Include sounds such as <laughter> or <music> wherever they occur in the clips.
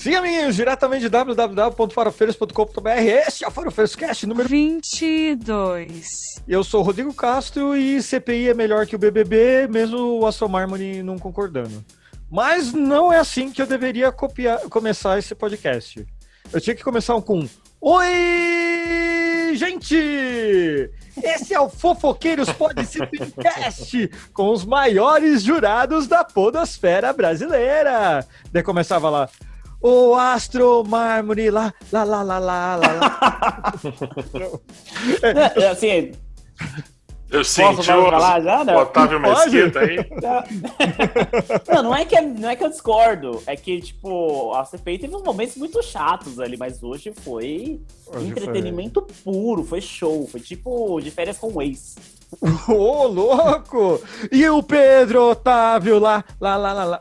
Sim, amiguinhos, diretamente de www.farofeiros.com.br. Este é o Farofeiros Cast número 22. Eu sou o Rodrigo Castro e CPI é melhor que o BBB, mesmo o Astro Marmony não concordando. Mas não é assim que eu deveria copiar, começar esse podcast. Eu tinha que começar com Oi, gente! Esse é o Fofoqueiros Podcast com os maiores jurados da podosfera brasileira. Daí começava lá, o Astro Mármore lá, lá, lá, lá, lá, lá. lá. <laughs> É, assim, Eu senti o, Não? Otávio? Mesquita aí. <laughs> não, não é, que é, não é que eu discordo. É que, tipo, a CPI teve uns momentos muito chatos ali, mas hoje foi Hoje entretenimento puro, foi show. Foi tipo de férias com o ex. Ô, louco! E o Pedro Otávio lá, lá, lá, lá, lá.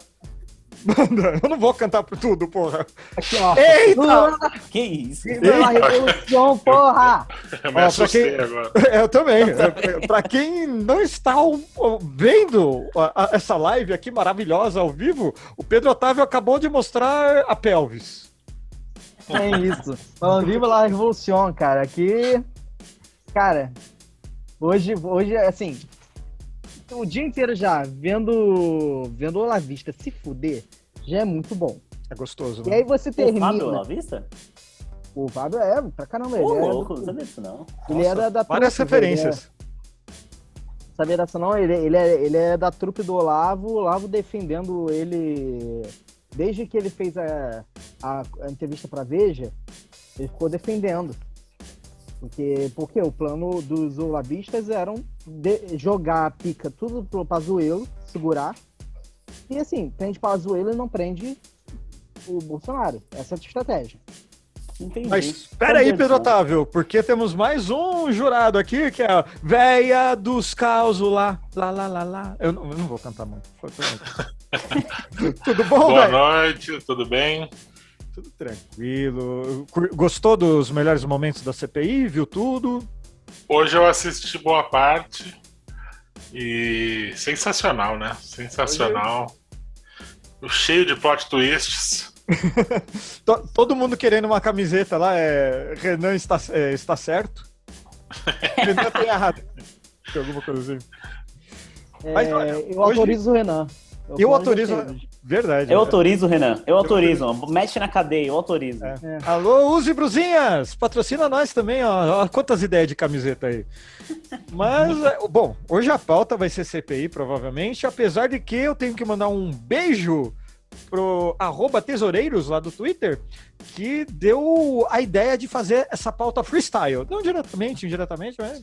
Manda, eu não vou cantar por tudo, porra. Aqui, ó. Eita! Que isso? Viva a revolução, porra! Eu <laughs> me Ó, assustei quem- agora. <laughs> Eu também. Pra quem não está vendo essa live aqui maravilhosa ao vivo, o Pedro Otávio acabou de mostrar a pelvis. É isso. Falando viva la revolução, cara. Aqui, cara, hoje, hoje, assim, o dia inteiro já vendo, vendo o Olavista se fuder, já é muito bom. É gostoso, E né? aí você O Fábio termina. Lavista? O Fábio é, pra caramba, ele Ô, é. louco, não sabia disso não. Ele é da, da Várias trupe, referências. é- sabia dessa não? Ele, ele, é, ele é da trupe do Olavo, o Olavo defendendo ele desde que ele fez a, a, a entrevista pra Veja, ele ficou defendendo. Porque, porque o plano dos olavistas eram de- jogar a pica tudo pro Pazuello, segurar. E assim, prende Pazuello e não prende o Bolsonaro. Essa é a estratégia. Entendi. Mas pera aí. Pedro Otávio, porque temos mais um jurado aqui, que é a véia dos causos lá, lá, lá, lá, lá. Eu não, eu não vou cantar muito. <laughs> Tudo bom, Boa velho? noite, tudo bem? Tudo tranquilo. Gostou dos melhores momentos da CPI? Viu tudo? Hoje eu assisti boa parte e sensacional, né? Sensacional. Cheio de plot twists. <laughs> To- todo mundo querendo uma camiseta lá, é Renan está, é, está certo. <laughs> Renan tem errado. Tem alguma coisa assim. Mas, É, olha, eu hoje- autorizo o Renan. Eu autorizo- você. Verdade. Eu né? autorizo, Renan. Eu autorizo. Mete na cadeia, eu autorizo. É. Alô, Use Bruzinhas! Patrocina nós também, ó. Ó, Quantas ideias de camiseta aí. Mas, é, bom, hoje a pauta vai ser CPI, provavelmente, apesar de que eu tenho que mandar um beijo pro arroba tesoureiros lá do Twitter, que deu a ideia de fazer essa pauta freestyle. Não diretamente, indiretamente, mas.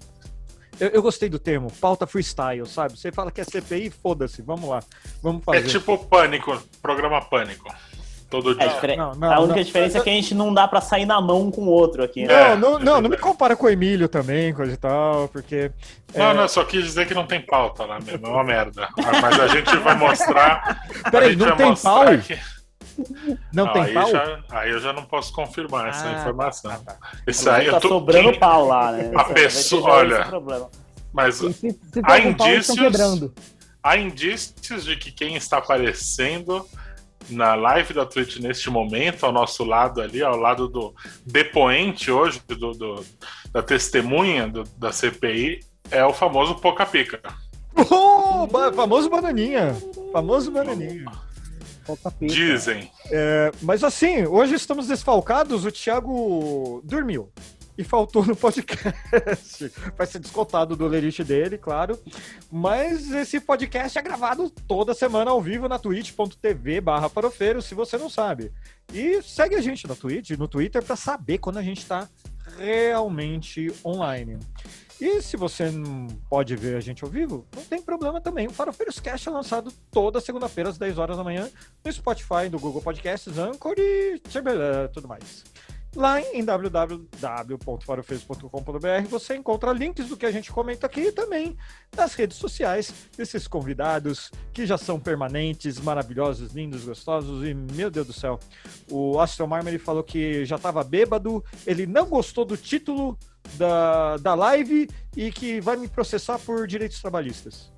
Eu, eu gostei do termo, pauta freestyle, sabe? Você fala que é CPI, foda-se, vamos lá, vamos É fazer. tipo Pânico, programa Pânico. Todo É, dia. diferente. Não, não, a única não. diferença é que a gente não dá pra sair na mão com o outro aqui, né? Não, É, não, não, não me compara com o Emílio também, coisa e tal, porque. Não, é, não, só quis dizer que não tem pauta lá mesmo, é uma merda. Mas a gente vai mostrar. <laughs> Peraí, não tem pau? que- Não tem aí pau? Já, aí eu já não posso confirmar essa Ah, informação. tá, tá. Isso aí tá eu tô. sobrando quem- pau lá, né? A pessoa- olha. Mas se, se Há indícios- quebrando. há indícios de que quem está aparecendo na live da Twitch neste momento, ao nosso lado ali, ao lado do depoente hoje, do, do- da testemunha do- da CPI, é o famoso Poca Pica. <laughs> Oh, famoso bananinha. Famoso bananinha. Pouca pica. Dizem. É, mas assim, hoje estamos desfalcados, o Thiago dormiu. E faltou no podcast. <laughs> Vai ser descontado do lerite dele, claro. Mas esse podcast é gravado toda semana ao vivo na twitch.tv barra farofeiro, se você não sabe. E segue a gente na Twitch, no Twitter, para saber quando a gente está realmente online. E se você não pode ver a gente ao vivo, não tem problema também. O Farofeiros Cast é lançado toda segunda-feira às 10 horas da manhã no Spotify, do Google Podcasts, Anchor e tudo mais. Lá em www.farofeiros.com.br você encontra links do que a gente comenta aqui e também nas redes sociais desses convidados que já são permanentes, maravilhosos, lindos, gostosos e, meu Deus do céu, o Astro Marmer falou que já estava bêbado, ele não gostou do título da, da live e que vai me processar por direitos trabalhistas.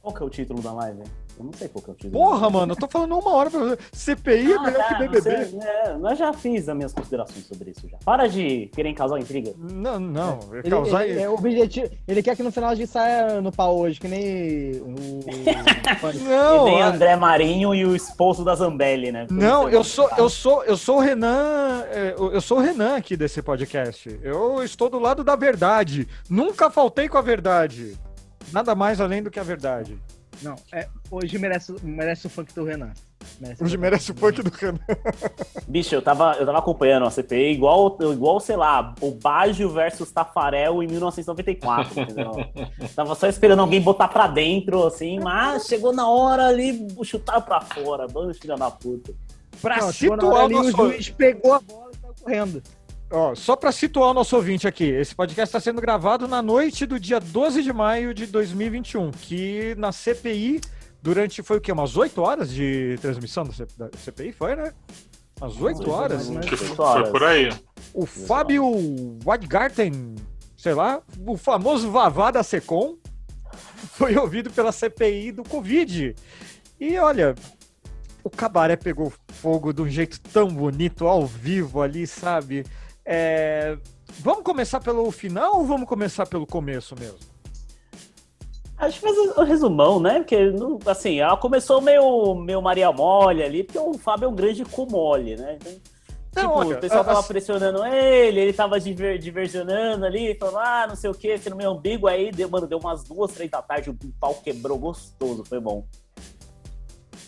Qual que é o título da live? Eu não sei qual que é o título. Porra, mano, eu tô falando uma hora pra você. CPI é Ah, melhor tá, que BBB. você- é, eu já fiz as minhas considerações sobre isso já. Para de querer causar intriga. Não, não. Ele, causar... ele- é o objetivo, ele quer que no final a gente saia no pau hoje, que nem o. <laughs> Não, e nem André Marinho e o esposo da Zambelli, né? Não, eu sou, eu sou, eu sou o Renan, é, eu sou o Renan aqui desse podcast. Eu estou do lado da verdade. Nunca faltei com a verdade. Nada mais além do que a verdade. Não, é, hoje merece, merece o funk do Renan. Merece Hoje merece o funk do Renan. Bicho, eu tava, eu tava acompanhando a CPI igual, igual, sei lá, o Baggio versus Tafarel em 1994, entendeu? <laughs> tava só esperando alguém botar pra dentro, assim, mas chegou na hora ali, chutaram pra fora, bando filha da puta. Pra Não, situar o o nosso, juiz pegou a bola e saiu correndo. Ó, só para situar o nosso ouvinte aqui, esse podcast está sendo gravado na noite do dia 12 de maio de 2021, que na CPI durante foi o quê? Umas 8 horas de transmissão da CPI, foi, né? Umas 8 horas. Oito foi por aí. O Fábio Wadgarten, sei lá, o famoso Vavá da Secom, <laughs> foi ouvido pela CPI do Covid. E olha, o cabaré pegou fogo de um jeito tão bonito, ao vivo ali, sabe? É, Vamos começar pelo final ou vamos começar pelo começo mesmo? Acho que faz o resumão, né? Porque, não- assim, ela começou meio, meio Maria Mole ali, porque o Fábio é um grande comole, né? Então, Não, tipo, olha, o pessoal tava pressionando ele, ele tava diver, diversionando ali, falando, ah, não sei o que, no meu umbigo, aí, deu, mano, deu umas duas, três da tarde, o pau quebrou gostoso, foi bom.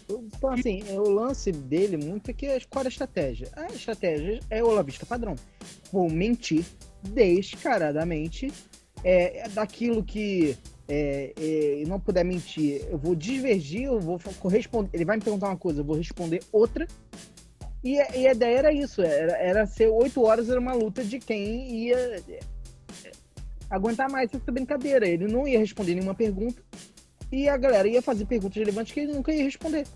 Então, assim, é, o lance dele muito é que qual era a estratégia? A estratégia é o Lavista padrão. Vou mentir descaradamente é, é daquilo que é, é, não puder mentir, eu vou divergir, eu vou corresponder. Ele vai me perguntar uma coisa, eu vou responder outra. E, e a ideia era isso, era, era ser oito horas, era uma luta de quem ia é, aguentar mais essa brincadeira. Ele não ia responder nenhuma pergunta e a galera ia fazer perguntas relevantes que ele nunca ia responder.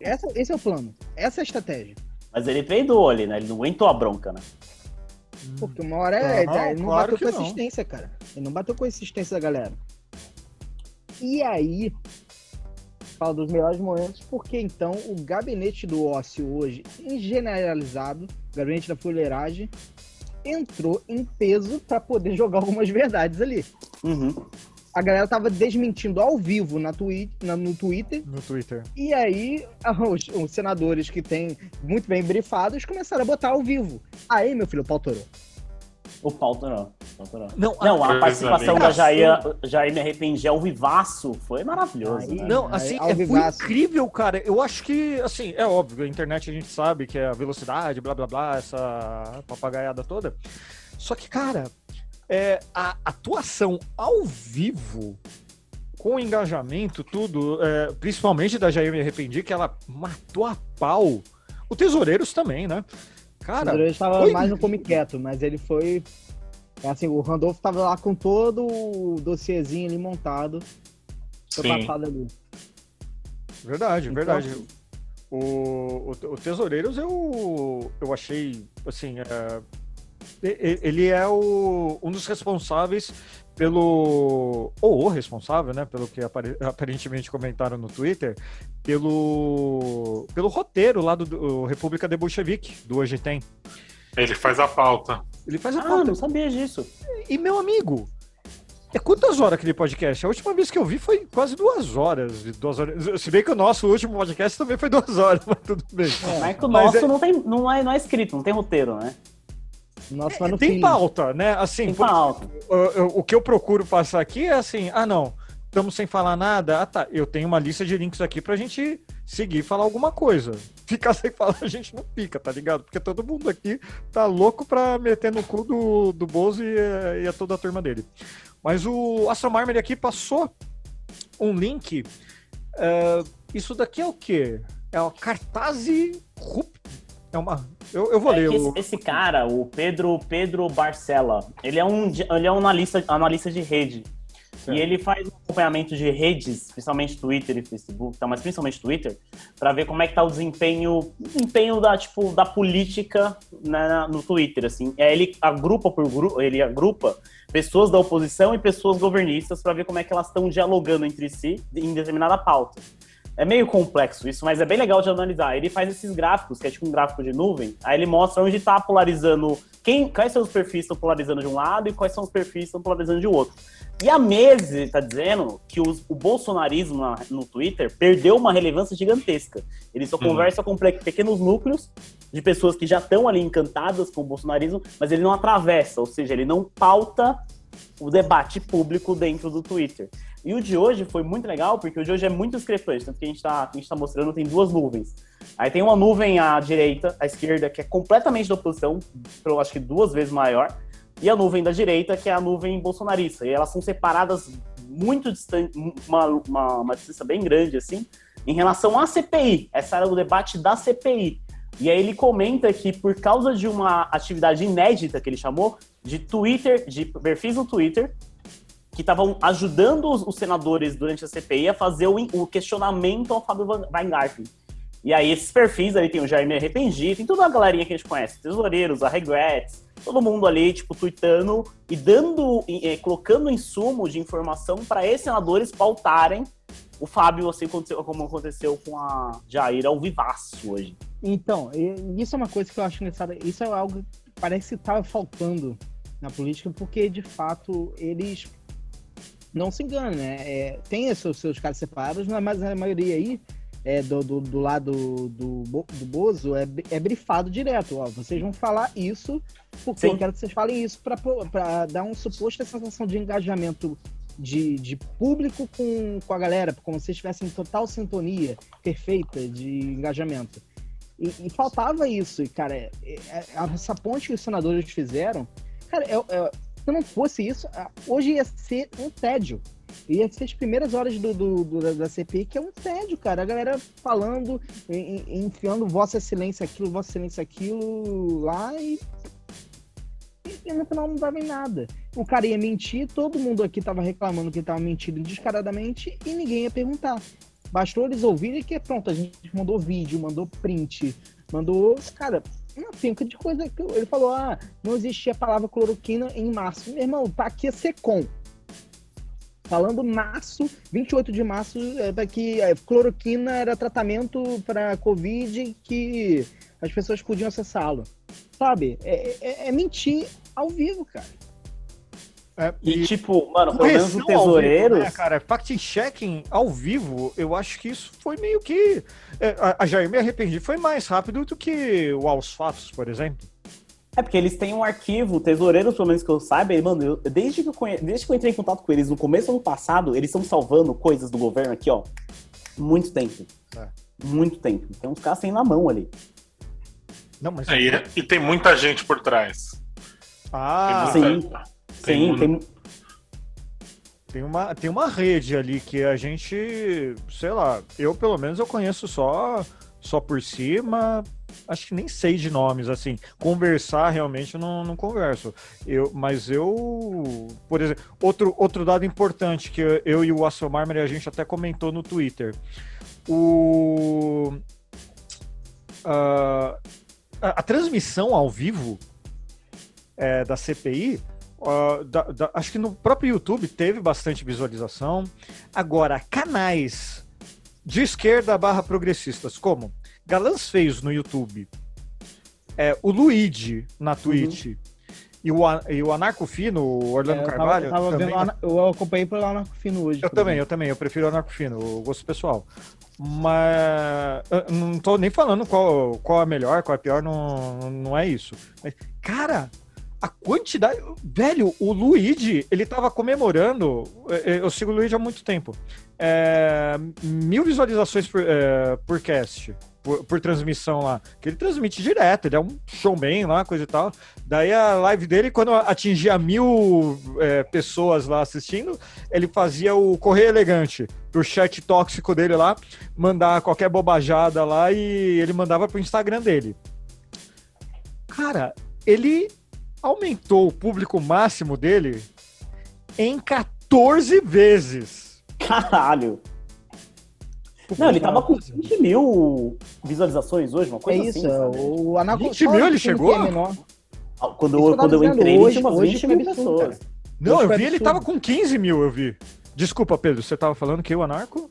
Essa- esse é o plano, essa é a estratégia. Mas ele peidou ali, né? Ele não aguentou a bronca, né? Porque uma hora é, Não, ele não claro bateu com não. assistência, cara. Ele não bateu com assistência da galera. E aí, fala dos melhores momentos, porque então o gabinete do ócio hoje, em generalizado, o gabinete da fuleiragem, entrou em peso para poder <laughs> jogar algumas verdades ali. Uhum. A galera tava desmentindo ao vivo na twi na- no Twitter, No Twitter. e aí <laughs> os, os senadores que têm muito bem brifados começaram a botar ao vivo. Aí, meu filho, o pau torou. O pau torou. Não, Não, a Coisa participação da Jair, Jair Me Arrependi ao vivaço foi maravilhoso. Aí- né? Não, Aí, assim, ao é, incrível, cara. Eu acho que, assim, é óbvio, a internet a gente sabe que é a velocidade, blá blá blá, essa papagaiada toda. Só que, cara, é, a atuação ao vivo, com engajamento, tudo, é, principalmente da Jair Me Arrependi, que ela matou a pau. O Tesoureiros também, né? Cara, o estava foi- mais no come quieto, mas ele foi. é Assim, o Randolph tava lá com todo o dossiezinho ali montado. Foi Sim. passado ali. Verdade, Então- verdade. O, o, o Tesoureiros eu, eu achei, assim, é, ele é o, um dos responsáveis pelo, ou o responsável, né, pelo que apare- <laughs> aparentemente comentaram no Twitter, pelo, pelo roteiro lá do, do República de Bolchevique, do Hoje Tem. Ele faz a pauta. Ele faz a Ah, pauta. não sabia disso. E, meu amigo, é quantas horas aquele podcast? A última vez que eu vi foi quase duas horas. Duas horas. Se bem que o nosso último podcast também foi duas horas, <laughs> mas tudo bem. Mas que o Mas nosso é- não, tem, não, é, não é escrito, não tem roteiro, né? Nossa, vai no Tem feeling. pauta, né? Assim, Tem por- pauta. o, o- que eu procuro passar aqui é assim: ah, não, estamos sem falar nada. Ah, tá, eu tenho uma lista de links aqui pra gente seguir e falar alguma coisa. <laughs> Ficar sem falar, a gente não fica, tá ligado? Porque todo mundo aqui tá louco pra meter no cu do, do Bozo e, a- e a toda a turma dele. Mas o Astro Marmer aqui passou um link. é, isso daqui é o quê? É o cartaz Rup. É uma. Eu, eu vou É ler. o- esse, esse cara, o Pedro Pedro Barcela, ele é um, ele é um analista, analista de rede. E ele faz um acompanhamento de redes, principalmente Twitter e Facebook, tá, mas principalmente Twitter, para ver como é que tá o desempenho, desempenho da tipo da política né, no Twitter, assim. É, ele agrupa por grupo, ele agrupa pessoas da oposição e pessoas governistas para ver como é que elas estão dialogando entre si em determinada pauta. É meio complexo isso, mas é bem legal de analisar. Ele faz esses gráficos, que é tipo um gráfico de nuvem, aí ele mostra onde está polarizando, quem, quais são os perfis que estão polarizando de um lado e quais são os perfis que estão polarizando de outro. E a Mese está dizendo que os, o bolsonarismo na, no Twitter perdeu uma relevância gigantesca. Ele só uhum. conversa com pequenos núcleos de pessoas que já estão ali encantadas com o bolsonarismo, mas ele não atravessa, ou seja, ele não pauta o debate público dentro do Twitter. E o de hoje foi muito legal, porque o de hoje é muito discrepante, tanto que a gente está tá mostrando tem duas nuvens. Aí tem uma nuvem à direita, à esquerda, que é completamente da oposição, eu acho que duas vezes maior, e a nuvem da direita, que é a nuvem bolsonarista. E elas são separadas muito distante, uma, uma, uma distância bem grande, assim, em relação à CPI. Essa era o debate da CPI. E aí ele comenta que por causa de uma atividade inédita que ele chamou, de Twitter, de perfis no Twitter, que estavam ajudando os, os, senadores durante a CPI a fazer o, o questionamento ao Fábio Weingarten. E aí esses perfis ali tem o Jaime Arrependido, tem toda a galerinha que a gente conhece, tesoureiros, a Regrets, todo mundo ali, tipo, tweetando e dando, eh, colocando insumo de informação para esses senadores pautarem o Fábio, assim como aconteceu com a Jair ao vivaço hoje. Então, isso é uma coisa que eu acho engraçada. Isso é algo que parece que estava faltando na política, porque de fato eles não se enganam, né? É, tem esses seus casos separados, mas a maioria aí é, do, do, do, lado do, do Bozo é, é brifado direto. Ó, vocês vão falar isso porque Sim. eu quero que vocês falem isso para dar um suposto sensação de engajamento de, de público com, com a galera, como se estivessem em total sintonia perfeita de engajamento. E, e faltava isso, e, cara, é, é, essa ponte que os senadores fizeram, cara, é, é, se não fosse isso, hoje ia ser um tédio. Ia ser as primeiras horas do, do, do, da CPI, que é um tédio, cara. A galera falando, enfiando Vossa Excelência aquilo, Vossa Excelência aquilo lá e. E no final não dava em nada. O cara ia mentir, todo mundo aqui tava reclamando que ele tava mentindo descaradamente e ninguém ia perguntar. Bastou eles ouvirem que pronto, a gente mandou vídeo, mandou print, mandou. Cara, não um de coisa que ele falou: ah, não existia a palavra cloroquina em março. Meu irmão, tá aqui a SECOM. Falando março, 28 de março, é, que a cloroquina era tratamento para Covid que as pessoas podiam acessá-lo. Sabe? É, é, é mentir ao vivo, cara. É, e, e, tipo, mano, pelo menos o tesoureiro. Né, cara, fact-checking ao vivo, eu acho que isso foi meio que. É, a, a Jair me arrependi, foi mais rápido do que o Aos Fatos, por exemplo. É porque eles têm um arquivo, tesoureiros, pelo menos que eu saiba, mano, eu, desde, que eu conhe... desde que eu entrei em contato com eles no começo do ano passado, eles estão salvando coisas do governo aqui, ó. Muito tempo. É. Muito tempo. Tem uns caras sem na mão ali. Não, mas... É, e, e, tem muita gente por trás. Ah, tem muita... sim. Tem, tem, tem uma, tem uma rede ali que a gente, sei lá, eu pelo menos eu conheço só só por cima, acho que nem sei de nomes, assim, conversar realmente eu não, não converso. Eu, mas eu, por exemplo, outro, outro dado importante que eu e o Assomar a gente até comentou no Twitter. O, a, a, a transmissão ao vivo é, da CPI Uh, da, da, acho que no próprio YouTube teve bastante visualização. Agora, canais de esquerda barra progressistas, como Galãs Feios no YouTube, é, o Luigi na uhum. Twitch uhum. e, o, e o Anarco Fino, o Orlando é, eu Carvalho. Tava, tava também... vendo, eu acompanhei pelo Anarco Fino hoje. Eu também, eu também, eu prefiro o Anarco Fino, o gosto pessoal. Mas não tô nem falando qual, qual é melhor, qual é pior, não, não é isso. Mas, cara, a quantidade. Velho, o Luigi, ele tava comemorando. É, é, eu sigo o Luigi há muito tempo. É, mil visualizações por, é, por cast. Por, por, transmissão lá. Que ele transmite direto, ele é um showman lá, coisa e tal. Daí a live dele, quando atingia mil é, pessoas lá assistindo, ele fazia o correio elegante pro chat tóxico dele lá, mandar qualquer bobajada lá e ele mandava pro Instagram dele. Cara, ele aumentou o público máximo dele em 14 14 vezes. Caralho. Não, ele tava com 20 mil visualizações hoje, uma É coisa isso, assim. o Anaconda. 20 mil ele chegou? Quando, Isso que eu quando eu entrei, ele tinha umas hoje- 20 hoje mil pessoas. Não, Hoje eu vi, ele tava com 15 mil, eu vi. Desculpa, Pedro, você tava falando que o Anarco?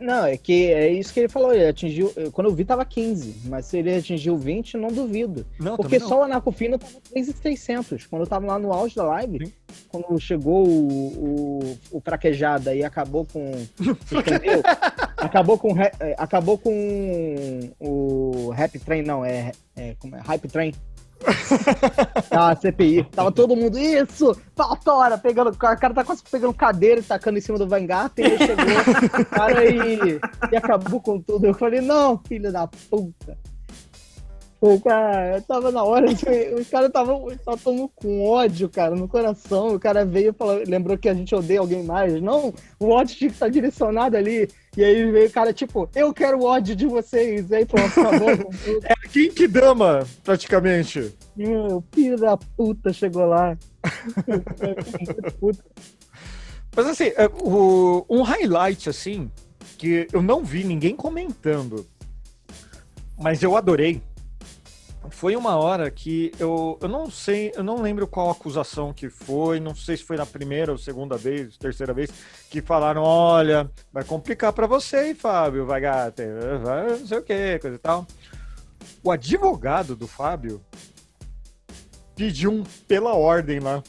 Não, é que é isso que ele falou. Ele atingiu. Quando eu vi, tava 15. Mas se ele atingiu 20, não duvido. Não, Porque não. só o Anarcofino tava 3,600. Quando eu tava lá no auge da live, Sim. quando chegou o, o, o Fraquejada e acabou com. <laughs> Entendeu? acabou com. é, Acabou com o Rap Train, não, é. é como é? Hype Train. <laughs> Ah, CPI. Tava todo mundo, isso! Pautora! Pegando, o cara tá quase pegando cadeira e tacando em cima do Vanguard, e chegou, <laughs> cara, e acabou com tudo. Eu falei, não, filho da puta. O cara, tava na hora, assim, os caras estavam tão com ódio, cara, no coração. O cara veio e falou, lembrou que a gente odeia alguém mais. Não, o ódio tinha que estar direcionado ali. E aí veio o cara, tipo, eu quero o ódio de vocês. Aí pronto, acabou. com tudo. É quem que dama, praticamente. Meu, filho da puta chegou lá. Puta. Mas assim, é, o- um highlight, assim, que eu não vi ninguém comentando, mas eu adorei, foi uma hora que eu, eu não sei, eu não lembro qual acusação que foi, não sei se foi na primeira ou segunda vez, terceira vez, que falaram, olha, vai complicar pra você, hein, Fábio, vai gato, vai não sei o que, coisa e tal. O advogado do Fábio pediu um pela ordem lá.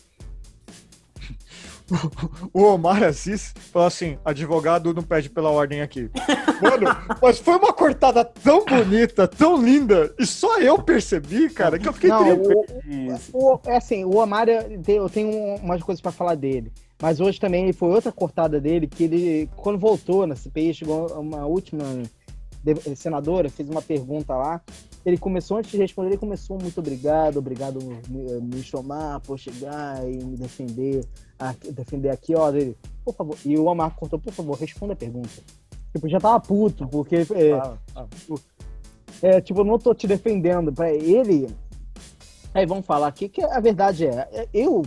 O Omar Assis falou assim: advogado não pede pela ordem aqui. Mano, mas foi uma cortada tão bonita, tão linda, e só eu percebi, cara, que eu fiquei Não, triste. o, o- é assim, o Omar, eu tenho- um, umas coisas pra falar dele. Mas hoje também foi outra cortada dele, que ele, quando voltou na CPI, chegou uma última senadora, fez uma pergunta lá. Ele começou, antes de responder, ele começou muito obrigado, obrigado me, me chamar por chegar e me defender, aqui- defender aqui, ó, dele, por favor. E o Omar contou, por favor, responda a pergunta. Tipo, já tava puto, porque é, Ah, ah. é, tipo, eu não tô te defendendo. Pra ele. Aí vamos falar aqui que a verdade é, é, eu,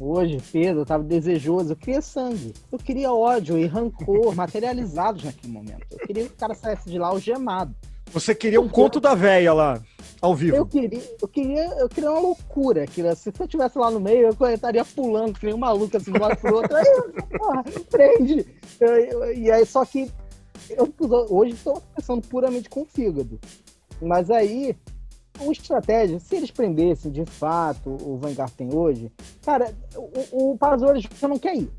hoje, Pedro, eu tava desejoso, eu queria sangue. Eu queria ódio e rancor <laughs> materializados naquele momento. Eu queria que o cara saísse de lá algemado. Você queria um conto da véia lá, ao Eu vivo. queria, eu queria, eu queria uma loucura. Aquilo. Se eu estivesse lá no meio, eu estaria pulando, que nem um maluco assim, de um lado pro outro. Aí, porra, prende! Eu- eu- E aí, só que eu, hoje estou pensando puramente com o fígado. Mas aí, uma estratégia, se eles prendessem de fato o Vanguard tem hoje, cara, o, o já não quer ir.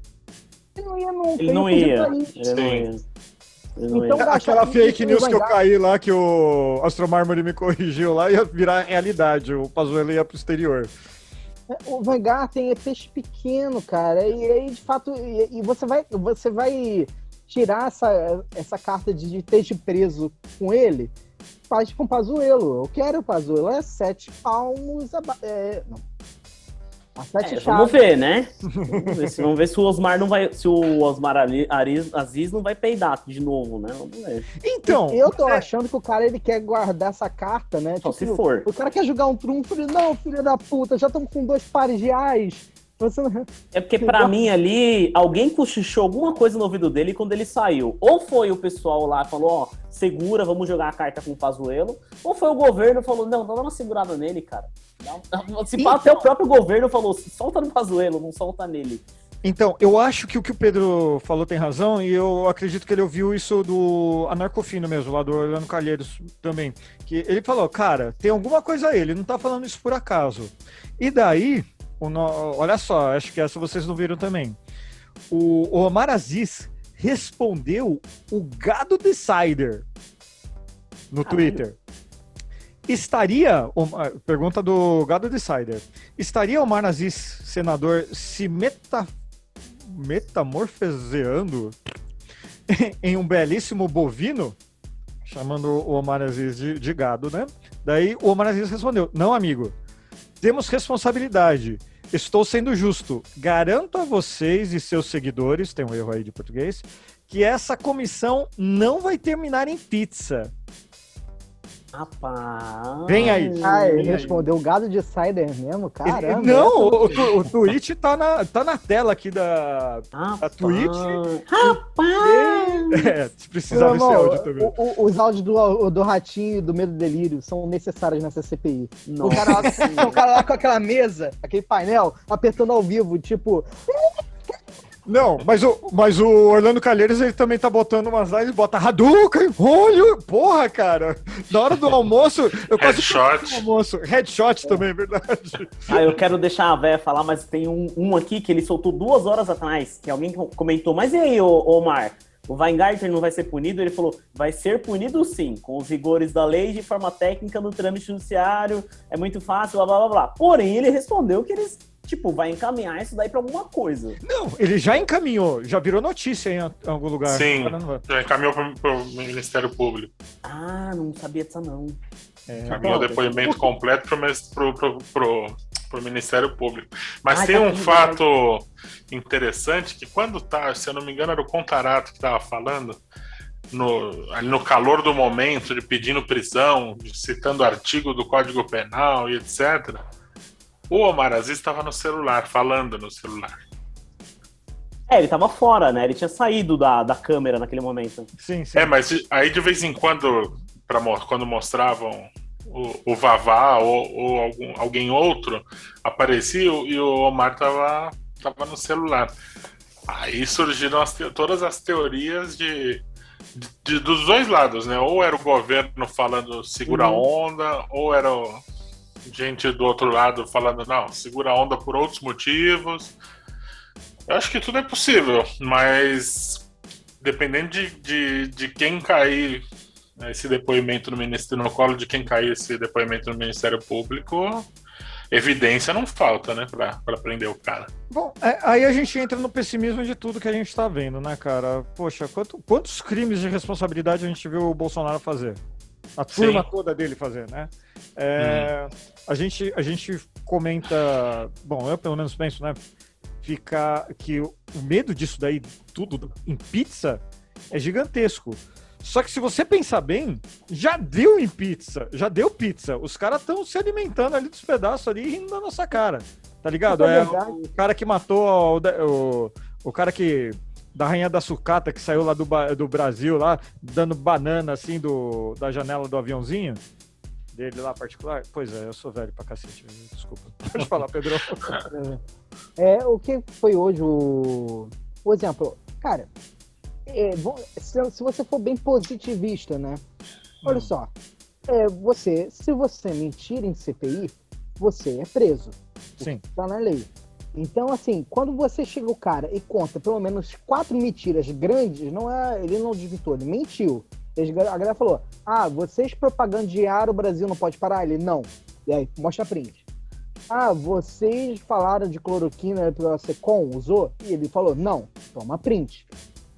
Ele não ia nunca. Ele não ia. aí. Ele não ia. Então. Aquela fake news que eu caí lá, que o Astro Marmori me corrigiu lá, ia virar realidade. O Pazuello ia pro exterior. O Vanguard tem é peixe pequeno, cara. E aí, de fato, e, e você vai, você vai tirar essa, essa carta de, de ter te preso com ele, faz com o Pazuello. Eu quero o Pazuello. É sete palmos aba- é, não. É, vamos ver, né? Vamos ver, se, vamos ver se o Osmar não vai. Se o Osmar Ali- Ariz- Aziz não vai peidar de novo, né? Vamos ver. Então, eu tô achando que o cara ele quer guardar essa carta, né? Só se Tipo, for. O cara quer jogar um trunfo, ele, não, filho da puta, já estamos com dois pares de ais. Você não- É porque pra mim ali, alguém cochichou alguma coisa no ouvido dele quando ele saiu. Ou foi o pessoal lá falou, ó, segura, vamos jogar a carta com o Pazuello. Ou foi o governo que falou, não, dá uma segurada nele, cara. Se pá, até o próprio governo falou, solta no Pazuello, não solta nele. Então, eu acho que o que o Pedro falou tem razão, e eu acredito que ele ouviu isso do Anarcofino mesmo, lá do Orlando Calheiros também. Que ele falou, cara, tem alguma coisa aí, ele não tá falando isso por acaso. E daí, no- olha só, acho que essa vocês não viram também. O, Omar Aziz respondeu o Gado Decider no Caralho. Twitter. Estaria, Omar- pergunta do Gado Decider, estaria Omar Aziz, senador, se meta, metamorfoseando <laughs> em um belíssimo bovino? Chamando o Omar Aziz de, de gado, né? Daí o Omar Aziz respondeu: Não, amigo, temos responsabilidade. Estou sendo justo. Garanto a vocês e seus seguidores, tem um erro aí de português, que essa comissão não vai terminar em pizza. Rapaz. Vem aí. Ah, ele respondeu gado de cider mesmo? Caramba. não, o, o, o tweet tá na, tá na tela aqui da. Rapaz. A Twitch? Rapaz. É, se precisava Meu esse irmão, áudio também. o- o- os áudios do, do Ratinho e do Medo e Delírio são necessários nessa CPI. O Nossa. cara, lá, <laughs> o cara lá com aquela mesa, aquele painel, apertando ao vivo, tipo, Não, mas o, mas o Orlando Calheiros ele também tá botando umas lives, bota Hadouken, olho, porra, cara. Na hora do almoço, eu quase Headshot. perdi o almoço. Headshot também, é verdade. Ah, eu quero deixar a véia falar, mas tem um, um aqui que ele soltou duas horas atrás, que alguém co- comentou, mas e aí, Omar? O Weingarten não vai ser punido? Ele falou, vai ser punido sim, com os rigores da lei de forma técnica no trâmite judiciário, é muito fácil, blá blá blá blá. Porém, ele respondeu que eles, tipo, vai encaminhar isso daí pra alguma coisa. Não, ele já encaminhou, já virou notícia em algum lugar. Sim. Já encaminhou pro, pro Ministério Público. Ah, não sabia dessa não. É, Encaminhou o depoimento completo pro, pro, pro, pro, pro Ministério Público. Mas Ai, tem tá um fato interessante que quando tá, se eu não me engano, era o Contarato que estava falando, no, ali no calor do momento, de pedindo prisão, de citando artigo do Código Penal e etc. O Omar Aziz estava no celular, falando no celular. É, ele tava fora, né? Ele tinha saído da, da câmera naquele momento. sim, sim. É, mas aí de vez em quando, pra, quando mostravam o, o Vavá ou, ou algum, alguém outro, aparecia e o Omar tava, tava no celular. Aí surgiram as todas as teorias de, de- de- dos dois lados, né? Ou era o governo falando segura a onda, ou era o- gente do outro lado falando não, segura a onda por outros motivos. Eu acho que tudo é possível, mas dependendo de, de, de quem cair né, esse depoimento no Ministério, no colo de quem cair esse depoimento no Ministério Público, evidência não falta, né, pra, pra prender o cara. Bom, é, aí a gente entra no pessimismo de tudo que a gente tá vendo, né, cara? Poxa, quanto- quantos crimes de responsabilidade a gente viu o Bolsonaro fazer? A turma Sim. toda dele fazer, né? É, a, gente, a gente comenta. Bom, eu pelo menos penso, né? Fica que o medo disso daí, tudo em pizza, é gigantesco. Só que se você pensar bem, já deu em pizza, já deu pizza. Os caras estão se alimentando ali dos pedaços ali e rindo da nossa cara. Tá ligado? É É o cara que matou o, o, o cara que. Da rainha da sucata que saiu lá do, do Brasil, lá, dando banana assim do, da janela do aviãozinho dele lá particular. Pois é, eu sou velho pra cacete, desculpa. <laughs> Pode falar, Pedro. <laughs> É, o que foi hoje o. O exemplo, cara, é, bom, se, se você for bem positivista, né? Olha só, é, você, se você mentir em CPI, você é preso. Sim. Tá na lei. Então, assim, quando você chega o cara e conta pelo menos quatro mentiras grandes, não é, ele não desvirtuou, ele mentiu. Eles- a galera falou: Ah, vocês propagandearam o Brasil não pode parar? Ele, não. E aí, mostra a print. Ah, vocês falaram de cloroquina pela Secom, usou? E ele falou, não, toma print.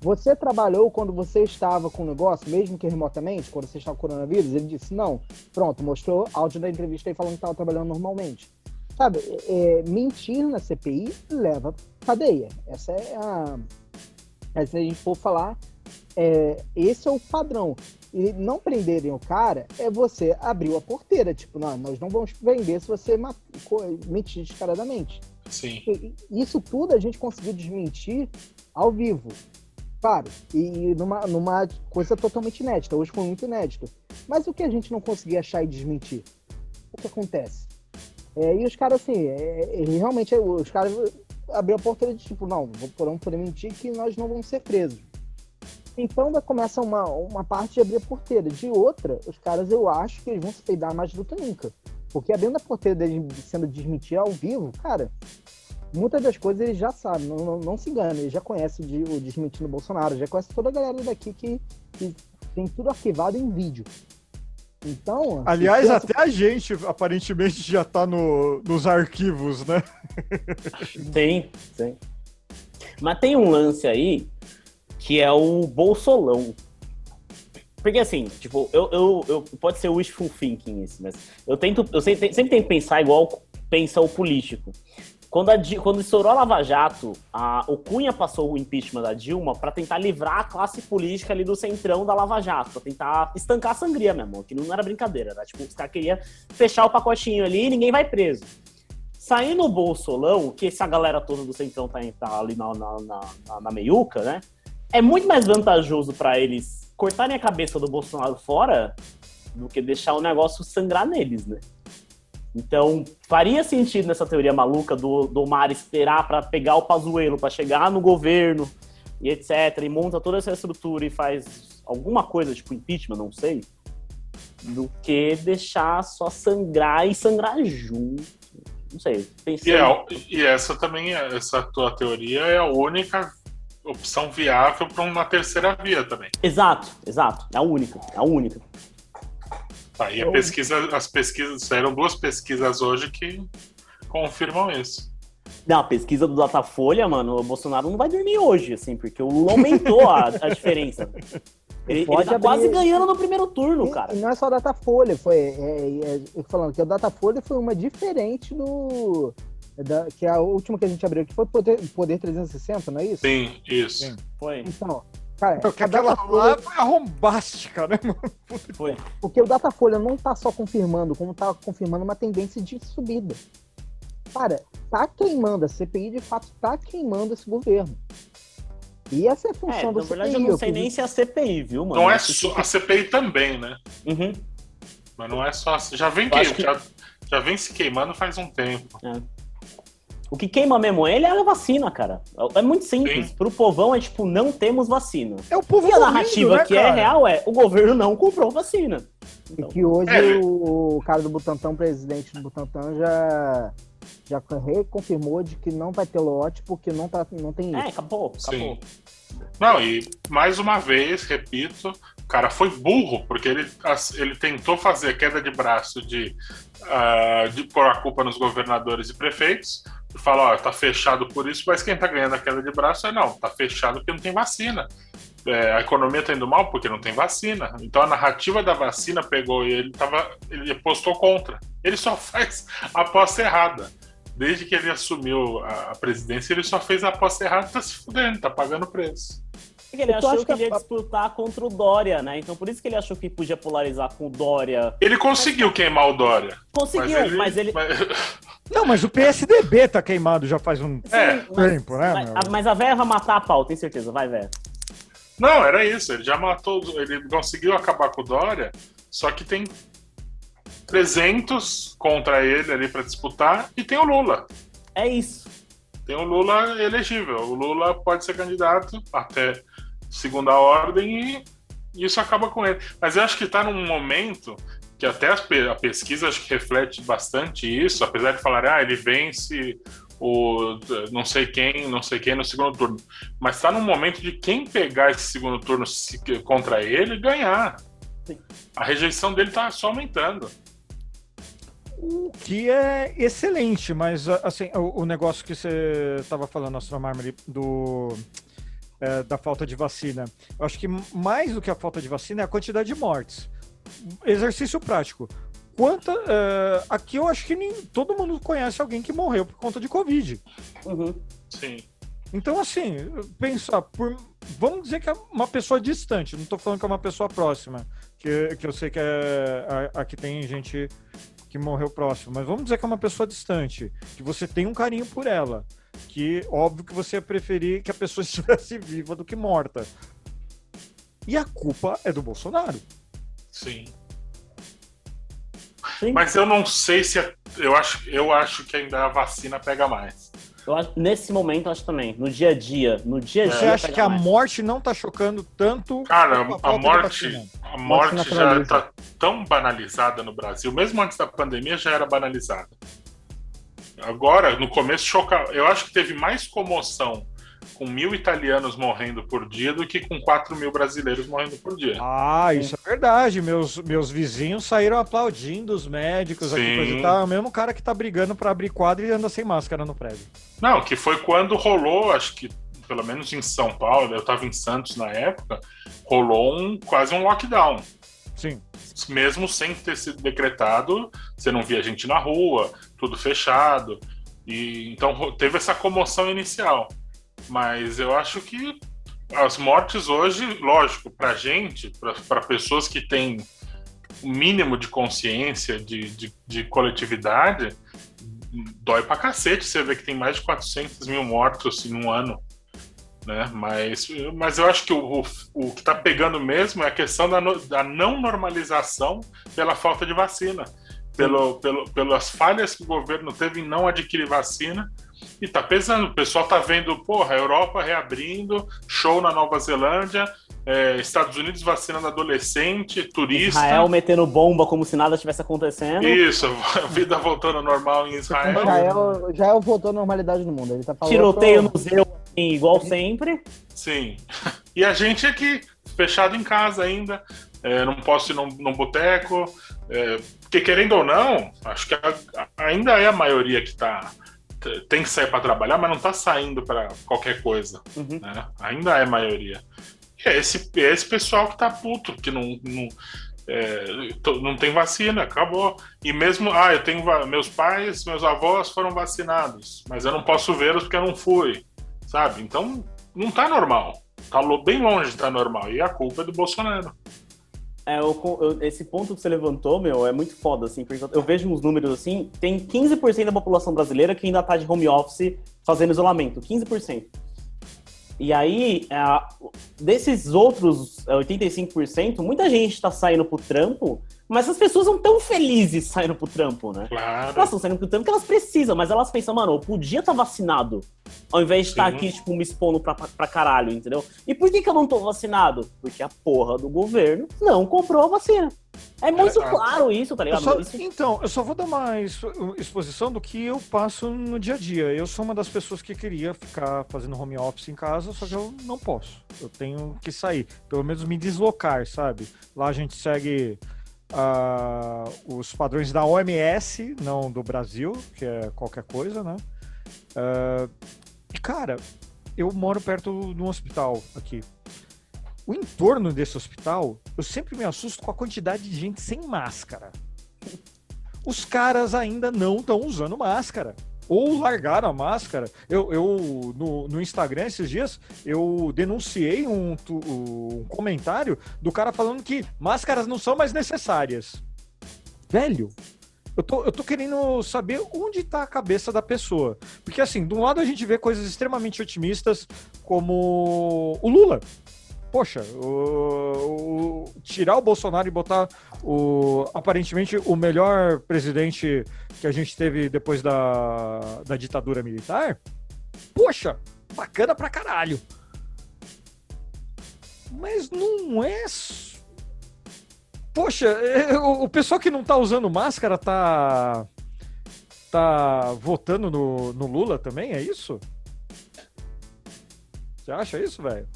Você trabalhou quando você estava com o negócio, mesmo que remotamente, quando você estava com coronavírus? Ele disse, não. Pronto, mostrou áudio da entrevista aí falando que estava trabalhando normalmente. Sabe, é, mentir na CPI leva cadeia. Essa é a... Se a gente for falar, é, esse é o padrão. E não prenderem o cara é você abrir a porteira. Tipo, não, nós não vamos prender se você mentir descaradamente. Sim. E- e Isso tudo a gente conseguiu desmentir ao vivo. Claro, e numa, numa coisa totalmente inédita. Hoje foi muito inédito. Mas o que a gente não conseguia achar e desmentir? O que acontece? É, e os caras, assim, é, é, realmente, é, os caras abriram a porteira de tipo, não, vamos poder mentir que nós não vamos ser presos. Então vai começa uma, uma parte de abrir a porteira. De outra, os caras eu acho que eles vão se peidar mais do que nunca. Porque abrindo a porteira deles sendo desmentir ao vivo, cara, muitas das coisas eles já sabem, não, não, não se engane, eles já conhecem o, de- o desmentir no Bolsonaro, já conhece toda a galera daqui que, que tem tudo arquivado em vídeo. Então. Aliás, até a gente aparentemente já tá no, nos arquivos, né? Sim, sim. Mas tem um lance aí que é o Bolsolão. Porque assim, tipo, eu, eu, eu- pode ser wishful thinking isso, mas eu tento, eu sempre, sempre tento pensar igual pensa o político. Quando, a quando estourou a Lava Jato, a- o Cunha passou o impeachment da Dilma pra tentar livrar a classe política ali do centrão da Lava Jato, pra tentar estancar a sangria mesmo, que não era brincadeira, era tipo, os caras queriam fechar o pacotinho ali e ninguém vai preso. Saindo o Bolsolão, que essa galera toda do centrão tá, tá ali na, na, na- na meiuca, né? É muito mais vantajoso pra eles cortarem a cabeça do Bolsonaro fora do que deixar o negócio sangrar neles, né? Então, faria sentido nessa teoria maluca do, do Omar esperar pra pegar o Pazuello, pra chegar no governo e etc. E monta toda essa estrutura e faz alguma coisa, tipo impeachment, não sei, do que deixar só sangrar e sangrar junto. Não sei, E, pensei. é- e essa também, é- essa tua teoria é a única opção viável para uma terceira via também. Exato, exato. É a única, é a única. Tá, e a Eu- pesquisa, as pesquisas, saíram duas pesquisas hoje que confirmam isso. Não, a pesquisa do Datafolha, mano, o Bolsonaro não vai dormir hoje, assim, porque o Lula aumentou a, <laughs> a diferença. Ele, ele tá abrir- quase ganhando no primeiro turno, E- cara. E não é só Datafolha, foi. É, é, eu tô falando que o Datafolha foi uma diferente do. Da- que a última que a gente abriu aqui foi Poder, Poder 360, não é isso? Sim, isso. Sim. Foi, Então, cara, a aquela Datafolha- lá foi arrombástica, né, mano? foi. porque o Datafolha não tá só confirmando, como tá confirmando uma tendência de subida. Cara, tá queimando, a CPI de fato tá queimando esse governo. E essa é a É, função na da verdade CPI. eu não eu sei nem se é a CPI, viu, mano? Não é só a CPI também, né? Uhum. Mas não é só. Já vem, que, que- já, já vem se queimando faz um tempo. O que queima mesmo ele é a vacina, cara. É muito simples. Sim. Pro povão é tipo, não temos vacina. É o povo E a narrativa né, que é cara? real é, o governo não comprou vacina. E Então, que hoje É. o cara do Butantan, presidente do Butantan, já, já reconfirmou de que não vai ter lote porque não, tá, não tem é, isso. acabou, acabou. Sim. Não, e mais uma vez, repito, o cara foi burro, porque ele, ele tentou fazer a queda de braço de, ah, de pôr a culpa nos governadores e prefeitos, e falar, ó, tá fechado por isso, mas quem tá ganhando a queda de braço é não, tá fechado porque não tem vacina. É, a economia tá indo mal porque não tem vacina. Então a narrativa da vacina pegou e ele tava. ele postou contra. Ele só <laughs> faz a aposta errada. Desde que ele assumiu a, a presidência, ele só fez a aposta errada e tá se fudendo, tá pagando preço. Porque ele achou acho que, que ele ia a- disputar contra o Dória, né? Então por isso que ele achou que podia polarizar com o Dória. Ele conseguiu queimar o Dória. Conseguiu, mas ele. mas- Não, mas o PSDB tá queimado já faz um É. mas, tempo, né, mas, meu? a- mas a véia vai matar a pau, tem certeza, vai, véia. Não, era isso. Ele já matou. Ele conseguiu acabar com o Dória, só que tem 300 contra ele ali pra disputar e tem o Lula. É isso. Tem o Lula elegível. O Lula pode ser candidato até segunda ordem e isso acaba com ele. Mas eu acho que está num momento que até a pesquisa acho que reflete bastante isso, apesar de falar, ah, ele vence o não sei quem, não sei quem no segundo turno. Mas está num momento de quem pegar esse segundo turno contra ele ganhar. Sim. A rejeição dele tá só aumentando. O que é excelente, mas assim, o, o negócio que você estava falando, Astro Marmari, do é, da falta de vacina. Eu acho que mais do que a falta de vacina é a quantidade de mortes. Exercício prático. Quanta, é, aqui eu acho que nem, todo mundo conhece alguém que morreu por conta de Covid. Uhum. Sim. Então, assim, pensar por. Vamos dizer que é uma pessoa distante, não estou falando que é uma pessoa próxima, que, que eu sei que é, aqui tem gente que morreu próximo, mas vamos dizer que é uma pessoa distante, que você tem um carinho por ela, que óbvio que você ia preferir que a pessoa <laughs> estivesse viva do que morta. E a culpa é do Bolsonaro. Sim. Sim. Mas eu não sei se. a- eu, acho, eu acho que ainda a vacina pega mais. Eu acho- nesse momento, eu acho também. No dia a dia. No dia a dia. Você acha que a mais. morte não tá chocando tanto Cara, a de morte, a Morte já está tão banalizada no Brasil, mesmo antes da pandemia já era banalizada. Agora, no começo, choca. Eu acho que teve mais comoção com mil italianos morrendo por dia do que com 4 mil brasileiros morrendo por dia. Ah, isso é verdade. Meus, meus vizinhos saíram aplaudindo os médicos aqui, Sim. coisa e tal. É o mesmo cara que tá brigando pra abrir quadro e anda sem máscara no prédio. Não, que foi quando rolou, acho que pelo menos em São Paulo, eu estava em Santos na época, rolou um, quase um lockdown. Sim. mesmo sem ter sido decretado, você não via gente na rua, tudo fechado. E então teve essa comoção inicial. Mas eu acho que as mortes hoje, lógico, pra gente, pra pessoas que têm o mínimo de consciência, de, de, de coletividade, dói pra cacete você ver que tem mais de 400 mil mortos em um ano. Né? Mas, mas eu acho que o, o, o que tá pegando mesmo é a questão da, no- da não normalização pela falta de vacina. Pelo, pelo, pelas falhas que o governo teve em não adquirir vacina. E tá pesando. O pessoal tá vendo, porra, a Europa reabrindo, show na Nova Zelândia, é, Estados Unidos vacinando adolescente, turista. Israel metendo bomba como se nada estivesse acontecendo. Isso, <laughs> a vida voltando ao normal em Israel. Israel, Israel voltou à normalidade no mundo. Ele tá falando. Tiroteio no museu, assim, igual sempre. Sim. <laughs> E a gente aqui, fechado em casa ainda, é, não posso ir num, num boteco. é, porque querendo ou não, acho que a- a- ainda é a maioria que tá. Tem que sair para trabalhar, mas não tá saindo para qualquer coisa. Uhum. né? Ainda é maioria. E é esse, é esse pessoal que tá puto, que não, não, é, não tem vacina, acabou. E mesmo, ah, eu tenho meus pais, meus avós foram vacinados, mas eu não posso vê-los porque eu não fui, sabe? Então não tá normal. Tá bem longe de estar normal. E a culpa é do Bolsonaro. É, eu- eu- esse ponto que você levantou, meu, é muito foda, assim, porque eu vejo uns números assim, tem 15% da população brasileira que ainda tá de home office fazendo isolamento, 15%. E aí, é, desses outros é, 85%, muita gente tá saindo pro trampo, mas as pessoas não tão felizes saindo pro trampo, né? Claro. Elas estão saindo pro trampo porque elas precisam, mas elas pensam, mano, eu podia estar vacinado, ao invés de estar Sim. aqui, tipo, me expondo pra, pra caralho, entendeu? E por que, que eu não tô vacinado? Porque a porra do governo não comprou a vacina. É muito Exato. claro isso, tá Eu ligado? só- Isso- então, eu só vou dar uma ex- exposição do que eu passo no dia a dia. Eu sou uma das pessoas que queria ficar fazendo home office em casa, só que eu não posso. Eu tenho que sair, pelo menos me deslocar, sabe? Lá a gente segue ah, os padrões da OMS, não do Brasil, que é qualquer coisa, né? Ah, e cara, eu moro perto de um hospital aqui. O entorno desse hospital, eu sempre me assusto com a quantidade de gente sem máscara. Os caras ainda não estão usando máscara. Ou largaram a máscara. Eu, eu no, no Instagram esses dias, eu denunciei um, um comentário do cara falando que máscaras não são mais necessárias. Velho, eu tô, eu tô querendo saber onde tá a cabeça da pessoa. Porque, assim, de um lado a gente vê coisas extremamente otimistas, como o Lula. Poxa, o- o- tirar o Bolsonaro e botar o aparentemente o melhor presidente que a gente teve depois da, da ditadura militar. Poxa, bacana pra caralho. Mas não é. Poxa, é, o, o pessoal que não tá usando máscara tá. tá votando no, no Lula também, é isso? Você acha isso, velho?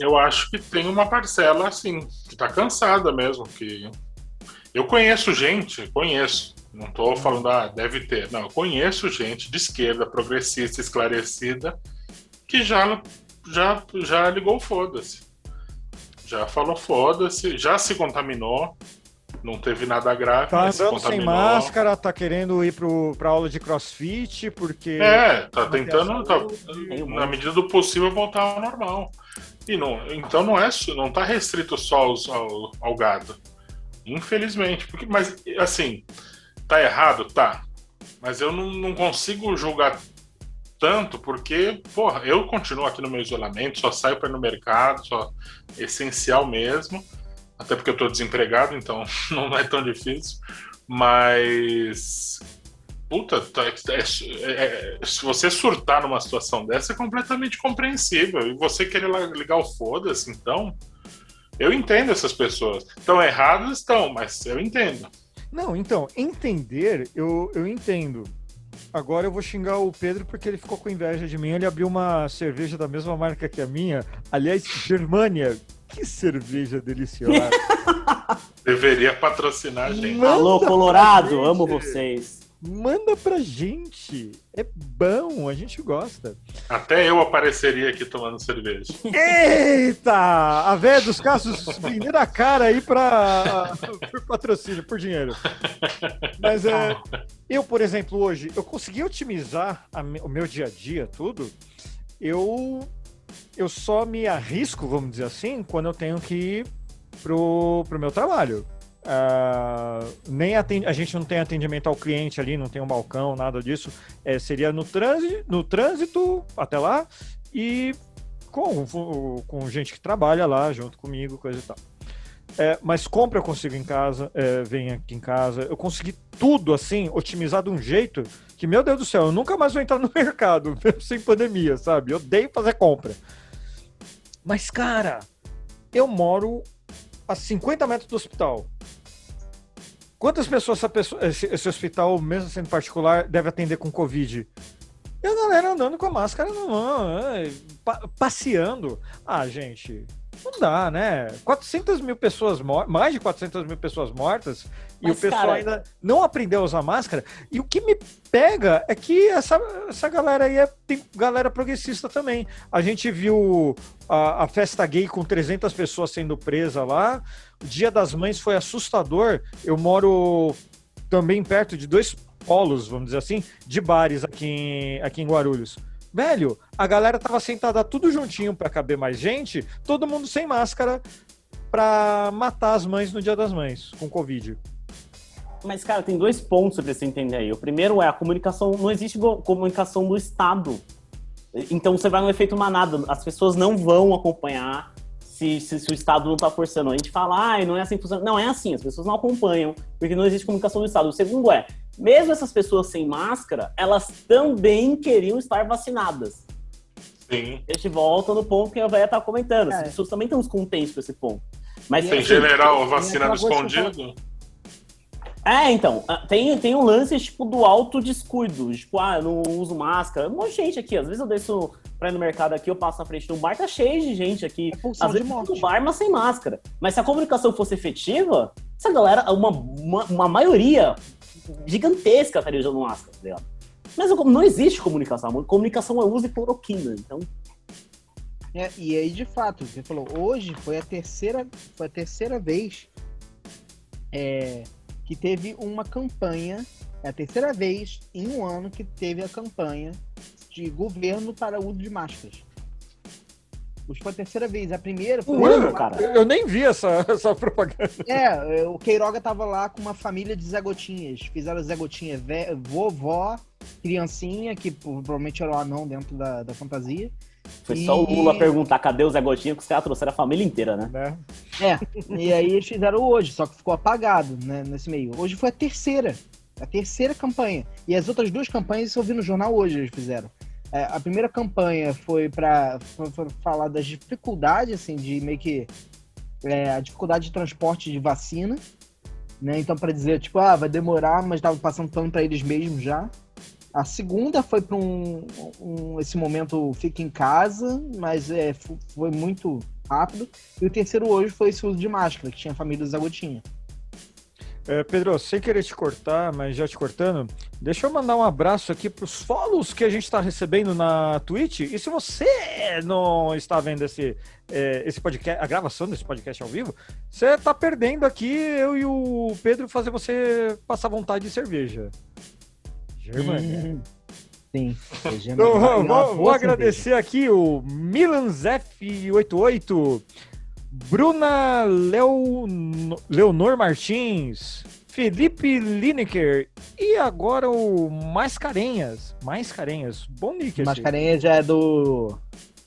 Eu acho que tem uma parcela, assim, que tá cansada mesmo. Que eu conheço gente, conheço. Não tô falando, ah, deve ter. Não, eu conheço gente de esquerda, progressista, esclarecida, que já, já, já ligou foda-se. Já falou foda-se, já se contaminou. Não teve nada grave, Tá andando sem máscara, tá querendo ir pro, pra aula de crossfit, porque. É, tá manter a tentando, tá, na medida do possível, voltar ao normal. E não, então não é não tá restrito só aos- ao, ao gado. Infelizmente. Porque, mas, assim, tá errado? Tá. Mas eu não, não consigo julgar tanto, porque, porra, eu continuo aqui no meu isolamento, só saio para ir no mercado, só essencial mesmo. Até porque eu tô desempregado, então <laughs> não é tão difícil. Mas Puta, tá- é- é- é- se você surtar numa situação dessa é completamente compreensível. E você querer lá ligar o foda-se, então. Eu entendo essas pessoas. Estão erradas, estão, mas eu entendo. Não, então, entender, eu, eu entendo. Agora eu vou xingar o Pedro porque ele ficou com inveja de mim. Ele abriu uma cerveja da mesma marca que a minha. Aliás, Germânia. Que cerveja deliciosa. <laughs> Deveria patrocinar a gente. Alô, Colorado, amo vocês. Manda pra gente. É bom, a gente gosta. Até eu apareceria aqui tomando cerveja. Eita! A véia dos casos vendendo a cara aí pra, por patrocínio, por dinheiro. Mas é, eu, por exemplo, hoje, eu consegui otimizar a o meu dia a dia, tudo. Eu, eu só me arrisco, vamos dizer assim, quando eu tenho que ir pro, pro meu trabalho. Ah, nem a gente não tem atendimento ao cliente ali, não tem um balcão, nada disso. É, seria no trânsito, no trânsito até lá e com, com gente que trabalha lá junto comigo, coisa e tal. É, mas compra eu consigo em casa, é, vem aqui em casa. Eu consegui tudo assim, otimizar de um jeito que, meu Deus do céu, eu nunca mais vou entrar no <laughs> mercado, mesmo sem pandemia, sabe? Eu odeio fazer compra. Mas, cara, eu moro a 50 metros do hospital. Quantas pessoas pessoa- esse, esse hospital, mesmo sendo particular, deve atender com Covid? E a galera andando com a máscara na mão, é, pa- passeando. Ah, gente, não dá, né? 400 mil pessoas mortas, mais de 400 mil pessoas mortas, e Mas, o pessoal cara- ainda não aprendeu a usar máscara. E o que me pega é que essa, essa galera aí é, tem galera progressista também. A gente viu a, a festa gay com 300 pessoas sendo presa lá. O Dia das Mães foi assustador. Eu moro também perto de dois polos, vamos dizer assim, de bares aqui em, aqui em Guarulhos. Velho, a galera tava sentada tudo juntinho para caber mais gente, todo mundo sem máscara pra matar as mães no Dia das Mães com Covid. Mas, cara, tem dois pontos pra você entender aí. O primeiro é a comunicação. Não existe comunicação do Estado. Então você vai no efeito manada. As pessoas não vão acompanhar se, se, se o Estado não tá forçando. A gente fala, ai, não é assim que funciona. Não, é assim. As pessoas não acompanham, porque não existe comunicação do Estado. O segundo é, mesmo essas pessoas sem máscara, elas também queriam estar vacinadas. Sim. A gente volta no ponto que a Véia tá comentando. As É. pessoas também estão descontentes com esse ponto. Mas Tem assim, general vacinado escondido? É, então, ah, tem, tem um lance, tipo, do autodescuido. Tipo, ah, eu não uso máscara. Um monte de gente aqui. Às vezes eu desço pra ir no mercado aqui, eu passo na frente de um bar, tá cheio de gente aqui. É Às de vezes morte. no bar, mas sem máscara. Mas se a comunicação fosse efetiva, essa galera, uma, uma, uma maioria gigantesca estaria usando máscara, tá ligado? Mas não existe comunicação. Comunicação é uso e cloroquina. Então, É, e aí, de fato, você falou, hoje foi a terceira, foi a terceira vez é, que teve uma campanha, é a terceira vez em um ano que teve a campanha de governo para o uso de máscaras. Hoje foi a terceira vez. A primeira foi. Um ano, cara. Eu nem vi essa, <laughs> essa propaganda. É, o Queiroga tava lá com uma família de Zé Gotinhas. Fizeram Zé Gotinha, vé- vovó, criancinha, que provavelmente era o anão dentro da, da fantasia. foi E- só o Lula perguntar cadê o Zé Gotinha, que os caras trouxeram a família inteira, né? Né? É, e aí eles fizeram hoje, só que ficou apagado né, nesse meio. Hoje foi a terceira, a terceira campanha. E as outras duas campanhas eu vi no jornal hoje, eles fizeram. É, a primeira campanha foi para falar das dificuldades, assim, de meio que é, a dificuldade de transporte de vacina, né? Então, para dizer, tipo, ah, vai demorar, mas tava passando pano para eles mesmos já. A segunda foi para um, um- esse momento fica em casa, mas é, foi muito rápido. E o terceiro hoje foi esse uso de máscara, que tinha a família do Zé Gotinha. É, Pedro, sem querer te cortar, mas já te cortando, deixa eu mandar um abraço aqui para os follows que a gente está recebendo na Twitch. E se você não está vendo esse, é, esse podcast, a gravação desse podcast ao vivo, você está perdendo aqui eu e o Pedro fazer você passar vontade de cerveja. Germânia. Hum, Sim. Então, vou, vou cerveja. agradecer aqui o MilanZF88, Bruna Leo, Leonor Martins, Felipe Lineker e agora o Mais Carenhas. Mais Carenhas. Bom nick esse. Mascarenha já é do.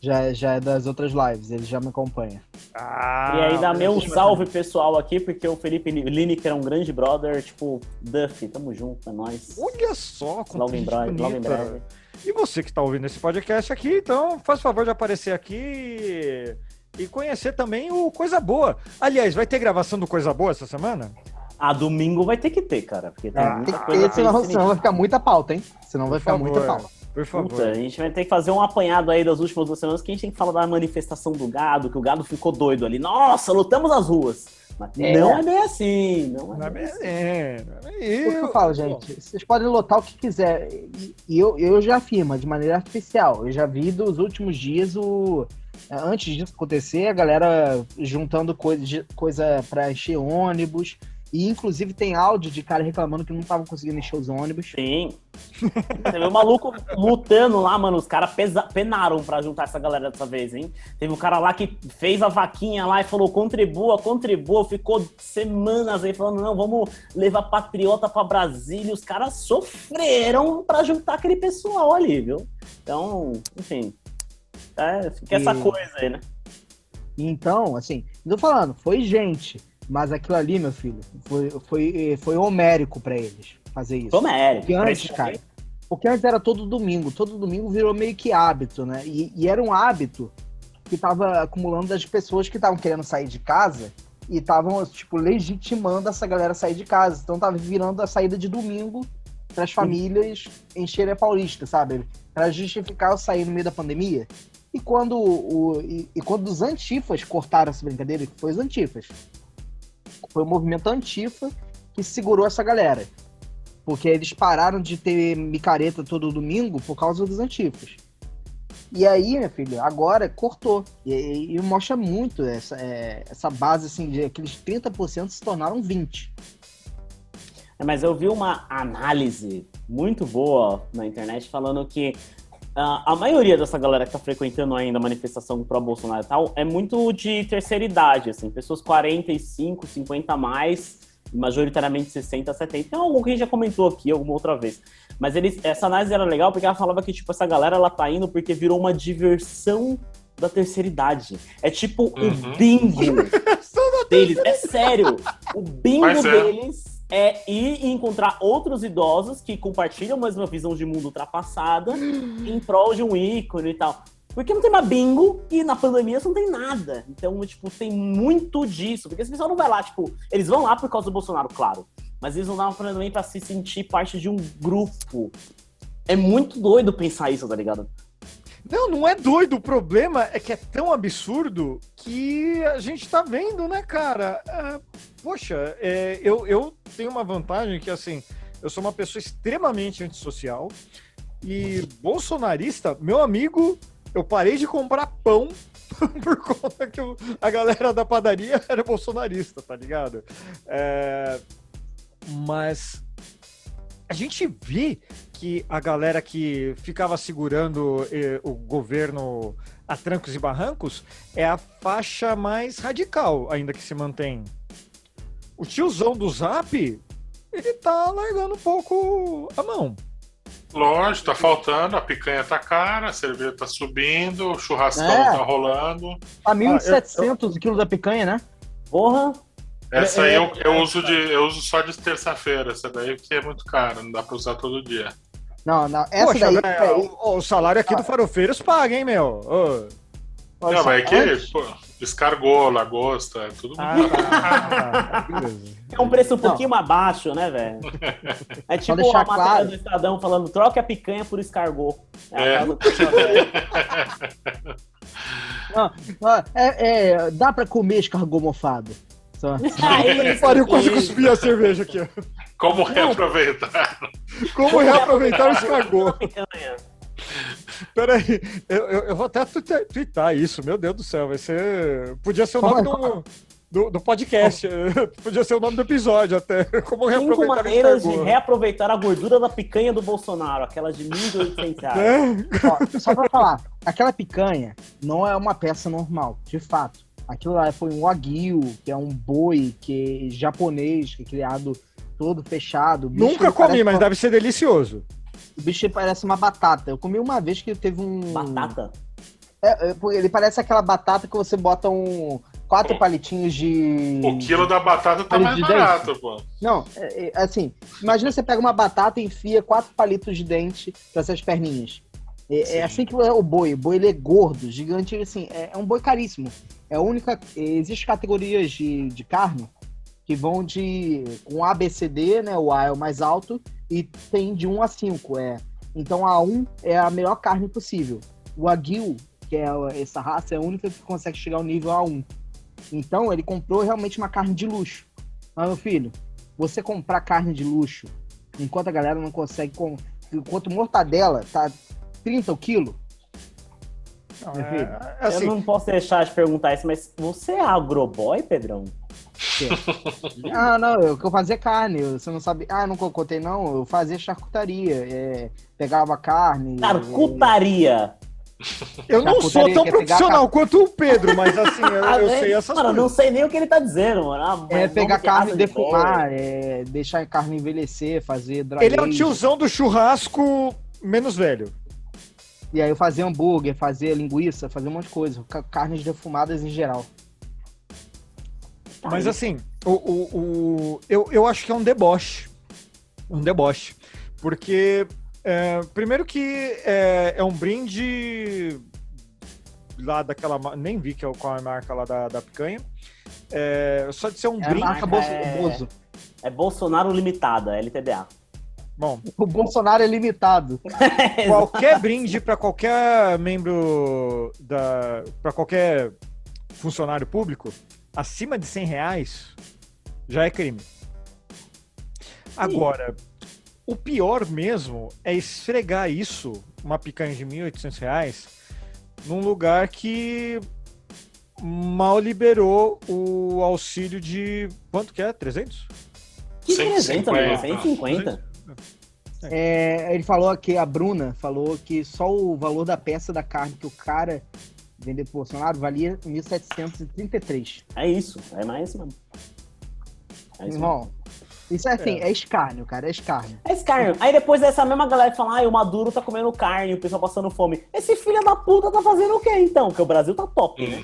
Já, já é das outras lives, ele já me acompanha. Ah, E aí dá meu ótimo. salve pessoal aqui, porque o Felipe Lineker é um grande brother, tipo, Duff, tamo junto, é nóis. Olha só, com Logo em breve, logo em bonita. breve. E você que está ouvindo esse podcast aqui, então faz favor de aparecer aqui e conhecer também o Coisa Boa. Aliás, vai ter gravação do Coisa Boa essa semana? Ah, domingo vai ter que ter, cara, porque tem Ah, muita coisa ter, senão, senão vai ficar muita pauta, hein? Senão vai ficar muita favor. pauta. Por favor. Puta, a gente vai ter que fazer um apanhado aí das últimas duas semanas que a gente tem que falar da manifestação do gado, que o gado ficou doido ali. Nossa, lutamos as ruas. Mas É. não é bem assim. Não Não é é bem bem assim. é, não é Por isso que eu eu- falo, gente, vocês podem lotar o que quiser. E, e eu, eu já afirmo, de maneira artificial. Eu já vi dos últimos dias o. Antes disso acontecer, a galera juntando coisa, coisa pra encher ônibus. E inclusive tem áudio de cara reclamando que não tava conseguindo encher os ônibus. Sim. Você vê o maluco lutando lá, mano. Os caras penaram pra juntar essa galera dessa vez, hein? Teve um cara lá que fez a vaquinha lá e falou: contribua, contribua. Ficou semanas aí falando: não, vamos levar patriota pra Brasília. E Os caras sofreram pra juntar aquele pessoal ali, viu? Então, enfim. É, fica essa E- coisa aí, né? Então, assim, não tô falando, foi gente. Mas aquilo ali, meu filho, foi, foi, foi homérico pra eles fazer isso. Tomé. Porque antes, cara, porque antes era todo domingo, todo domingo virou meio que hábito, né? E, e era um hábito que tava acumulando das pessoas que estavam querendo sair de casa e estavam, tipo, legitimando essa galera sair de casa. Então tava virando a saída de domingo para as famílias encherem a Paulista, sabe? Para justificar o sair no meio da pandemia. E quando, o, e, e quando os antifas cortaram essa brincadeira, que foi os antifas. Foi o movimento antifa que segurou essa galera. Porque eles pararam de ter micareta todo domingo por causa dos antifas. E aí, minha filha, agora cortou. E, e- mostra muito essa, é, essa base, assim, de aqueles 30% se tornaram 20%. É, Mas eu vi uma análise muito boa na internet falando que a maioria dessa galera que tá frequentando ainda a manifestação do pró-Bolsonaro e tal é muito de terceira idade, assim, pessoas 45, 50 a mais, majoritariamente 60, 70. Tem algo que a gente já comentou aqui alguma outra vez. Mas eles, essa análise era legal porque ela falava que, tipo, essa galera ela tá indo porque virou uma diversão da terceira idade. É tipo Uhum. o bingo <laughs> deles. É sério. O bingo Mas deles é ir e encontrar outros idosos que compartilham a mesma visão de mundo ultrapassada em prol de um ícone e tal. Porque não tem mais bingo e na pandemia não tem nada. Então, tipo, tem muito disso. Porque esse pessoal não vai lá, tipo, eles vão lá por causa do Bolsonaro, claro. Mas eles não dão também pra se sentir parte de um grupo. É muito doido pensar isso, tá ligado? Não, não é doido. O problema é que é tão absurdo que a gente tá vendo, né, cara? Ah, poxa, é, eu, eu tenho uma vantagem que, assim, eu sou uma pessoa extremamente antissocial e bolsonarista, meu amigo, eu parei de comprar pão <laughs> por conta que eu- a galera da padaria <laughs> era bolsonarista, tá ligado? É, mas a gente vê que a galera que ficava segurando eh, o governo a trancos e barrancos é a faixa mais radical ainda que se mantém. O tiozão do Zap, ele tá largando um pouco a mão. Lógico, tá faltando, a picanha tá cara, a cerveja tá subindo, o churrascão É. tá rolando. Tá 1.700 quilos da picanha, né? Porra! Essa É, aí é, eu, eu é, uso de, eu uso só de terça-feira, essa daí que é muito cara, não dá pra usar todo dia. Não, não. Essa Poxa, daí. peraí. o, o salário aqui do Farofeiros paga, hein, meu? Olha não, mas é que, pô, lagosta, é tudo Ah, muito tá. Beleza. É um preço um pouquinho mais baixo, né, velho? <laughs> É tipo a matéria claro. do Estadão falando troque a picanha por escargot. É. do- <laughs> Não, é, é, dá pra comer escargot mofado. Só. Aí, <laughs> Pariu, quase cuspi a cerveja aqui. Como reaproveitar? Como reaproveitar escargot? picanha. Peraí, eu, eu, eu vou até twittar isso, meu Deus do céu, vai ser. Podia ser o nome do, do, do podcast, <laughs> podia ser o nome do episódio até. <laughs> Como Cinco reaproveitar o maneiras de reaproveitar a gordura da picanha do Bolsonaro, aquela de 1.800 reais. É? Ó, só pra falar, aquela picanha não é uma peça normal, de fato. Aquilo lá foi um wagyu, que é um boi que é japonês, que é criado todo fechado. Bicho, Nunca comi, mas uma- deve ser delicioso. O bicho parece uma batata. Eu comi uma vez que teve um. Batata. É, é, ele parece aquela batata que você bota um quatro Pô. palitinhos de. O quilo da batata tá mais de barato, pô. Não, é, é, assim, imagina você pega uma batata e enfia quatro palitos de dente para essas perninhas. É, é assim que é o boi. O boi ele é gordo, gigante, assim, é, é um boi caríssimo. É a única. Existem categorias de, de carne que vão de com A, B, C, D, né? O A é o mais alto, e tem de 1 a 5. É Então a A1 é a melhor carne possível. O Aguil, que é essa raça, é a única que consegue chegar ao nível A1. Então ele comprou realmente uma carne de luxo. Mas, meu filho, você comprar carne de luxo, enquanto a galera não consegue. Com... Enquanto mortadela tá 30 o quilo. Não, filho, é, assim, Eu não posso deixar de perguntar isso, mas você é agroboy, Pedrão? <laughs> Ah, não, eu que eu fazia carne. Você não sabe. Ah, não contei, não. Eu fazia charcutaria. é, pegava carne. é, Charcutaria. eu não sou tão profissional quanto o Pedro, mas assim, eu, <laughs> Ah, eu né? sei essas mano, eu não coisas. sei nem o que ele tá dizendo, mano. Ah, É, pegar carne, de defumar, boi. é, deixar a carne envelhecer, fazer dry Ele é o tiozão do churrasco menos velho. E aí eu fazia hambúrguer, fazia linguiça, fazia um monte de coisa. ca- Carnes defumadas em geral. Tá Mas assim, o, o, o- eu, eu acho que é um deboche. Um deboche. Porque, é, primeiro que é, é um brinde lá daquela. Nem vi que é, o- qual é a marca lá da, da picanha. É, só de ser um É a brinde. marca Bolso- é-. É Bolsonaro Limitada, LTDA. Bom, O Bolsonaro é limitado. <laughs> qualquer brinde para qualquer membro da. para qualquer funcionário público, acima de 100 reais, já é crime. Agora, o pior mesmo é esfregar isso, uma picanha de 1.800 reais, num lugar que mal liberou o auxílio de. quanto que é? 300? Que 300, mano, 150. 150. É, ele falou que a Bruna falou que só o valor da peça da carne que o cara vendeu pro Bolsonaro valia 1.733. É isso, é mais, mano. É isso. mesmo. Irmão, isso é assim, é, escárnio, cara, é escárnio. É escárnio. Aí depois dessa mesma galera fala, ah, o Maduro tá comendo carne, o pessoal passando fome. Esse filho da puta tá fazendo o quê, então? Porque o Brasil tá top, né?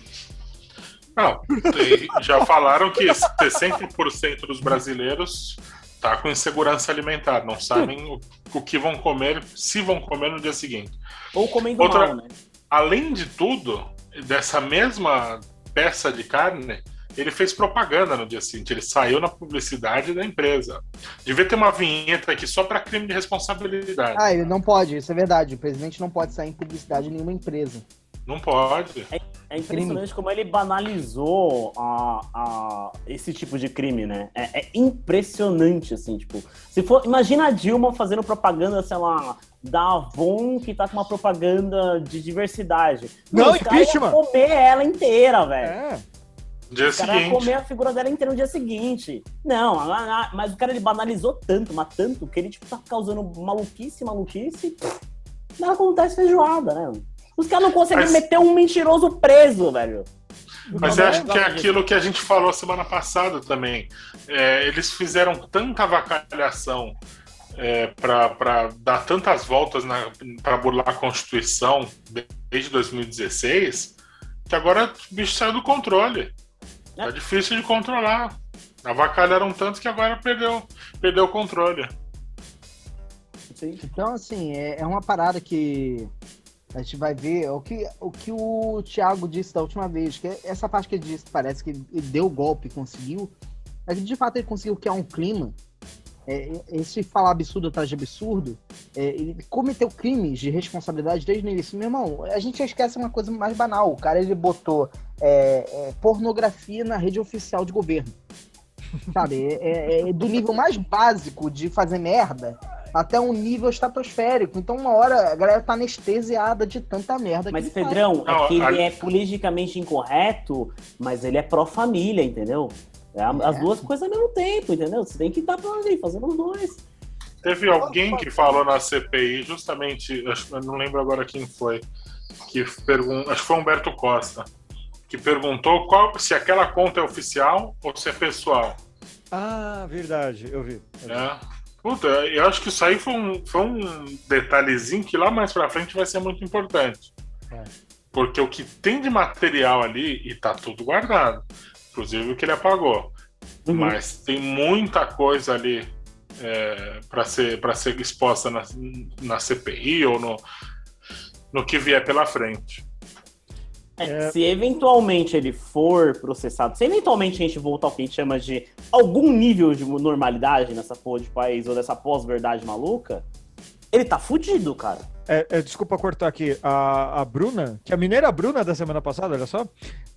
Não, tem- já falaram que 60% dos brasileiros tá com insegurança alimentar, não sabem o, o que vão comer, se vão comer no dia seguinte. Ou comendo Outra- mal, né? Além de tudo, dessa mesma peça de carne, ele fez propaganda no dia seguinte, ele saiu na publicidade da empresa. Devia ter uma vinheta aqui só para crime de responsabilidade. Ah, ele não pode, isso é verdade. O presidente não pode sair em publicidade em nenhuma empresa. Não pode. É impressionante como ele banalizou a, a- esse tipo de crime, né? É, é impressionante, assim, tipo. Se for, imagina a Dilma fazendo propaganda, sei lá, da Avon que tá com uma propaganda de diversidade. Não, os impeachment. comer ela inteira, velho. É. Dia O cara ia seguinte. comer a figura dela inteira no dia seguinte. Não, a- a- mas o cara ele banalizou tanto, mas tanto, que ele tipo, tá causando maluquice, maluquice. pff, Não acontece feijoada, né? Os caras não conseguem Mas- meter um mentiroso preso, velho. Mas eu acho que é aquilo que a gente falou semana passada também. É, eles fizeram tanta avacalhação é, para dar tantas voltas para burlar a Constituição desde 2016 que agora o bicho saiu do controle. É. Tá difícil de controlar. Avacalharam tanto que agora perdeu, perdeu o controle. Sim. Então, assim, é, é uma parada que a gente vai ver o que, o que o Thiago disse da última vez, que é essa parte que ele disse parece que ele deu o golpe conseguiu, é que de fato ele conseguiu criar um clima. É, esse falar absurdo atrás de absurdo, é, ele cometeu crimes de responsabilidade desde o início. Meu irmão, a gente esquece uma coisa mais banal. O cara ele botou é, é, pornografia na rede oficial de governo. Sabe? É, é- é do nível mais básico de fazer merda até um nível estratosférico. Então, uma hora a galera tá anestesiada de tanta merda Mas, faz. Pedrão, Não, é que ele é politicamente incorreto, mas ele é pró-família, entendeu? É As É. duas coisas ao mesmo tempo, entendeu? Você tem que estar por ali, fazendo os dois. Teve alguém que falou na CPI, justamente, acho- eu não lembro agora quem foi, que perguntou, acho que foi Humberto Costa, que perguntou qual, se aquela conta é oficial ou se é pessoal. Ah, verdade, eu vi. Eu vi. Né? Puta, eu acho que isso aí foi um, foi um detalhezinho que lá mais pra frente vai ser muito importante. É. Porque o que tem de material ali, e tá tudo guardado, inclusive o que ele apagou, Uhum. mas tem muita coisa ali é, para ser, pra ser exposta na, na CPI ou no, no que vier pela frente. É, Se eventualmente ele for processado, se eventualmente a gente voltar ao que a gente chama de algum nível de normalidade nessa porra de país ou dessa pós-verdade maluca, Ele tá fudido, cara. É, é, desculpa cortar aqui. A, a Bruna, que é a mineira Bruna da semana passada, olha só,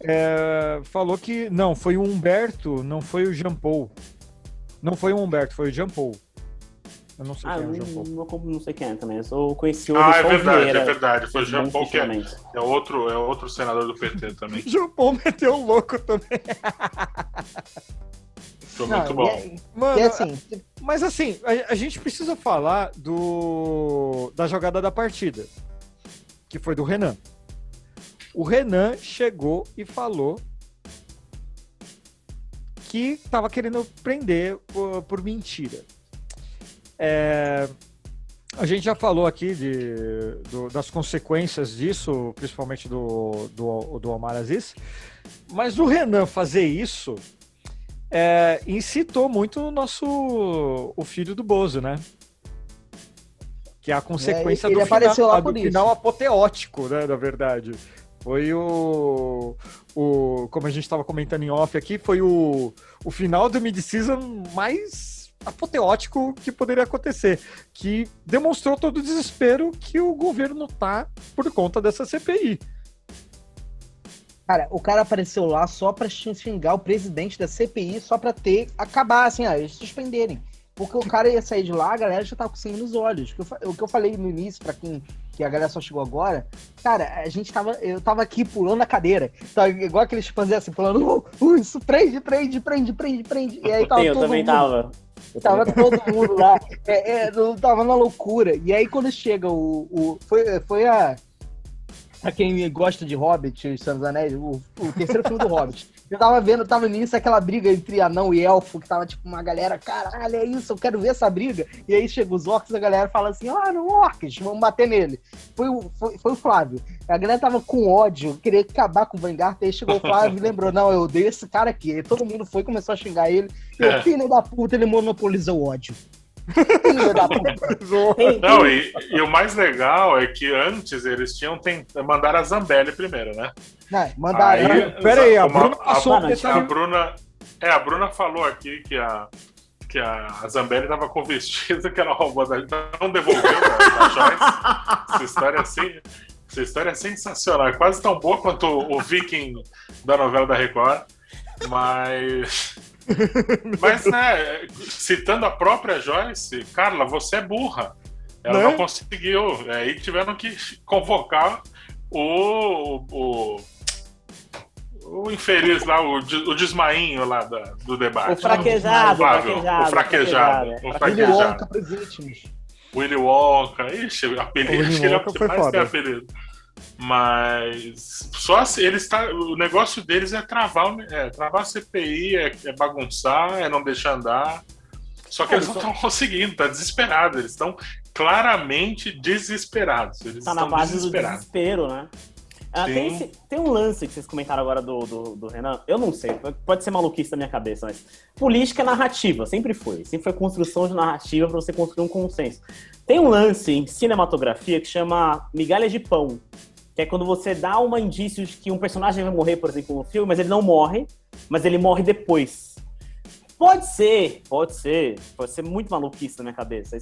é, falou que não, foi o Humberto, não foi o Jean Paul. Não foi o Humberto, foi o Jean Paul. Eu não sei Ah, quem é não, o Jean Paul. não, não sei quem é também. Eu só conheci o Ah, é verdade, Vieira. é verdade. Foi o Jean Paul que é, é outro, é outro senador do PT também. <laughs> Jean Paul meteu o louco também. Foi Não, muito e bom. é- Mano, E assim, mas assim, a, a gente precisa falar do da jogada da partida, que foi do Renan. O Renan chegou e falou que tava querendo prender por, por mentira. É, a gente já falou aqui de, do- das consequências disso, principalmente do, do, do Omar Aziz, mas o Renan fazer isso é, incitou muito o nosso o filho do Bozo, né? Que é a consequência ele do, apareceu final, lá do por isso. final apoteótico, né? Na verdade. Foi o, o. Como a gente estava comentando em off aqui, foi o, o final do mid-season mais apoteótico que poderia acontecer. Que demonstrou todo o desespero que o governo tá por conta dessa CPI. Cara, o cara apareceu lá só pra xingar o presidente da CPI, só pra ter, acabar, assim, ó, eles suspenderem. Porque o cara ia sair de lá, a galera já tava com sangue nos olhos. O que eu O que eu falei no início, pra quem que a galera só chegou agora, cara, a gente tava, eu tava aqui pulando a cadeira. Tava igual aqueles chimpanzés assim, pulando, uh, uh, isso prende, prende, prende, prende, prende. E aí tava eu todo também mundo, tava. Eu Tava também todo mundo lá. É, é, tava na loucura. E aí, quando chega o. o foi, foi a. Pra quem gosta de Hobbit e Senhor dos Anéis, o, o terceiro filme do Hobbit. Eu tava vendo, tava nisso aquela briga entre anão e elfo, que tava tipo uma galera, caralho, é isso, eu quero ver essa briga. E aí chega os orcs, a galera fala assim: ah, não, orcs, vamos bater nele. Foi, o- foi, foi o Flávio. A galera tava com ódio, queria acabar com o Vanguard, aí chegou o Flávio e <laughs> lembrou: não, eu odeio esse cara aqui. Aí todo mundo foi, começou a xingar ele. E É. o filho da puta, ele monopolizou o ódio. Filho da puta. Tem- Não, e, e o mais legal é que antes eles tinham tent... mandar a Zambelli primeiro, né? Não, mandaram. Aí- Pera aí, a Uma- Bruna passou a- um A detalhe. Bruna, é, a Bruna falou aqui que a, que a Zambelli tava com vestido que ela roubou da. Não devolveu da, da Joyce. Essa história, é assim, essa história é sensacional. É quase tão boa quanto o, o Viking da novela da Record. Mas. <laughs> Mas, né, citando a própria Joyce, Carla, você é burra. Ela Né? não conseguiu. Aí tiveram que convocar o, o, o infeliz lá, o, o desmainho lá da- do debate. O fraquejado, o Flávio, fraquejado. o fraquejado, é. o Willy fraquejado. Wonka pros. Willy Wonka, ixi, o apelido, O Willy acho que ele é o Wonka que foi mais foda. tem apelido. Mas só assim, eles tá, o negócio deles é travar, o- é, travar a CPI, é, é bagunçar, é não deixar andar. Só que É, eles não estão conseguindo, tá desesperado. Eles estão claramente desesperados. Eles Tá na estão base do desesperados. desespero, né? Ah, tem, esse- tem um lance que vocês comentaram agora do, do, do Renan. Eu não sei, pode ser maluquice da minha cabeça, mas política é narrativa, sempre foi. Sempre foi construção de narrativa para você construir um consenso. Tem um lance em cinematografia que chama migalha de pão, que é quando você dá uma indício de que um personagem vai morrer, por exemplo, no filme, mas ele não morre, mas ele morre depois. Pode ser, pode ser, pode ser muito maluquice na minha cabeça.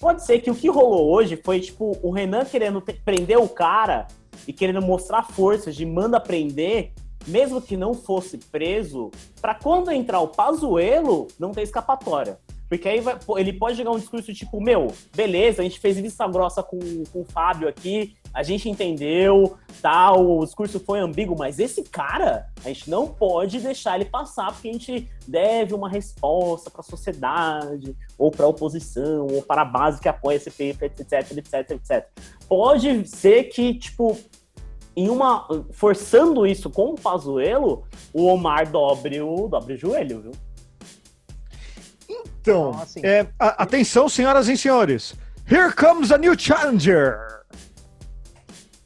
Pode ser que o que rolou hoje foi, tipo, o Renan querendo prender o cara e querendo mostrar forças de manda prender, mesmo que não fosse preso, pra quando entrar o Pazuelo, não ter escapatória. Porque aí vai- ele pode jogar um discurso tipo, meu, beleza, a gente fez vista grossa com, com o Fábio aqui, a gente entendeu, tal, o discurso foi ambíguo, mas esse cara, a gente não pode deixar ele passar, porque a gente deve uma resposta para a sociedade, ou para a oposição, ou para a base que apoia a CPI, etc, etc, etc. Pode ser que, tipo, em uma. Forçando isso com o Pazuelo, o Omar dobre o, dobre o joelho, viu? Então, Então, assim- é, a- atenção, senhoras e senhores. Here comes a new challenger.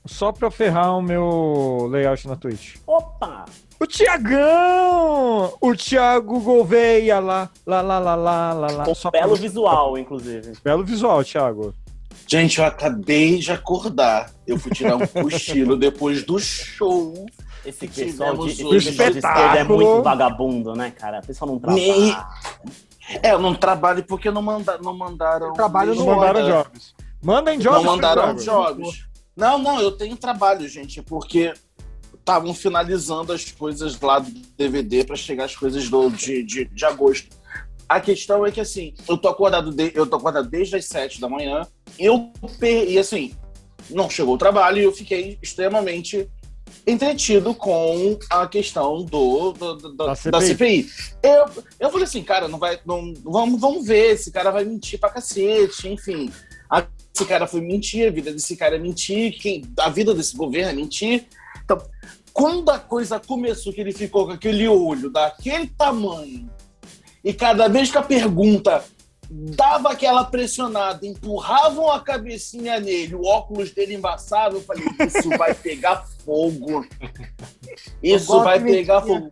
Só pra ferrar o meu layout na Twitch. Opa! O Tiagão! O Thiago Gouveia lá, lá, lá, lá, lá, lá, lá. Com Só belo pra- visual, inclusive. Belo visual, Thiago. Gente, eu acabei de acordar. Eu fui tirar um cochilo depois do show. Esse pessoal de, pessoal de esquerda é muito vagabundo, né, cara? O pessoal não trabalha. É, eu não trabalho porque não, manda, não mandaram. Eu trabalho Não mandaram jogos. Mandem jogos. não mandaram jogos. Não, não, eu tenho trabalho, gente, porque estavam finalizando as coisas lá do DVD para chegar as coisas do, de, de, de agosto. A questão é que assim, eu tô acordado, de- eu tô acordado desde as sete da manhã, eu per- e assim, não chegou o trabalho e eu fiquei extremamente entretido com a questão do, do- do- Da CPI. da CPI. Eu, eu falei assim, cara, não vai, não, vamos, vamos ver, esse cara vai mentir pra cacete, enfim. A- esse cara foi mentir, a vida desse cara é mentir, quem, a vida desse governo é mentir. Então, quando a coisa começou, que ele ficou com aquele olho daquele tamanho, e cada vez que a pergunta dava aquela pressionada, empurravam a cabecinha nele, o óculos dele embaçava, eu falei, isso vai pegar fogo. Isso vai pegar fogo.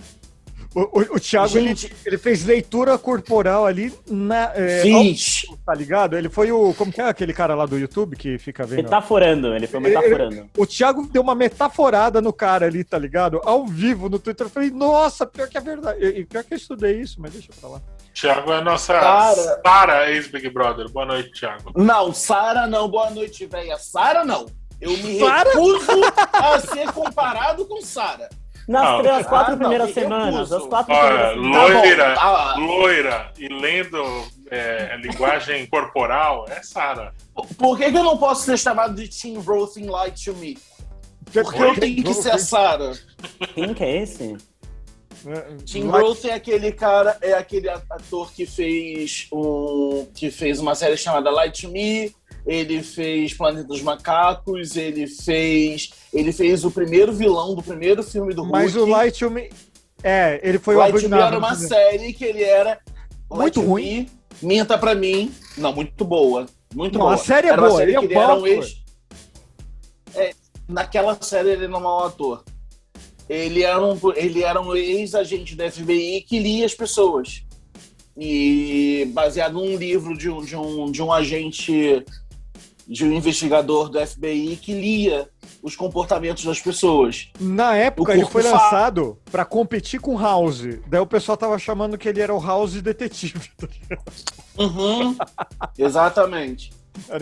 O, o, o Thiago, Gente. ele, ele fez leitura corporal ali na. É, Fiz. ao- tá ligado? Ele foi o. Como que é aquele cara lá do YouTube que fica vendo? Metaforando, ele foi metaforando. O Thiago deu uma metaforada no cara ali, tá ligado? Ao vivo no Twitter. Eu falei, nossa, pior que é verdade. E pior que eu estudei isso, mas deixa pra lá. Thiago é a nossa Cara. Sara, ex-Big Brother. Boa noite, Thiago. Não, Sara não. Boa noite, velha. Sara não. Eu me Sara? recuso a ser comparado com Sara. Nas, Não. nas quatro Ah, não, primeiras eu semanas, as quatro Olha, primeiras semanas. Loira, Tá loira e lendo é, linguagem corporal é Sara. Por que, que eu não posso ser chamado de Tim Roth em Light to Me? Por que eu tenho que ser a Sara? Quem que é esse? Tim Like- Roth é aquele cara, é aquele ator que fez um, que fez uma série chamada Light to Me. Ele fez Planeta dos Macacos. Ele fez, ele fez o primeiro vilão do primeiro filme do Mas Hulk. o Light to Me. É, ele foi o Light to Me era uma série que ele era Muito Light ruim. Me, minta pra mim, não muito boa, muito Não, boa. a série é Era uma boa, série ele é que ele bom era um ex. É, naquela série ele não é um ator. Ele era um, ele era um ex-agente da FBI que lia as pessoas. E baseado num livro de um, de um, de um agente, de um investigador do FBI que lia os comportamentos das pessoas. Na época, ele foi lançado pra competir com House. Daí o pessoal tava chamando que ele era o House detetive. Uhum. Exatamente.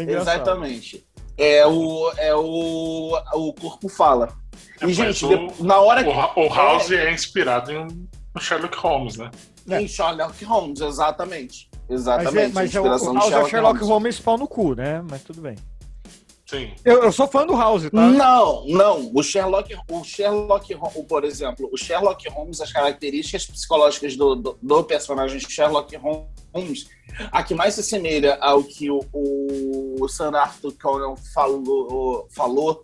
Exatamente. É o, é o, o corpo fala. É, E, mas gente, o- na hora que. O, o House é, inspirado em um Sherlock Holmes, né? Em Sherlock Holmes, exatamente. Mas, Exatamente. é, mas é o, o inspiração de House é Sherlock Holmes pau no cu, né? Mas tudo bem. Sim. Eu, eu sou fã do House, tá? Não, não. O Sherlock, o Sherlock, Ho- por exemplo, o Sherlock Holmes, as características psicológicas do, do, do personagem Sherlock Holmes, a que mais se assemelha ao que o, o Sir Arthur Conan falou, falou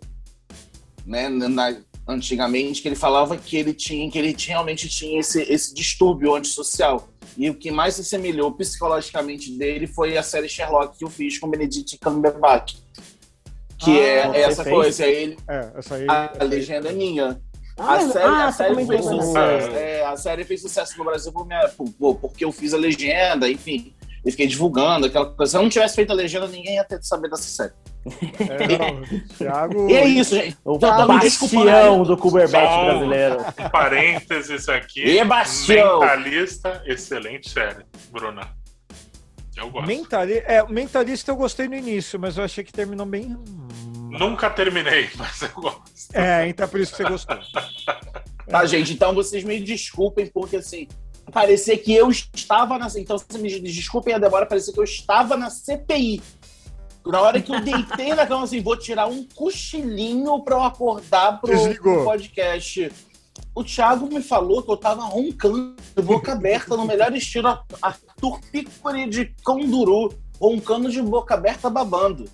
né, na- antigamente, que ele falava que ele tinha, que ele tinha- realmente tinha esse, esse distúrbio antissocial. E o que mais se assemelhou psicologicamente dele foi a série Sherlock que eu fiz com Benedict Cumberbatch. Que Ah, você é essa fez? coisa, ele, É, essa aí. a, aí- legenda é minha. Ah, a série, ah, a série fez sucesso. é, a série fez sucesso no Brasil por minha- por- por- porque eu fiz a legenda, enfim. Eu fiquei divulgando aquela coisa. Se eu não tivesse feito a legenda, ninguém ia ter de saber dessa série. É, não, o Thiago. <laughs> E é isso, gente. O me desculpa, bastião né? do Cumberbatch Só- brasileiro. Parênteses aqui. E Bastião? Mentalista, excelente série, Bruna. Eu gosto. Mentali... É, Mentalista eu gostei no início, mas eu achei que terminou bem. Nunca terminei, <laughs> mas eu gosto. É, então é por isso que você gostou. <laughs> Tá, gente? Então vocês me desculpem, porque assim, parecia que eu estava na. Então vocês me desculpem a demora, parecia que eu estava na CPI. Na hora que eu deitei na cama, assim, vou tirar um cochilinho pra eu acordar pro, Desligou. pro podcast. O Thiago me falou que eu tava roncando, de boca aberta, no melhor estilo Arthur Piccoli de Conduru, roncando de boca aberta, babando.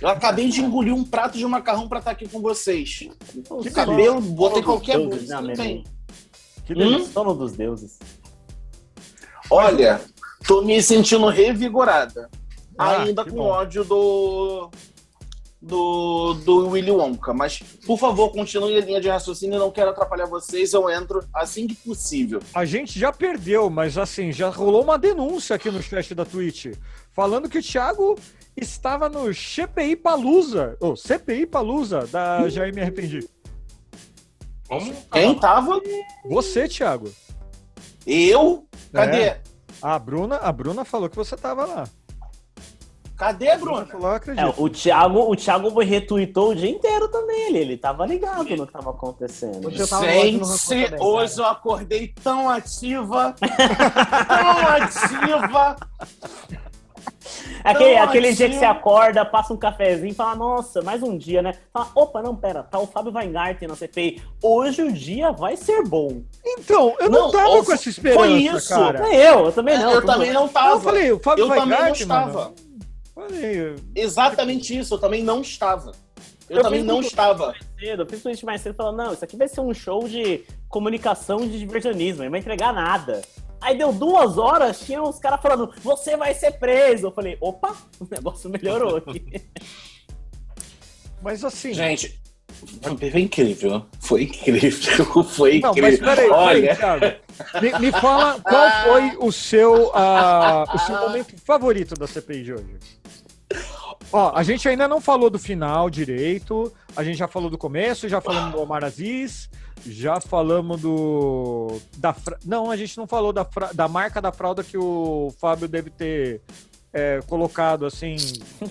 Eu acabei de engolir um prato de macarrão pra estar aqui com vocês. O Que cabelo, botei qualquer coisa. menino. Que Hum? Sono dos deuses. Olha, tô me sentindo revigorada. Ah, ainda com bom. ódio do, do, do Willy Wonka. Mas, por favor, continue a linha de raciocínio. Não quero atrapalhar vocês. Eu entro assim que possível. A gente já perdeu, mas assim, já rolou uma denúncia aqui no chat da Twitch, falando que o Thiago estava no CPI Palusa, ou CPI Palusa, da Já Me Arrependi. Vamos? Quem tava? Você, Thiago. Eu? Cadê? É. A Bruna, a Bruna falou que você tava lá. Cadê, eu É, o Thiago, o Thiago retweetou o dia inteiro também. Ele, ele tava ligado no que tava acontecendo. Hoje eu tava Gente, hoje eu acordei tão ativa, <laughs> tão ativa. É Aquele, Tão aquele dia que você acorda, passa um cafezinho e fala, nossa, mais um dia, né? Fala, opa, não, pera, tá o Fábio Weingarten na CPI. Hoje o dia vai ser bom. Então, eu não, Não, tava ou- com essa esperança, foi isso. cara. Nem eu, eu também não. eu também não tava. Eu falei, o Fábio Eu também não Weingarten, estava. mano. Falei, Exatamente isso, eu também não estava. Eu, Eu também não um- estava. cedo, eu fiz um mais cedo falando, não, isso aqui vai ser um show de comunicação de diversionismo, não vai entregar nada. Aí deu duas horas, tinha uns caras falando, você vai ser preso. Eu falei, opa, o negócio melhorou aqui. <laughs> mas assim. Gente, foi incrível. Foi incrível. <laughs> Foi Não, mas incrível. peraí, peraí, Olha, Thiago. Me, me fala qual <laughs> foi o seu, ah, o seu momento favorito da CPI de hoje. Ó, a gente ainda não falou do final direito, a gente já falou do começo, já falamos do Omar Aziz, já falamos do. Da, fra- não, a gente não falou da, fra- da marca da fralda que o Fábio deve ter é, colocado assim.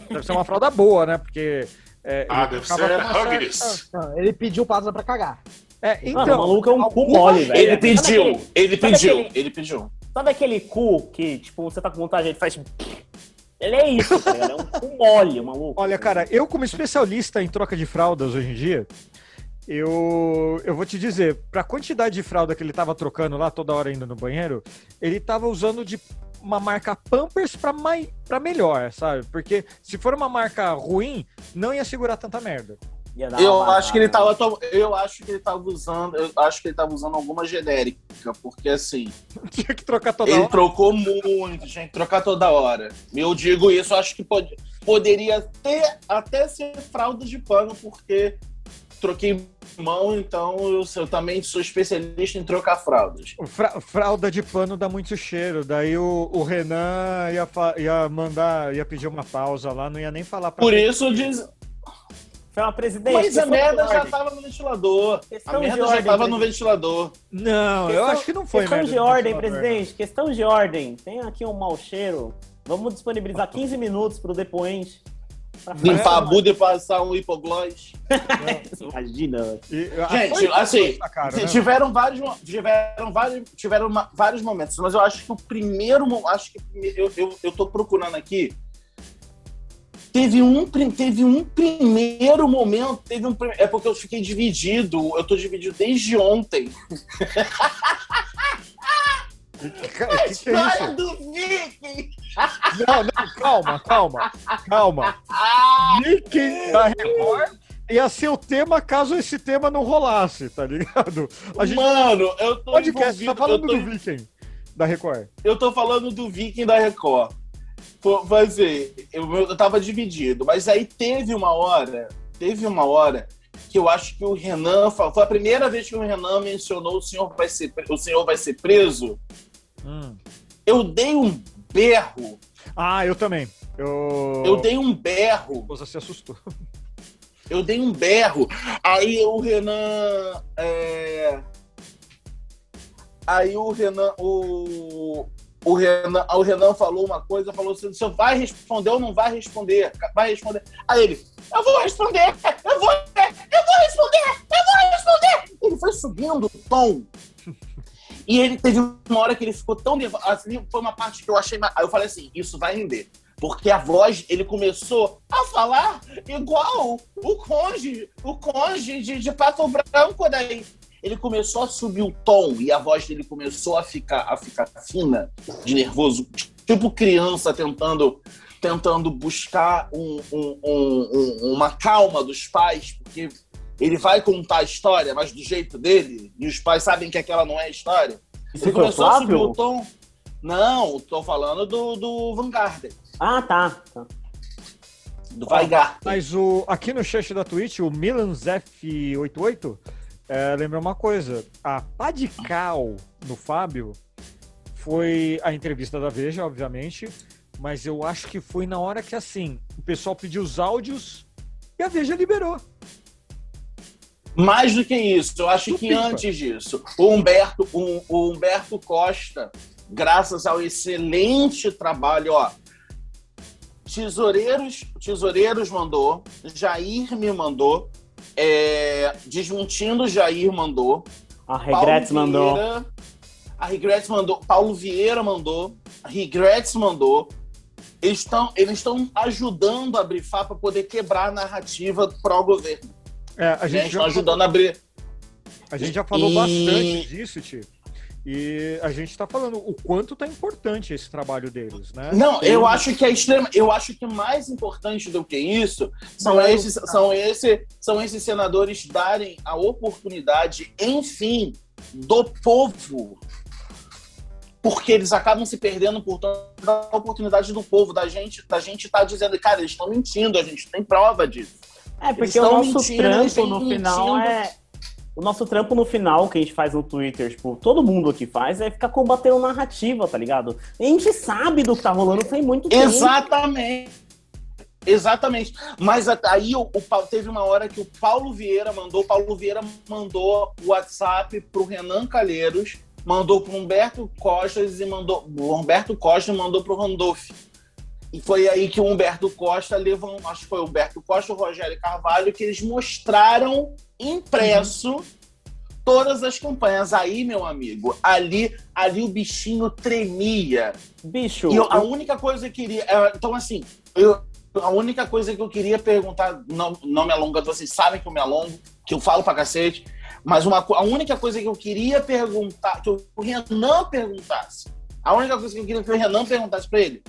Deve ser uma fralda boa, né? Porque. é, Ah, ele deve ser com uma certa- Huggies. Não, ele pediu pausa pra cagar. É, Mano, o então, maluco é um cu mole, velho. ele pediu, ele sabe pediu, aquele- ele pediu. Sabe aquele cu que, tipo, você tá com vontade, ele faz. Ele é isso, tá ligado? É um mole, maluco. Olha, cara, eu como especialista em troca de fraldas hoje em dia, eu, eu vou te dizer, pra quantidade de fralda que ele tava trocando lá toda hora indo no banheiro, ele tava usando de uma marca Pampers pra, mai, melhor, sabe? Porque se for uma marca ruim, não ia segurar tanta merda. Eu acho que ele tava, to- eu acho que ele tava usando, eu acho que ele tava usando alguma genérica, porque assim, <laughs> Tinha que trocar toda ele hora. trocou muito, tinha que trocar toda hora. Eu digo isso, acho que pode, poderia ter até ser fralda de pano, porque troquei mão, então eu, eu também sou especialista em trocar fraldas. Fra- fralda de pano dá muito cheiro. Daí o, o Renan ia, ia mandar, ia pedir uma pausa lá, não ia nem falar pra Por ele. isso diz, Uma presidente. mas a merda já ordem. tava no ventilador. Questão A de merda já ordem, tava no ventilador. Não, eu Questão- acho que não foi Questão merda de ordem, presidente. Questão de ordem. Tem aqui um mau cheiro. Vamos disponibilizar 15 minutos pro depoente. Pra Limpar a bunda e passar um hipoglós. <laughs> Imagina. E- Gente, assim, cara, né? tiveram vários, tiveram vários, tiveram uma- vários momentos, mas eu acho que o primeiro, acho que eu, eu, eu tô procurando aqui. Teve um, teve um primeiro momento, teve um, é porque eu fiquei dividido, eu tô dividido desde ontem. Cara, que que é História isso? do Viking! Não, não, calma, calma, calma. Mickey da Record ia ser o tema caso esse tema não rolasse, tá ligado? A gente Mano, eu tô podcast tá falando tô do Viking da Record. eu tô falando do Viking da Record. Vai dizer, eu, eu tava dividido, mas aí teve uma hora, teve uma hora que eu acho que o Renan, foi a primeira vez que o Renan mencionou o senhor vai ser, o senhor vai ser preso. Hum. Eu dei um berro, Ah, eu também. Eu, eu dei um berro, A esposa se assustou. eu dei um berro. Aí o Renan, é, aí o Renan, o o Renan, o Renan falou uma coisa, falou assim: você vai responder ou não vai responder? Vai responder. Aí ele, eu vou responder, eu vou, eu vou responder, eu vou responder. Ele foi subindo o tom. E ele teve uma hora que ele ficou tão nervoso. Assim, foi uma parte que eu achei. Aí eu falei assim: isso vai render. Porque a voz, ele começou a falar igual o conde, o conde de, de Pato Branco daí ele começou a subir o tom e a voz dele começou a ficar, a ficar fina, de nervoso, tipo criança tentando, tentando buscar um- um- um- um- uma calma dos pais, porque ele vai contar a história, mas do jeito dele, e os pais sabem que aquela não é a história. Isso Ele o começou a subir o tom. Não, tô falando do, do Vanguard, Ah, tá. tá. do Weigarten. Mas o, aqui no chat da Twitch, o MilansF88 é, lembra uma coisa. A pá de cal no Fábio foi a entrevista da Veja, obviamente, mas eu acho que foi na hora que, assim, o pessoal pediu os áudios e a Veja liberou. Mais do que isso, eu acho que antes disso, o Humberto, o, o Humberto Costa, graças ao excelente trabalho, ó, Tesoureiros, Tesoureiros mandou, Jair me mandou, é, Desmentindo Jair mandou, A Regrets Paulo mandou. Vieira, a Regrets mandou, Paulo Vieira mandou, a Regrets mandou. Eles estão eles estão ajudando a brifar para poder quebrar a narrativa pró-governo. É, a né? gente Estão já ajudando a abrir. A gente já falou E- bastante disso, tio. E a gente tá falando o quanto tá importante esse trabalho deles, né? Não, eu acho que é extrema. Eu acho que mais importante do que isso são Não, esses, são esse, são esses senadores darem a oportunidade, enfim, do povo. Porque eles acabam se perdendo por toda a oportunidade do povo, da gente, da gente tá dizendo, cara, eles estão mentindo, a gente tem prova disso. É, Eles porque o nosso mentindo, no final mentindo. é. O nosso trampo no final que a gente faz no Twitter, tipo, todo mundo aqui faz, é ficar combatendo narrativa, tá ligado? A gente sabe do que tá rolando tem muito tempo. Exatamente. Exatamente. Mas aí o, o teve uma hora que o Paulo Vieira mandou, o Paulo Vieira mandou o WhatsApp pro Renan Calheiros, mandou pro Humberto Costa e mandou. O Humberto Costa mandou pro Randolph. E foi aí que o Humberto Costa levou, acho que foi o Humberto Costa, o Rogério Carvalho, que eles mostraram impresso todas as campanhas. Aí, meu amigo, ali, ali o bichinho tremia. Bicho, E eu- a única coisa que eu queria. é, Então, assim, eu, a única coisa que eu queria perguntar, não, não me alongando, vocês sabem que eu me alongo, que eu falo pra cacete, mas uma, a única coisa que eu queria perguntar, que o Renan perguntasse, a única coisa que eu queria que o Renan perguntasse pra ele: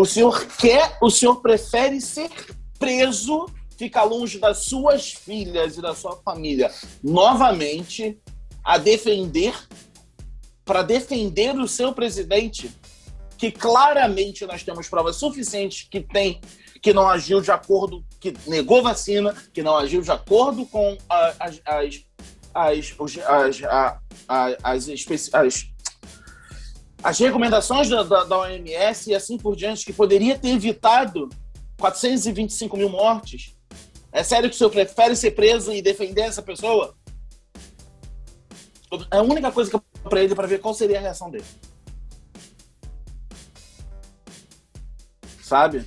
o senhor quer, o senhor prefere ser preso, ficar longe das suas filhas e da sua família novamente, a defender, para defender o seu presidente? que claramente nós temos provas suficientes que tem que não agiu de acordo, que negou vacina, que não agiu de acordo com as, as, as, as, a- a- as, especi- as, as recomendações da, da, da OMS e assim por diante, que poderia ter evitado 425 mil mortes. É sério que o senhor prefere ser preso e defender essa pessoa? É a única coisa que eu para ele para ver qual seria a reação dele. sabe?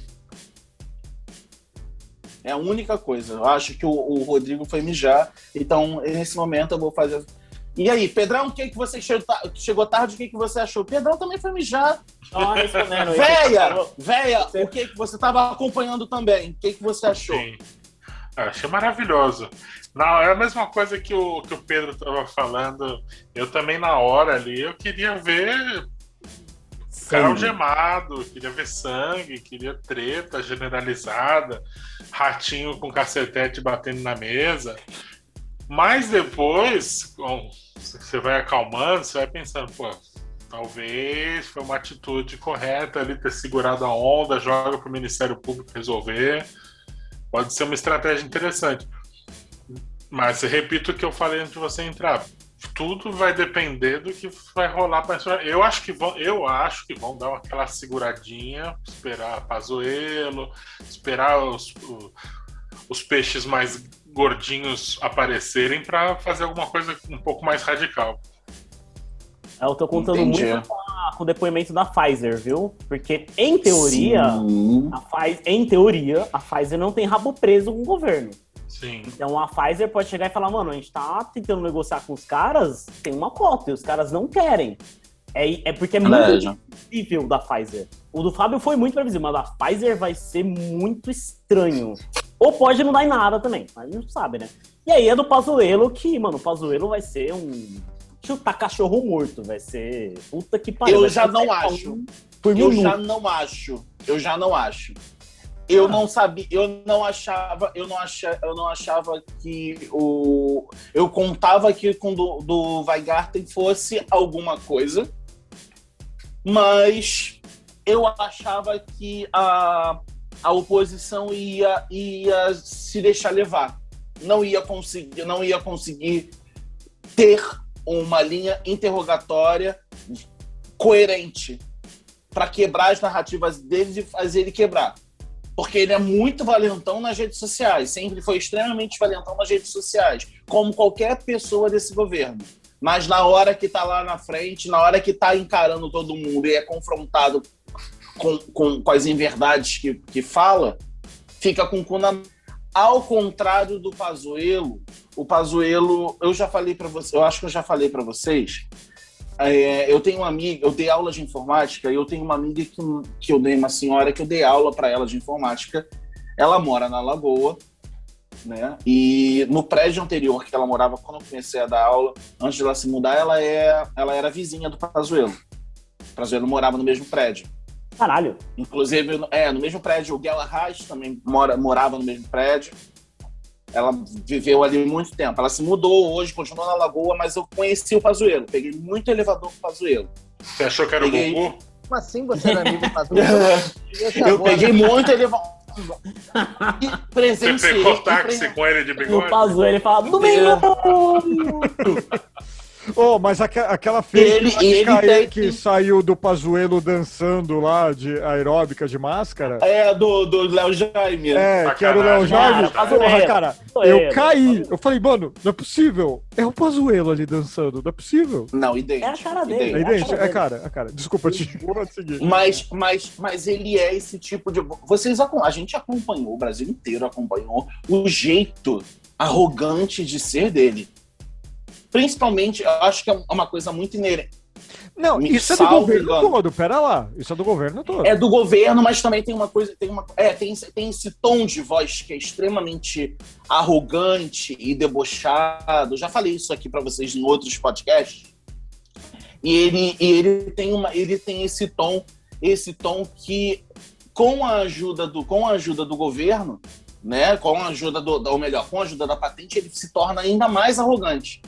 É a única coisa. Eu acho que o, o Rodrigo foi mijar, então nesse momento eu vou fazer. E aí, Pedrão, o que, que você chegou, chegou tarde? O que, que você achou? Pedrão também foi mijar. Véia! Véia, o que, que você estava acompanhando também? O que, que você achou? Sim. Ah, achei maravilhoso. Não, é a mesma coisa que o, que o Pedro estava falando. Eu também, na hora ali, eu queria ver cara algemado, queria ver sangue, queria treta generalizada, ratinho com cacetete batendo na mesa. Mas depois, bom, você vai acalmando, você vai pensando, pô, talvez foi uma atitude correta ali ter segurado a onda, joga para o Ministério Público resolver. Pode ser uma estratégia interessante. Mas repito o que eu falei antes de você entrar. Tudo vai depender do que vai rolar para Eu acho que vão, eu acho que vão dar aquela seguradinha, esperar Pazuello, esperar os, os peixes mais gordinhos aparecerem para fazer alguma coisa um pouco mais radical. Eu tô contando Entendi. muito com, a- o depoimento da Pfizer, viu? Porque, em teoria, Sim. a Pfizer, em teoria, a Pfizer não tem rabo preso com o governo. Sim. Então a Pfizer pode chegar e falar, mano, a gente tá tentando negociar com os caras, tem uma cota, e os caras não querem. É, é porque é muito Verdade. previsível da Pfizer. O do Fábio foi muito previsível, mas da Pfizer vai ser muito estranho. Ou pode não dar em nada também, mas não sabe, né? E aí é do Pazuello que, mano, o Pazuello vai ser um chutar cachorro morto, vai ser puta que pariu. Eu já não a acho. um Por Eu minuto. já não acho. Eu já não acho. Eu Ah. não sabia, eu não achava, eu não achava, eu não achava que o eu contava que com do, do Weigarten fosse alguma coisa, mas eu achava que a, a oposição ia, ia se deixar levar, não ia conseguir, não ia conseguir ter uma linha interrogatória coerente para quebrar as narrativas deles e fazer ele quebrar. Porque ele é muito valentão nas redes sociais, sempre foi extremamente valentão nas redes sociais, como qualquer pessoa desse governo. Mas na hora que tá lá na frente, na hora que tá encarando todo mundo e é confrontado com, com, com as inverdades que, que fala, fica com o cu na ao contrário do Pazuello, o Pazuello, eu já falei para você, eu acho que eu já falei para vocês. É, eu tenho uma amiga, eu dei aula de informática e eu tenho uma amiga que, que eu dei uma senhora que eu dei aula para ela de informática. Ela mora na Lagoa, né? E no prédio anterior que ela morava quando eu comecei a dar aula, antes de ela se mudar, ela é, ela era vizinha do Pazuello. O Pazuello morava no mesmo prédio. Caralho. Inclusive, é, no mesmo prédio, o Gela Reis também mora, morava no mesmo prédio. Ela viveu ali muito tempo. Ela se mudou hoje, continuou na Lagoa, mas eu conheci o Pazuello. Peguei muito elevador com o Pazuello. Você achou que era Peguei- o Gugu? Como assim você era amigo do Pazuello? <laughs> Eu peguei muito elevador. <laughs> E Você pegou táxi com ele de No bigode? Pazuello ele fala, domingo! <laughs> Oh, mas aque- aquela fake Ele- ele tem- que saiu do Pazuelo dançando lá de aeróbica de máscara. É, do, do Léo Jaime. É, que era o Léo Sacanagem. Jaime. Cara. Porra, cara, eu caí. Eu falei, mano, não é possível. É o Pazuelo ali dançando, não é possível. Não, idêntico. É a cara dele. idêntico. É a idêntico? cara É dele. cara, é cara. Desculpa, te seguir. Mas, mas, mas ele é esse tipo de. Vocês acom- a gente acompanhou, o Brasil inteiro acompanhou o jeito arrogante de ser dele. Principalmente, eu acho que é uma coisa muito inerente. Não, Me isso é do governo mano. todo, pera lá. Isso é do governo todo. É do governo, mas também tem uma coisa, tem uma, é, tem, esse- tem esse tom de voz que é extremamente arrogante e debochado. Já falei isso aqui para vocês em outros podcasts. E ele, e ele tem uma, ele tem esse tom, esse tom que com a ajuda do, com a ajuda do governo, né, com a ajuda do, ou melhor, com a ajuda da patente, ele se torna ainda mais arrogante.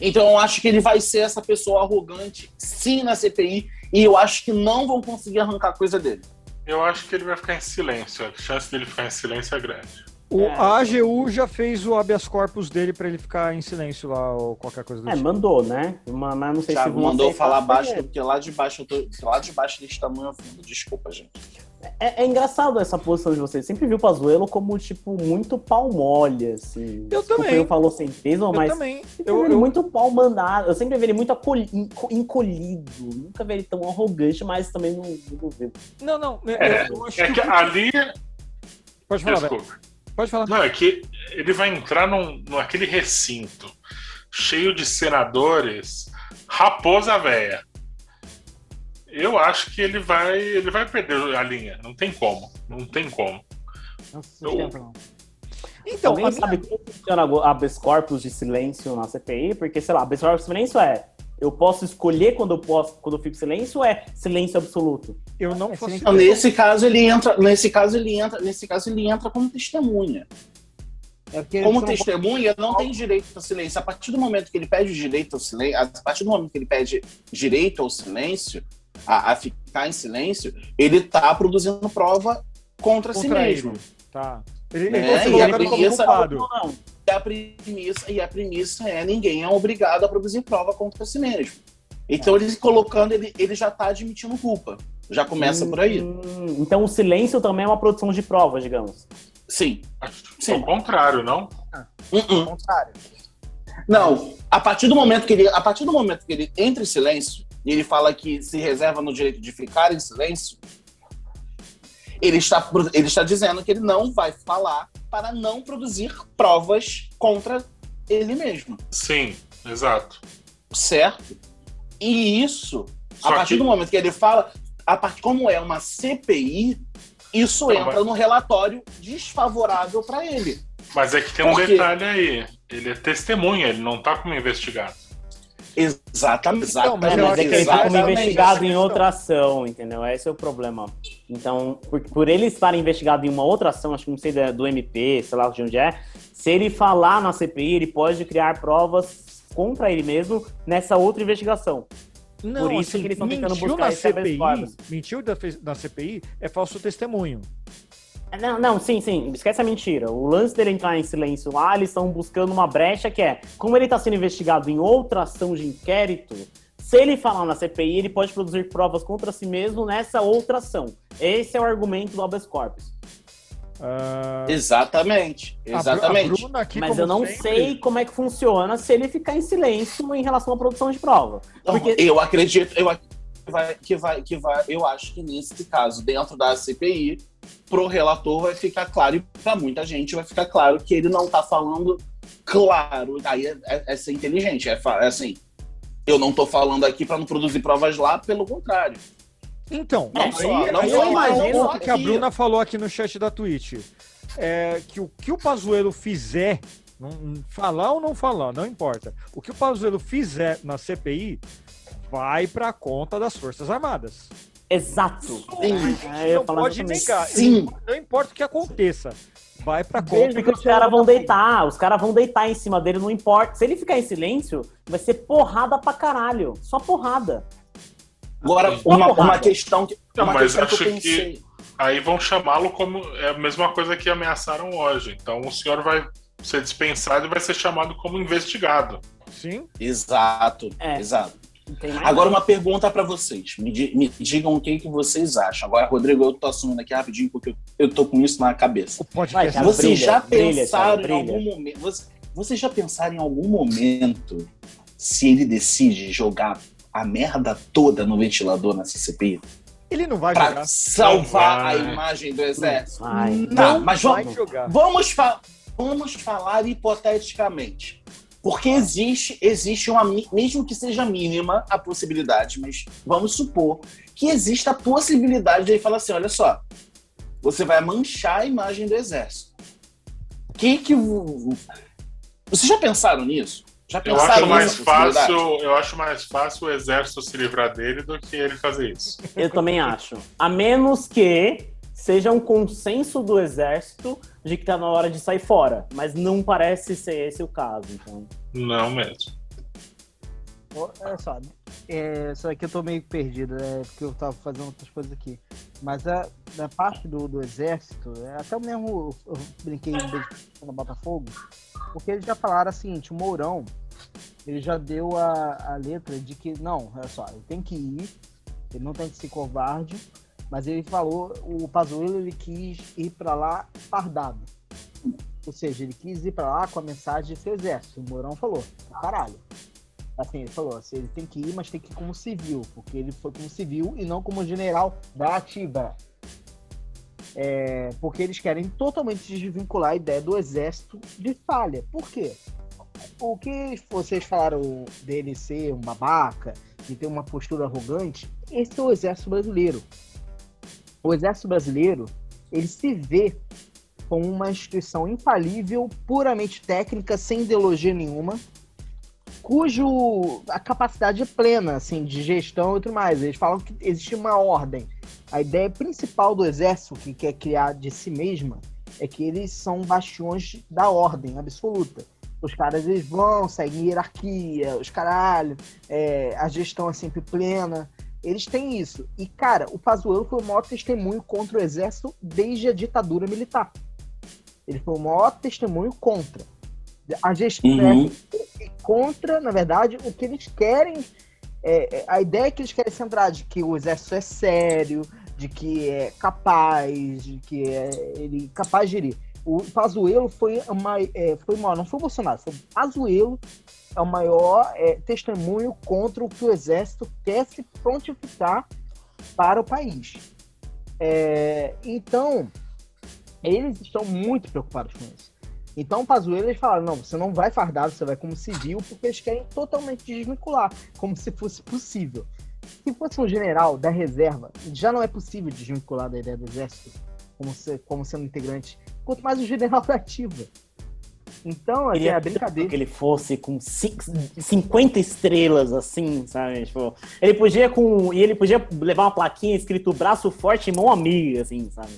Então eu acho que ele vai ser essa pessoa arrogante, sim, na CPI, e eu acho que não vão conseguir arrancar coisa dele. Eu acho que ele vai ficar em silêncio. A chance dele ficar em silêncio é grande. O, É. a AGU já fez o habeas corpus dele pra ele ficar em silêncio lá, ou qualquer coisa do É, tipo. mandou, né? Mas não sei se Thiago vão mandou falar baixo, porque lá de baixo eu tô, lá de baixo desse tamanho eu fundo. Desculpa, gente. É, é engraçado essa posição de vocês. Sempre viu o Pazuello como, tipo, muito pau mole, assim. Eu Desculpa, também. Eu falou sem peso, Eu mas também. sempre Eu, vi ele eu- muito pau mandado. Eu sempre vi ele muito encolhido. Nunca vi ele tão arrogante, mas também no, no governo. Não, não. eu- É, eu acho é que ali. Pode falar, velho. Desculpa. Pode falar. Não, é que ele vai entrar num, naquele recinto cheio de senadores, raposa véia. Eu acho que ele vai, ele vai perder a linha. Não tem como. Não tem como. Não se Eu- sustenta, não. Então, Alguém minha- sabe como funciona habeas corpus de silêncio na CPI? Porque, sei lá, habeas corpus de silêncio é eu posso escolher quando eu posso, quando eu fico em silêncio ou é silêncio absoluto? eu não É. Então, nesse caso ele entra, nesse caso ele entra, nesse caso ele entra como testemunha. É Como não testemunha não tem direito ao silêncio. A partir do momento que ele pede direito ao silêncio, a partir do momento que ele pede direito ao silêncio, a, a ficar em silêncio, ele está produzindo prova contra, si contra mesmo. ele. Tá. Ele, Né? ele ser E a premissa-. Não. E a premissa, e a premissa é ninguém é obrigado a produzir prova contra si mesmo. Então ele colocando, ele, ele já está admitindo culpa. Já começa por aí. Hum, então o silêncio também é uma produção de prova, digamos. Sim. Acho que Sim. é o contrário, não? Uh-uh. ao contrário. Não, a partir do momento que ele, a partir do momento que ele entra em silêncio e ele fala que se reserva no direito de ficar em silêncio, ele está, ele está dizendo que ele não vai falar para não produzir provas contra ele mesmo, Sim, exato. certo? E isso, Só a partir que- do momento que ele fala, a part, como é uma CPI, isso Não, entra no relatório desfavorável para ele. Mas é que tem um Por quê? detalhe aí. Ele é testemunha, ele não tá como investigado. Exatamente. Então, mas É, eu mas acho é que ele como exatamente. investigado em outra ação, entendeu? Esse é o problema. Então, por, por ele estar investigado em uma outra ação, acho que não sei da- do MP, sei lá de onde é, se ele falar na CPI, ele pode criar provas contra ele mesmo nessa outra investigação. Não, Por isso assim, que eles estão tentando mentiu buscar na CPI, mentiu da, na CPI é falso testemunho. Não, não, sim, sim, esquece a mentira. O lance dele entrar em silêncio lá, eles estão buscando uma brecha que é, como ele está sendo investigado em outra ação de inquérito, se ele falar na CPI, ele pode produzir provas contra si mesmo nessa outra ação. Esse é o argumento do habeas corpus. Ah, Exatamente. Exatamente. A Bruna aqui, Mas eu não sempre- sei como é que funciona se ele ficar em silêncio em relação à produção de prova. Porque Eu acredito, eu, ac- vai, que vai, que vai, eu acho que nesse caso, dentro da CPI, pro relator vai ficar claro, e para muita gente vai ficar claro que ele não tá falando claro. Aí é, é, é ser inteligente, é, é assim. Eu não tô falando aqui para não produzir provas lá, pelo contrário. Então, Não aí, só- não aí eu imagino o que a. Bruna falou aqui no chat da Twitch. É que o que o Pazuello fizer, não, falar ou não falar, não importa. O que o Pazuello fizer na CPI vai para conta das Forças Armadas. Exato. Sim. É, não pode negar. Sim. Não importa o que aconteça. Vai para Desde conta Porque os caras vão deitar, os caras vão deitar em cima dele, não importa. Se ele ficar em silêncio, vai ser porrada pra caralho. Só porrada. Agora, Uma uma, porrada. uma questão que, Não, uma mas questão que eu acho que- pensei. Aí vão chamá-lo como. É a mesma coisa que ameaçaram hoje. Então o senhor vai ser dispensado e vai ser chamado como investigado. Sim. Exato, É. exato. Agora, uma pergunta para vocês. Me, me digam o que, que vocês acham. Agora, Rodrigo, eu tô assumindo aqui rapidinho porque eu, eu tô com isso na cabeça. Vai, cara. Vocês brilha, já brilha, pensaram Thiago, em brilha. algum momento. Vocês, vocês já pensaram em algum momento se ele decide jogar a merda toda no ventilador nessa CPI? Ele não vai Pra jogar. salvar Não a vai. imagem do exército? Vai. Tá, Não mas vai vamos, jogar. vamos, fa- vamos falar hipoteticamente. Porque existe, existe uma, mesmo que seja mínima a possibilidade, mas vamos supor que exista a possibilidade de ele falar assim: olha só, você vai manchar a imagem do exército. O que que. Vocês já pensaram nisso? Já Eu pensaram acho mais fácil, eu acho mais fácil o exército se livrar dele do que ele fazer isso. Eu também acho. A menos que seja um consenso do exército de que tá na hora de sair fora. Mas não parece ser esse o caso. Então. Não mesmo. Olha só, é, isso aqui eu tô meio perdido, é porque eu tava fazendo outras coisas aqui. Mas a, da parte do, do exército, é, até mesmo eu brinquei no Botafogo, porque eles já falaram assim, o Mourão, ele já deu a, a letra de que, não, olha só, ele tem que ir, ele não tem que ser covarde, mas ele falou, o Pazuello, ele quis ir pra lá fardado. Ou seja, ele quis ir pra lá com a mensagem de ser exército. O Mourão falou, caralho. Assim, ele falou assim, ele tem que ir, mas tem que ir como civil, porque ele foi como civil e não como general da ativa. É, porque eles querem totalmente desvincular a ideia do exército de falha. Por quê? O que vocês falaram dele ser um babaca, de ter uma postura arrogante, esse é o exército brasileiro. O exército brasileiro, ele se vê como uma instituição infalível, puramente técnica, sem ideologia nenhuma, cujo a capacidade é plena, assim, de gestão e tudo mais. Eles falam que existe uma ordem. A ideia principal do exército, que quer criar de si mesma, é que eles são bastiões da ordem absoluta. Os caras, eles vão, seguem hierarquia, os caralho, é, a gestão é sempre plena. Eles têm isso. E, cara, o Pazuello foi o maior testemunho contra o exército desde a ditadura militar. Ele foi o maior testemunho contra. A gestão Uhum. contra, na verdade, o que eles querem. é, é, a ideia que eles querem centrar de que o exército é sério, de que é capaz, de que é ele é capaz de gerir. O Pazuello foi uma, é, foi uma, não foi o Bolsonaro, foi o Pazuello é o maior é, testemunho contra o que o exército quer se prontificar para o país. É, então, eles estão muito preocupados com isso. Então, o Pazuello, eles falaram, não, você não vai fardado, você vai como civil, porque eles querem totalmente desvincular, como se fosse possível. Se fosse um general da reserva, já não é possível desvincular da ideia do exército como, como sendo integrante, quanto mais o general <laughs> da ativa. Então, é, Queria é brincadeira. que ele fosse com cinco- 50 estrelas, assim, sabe? Tipo, ele podia com. E ele podia levar uma plaquinha escrito braço forte e mão amiga, assim, sabe?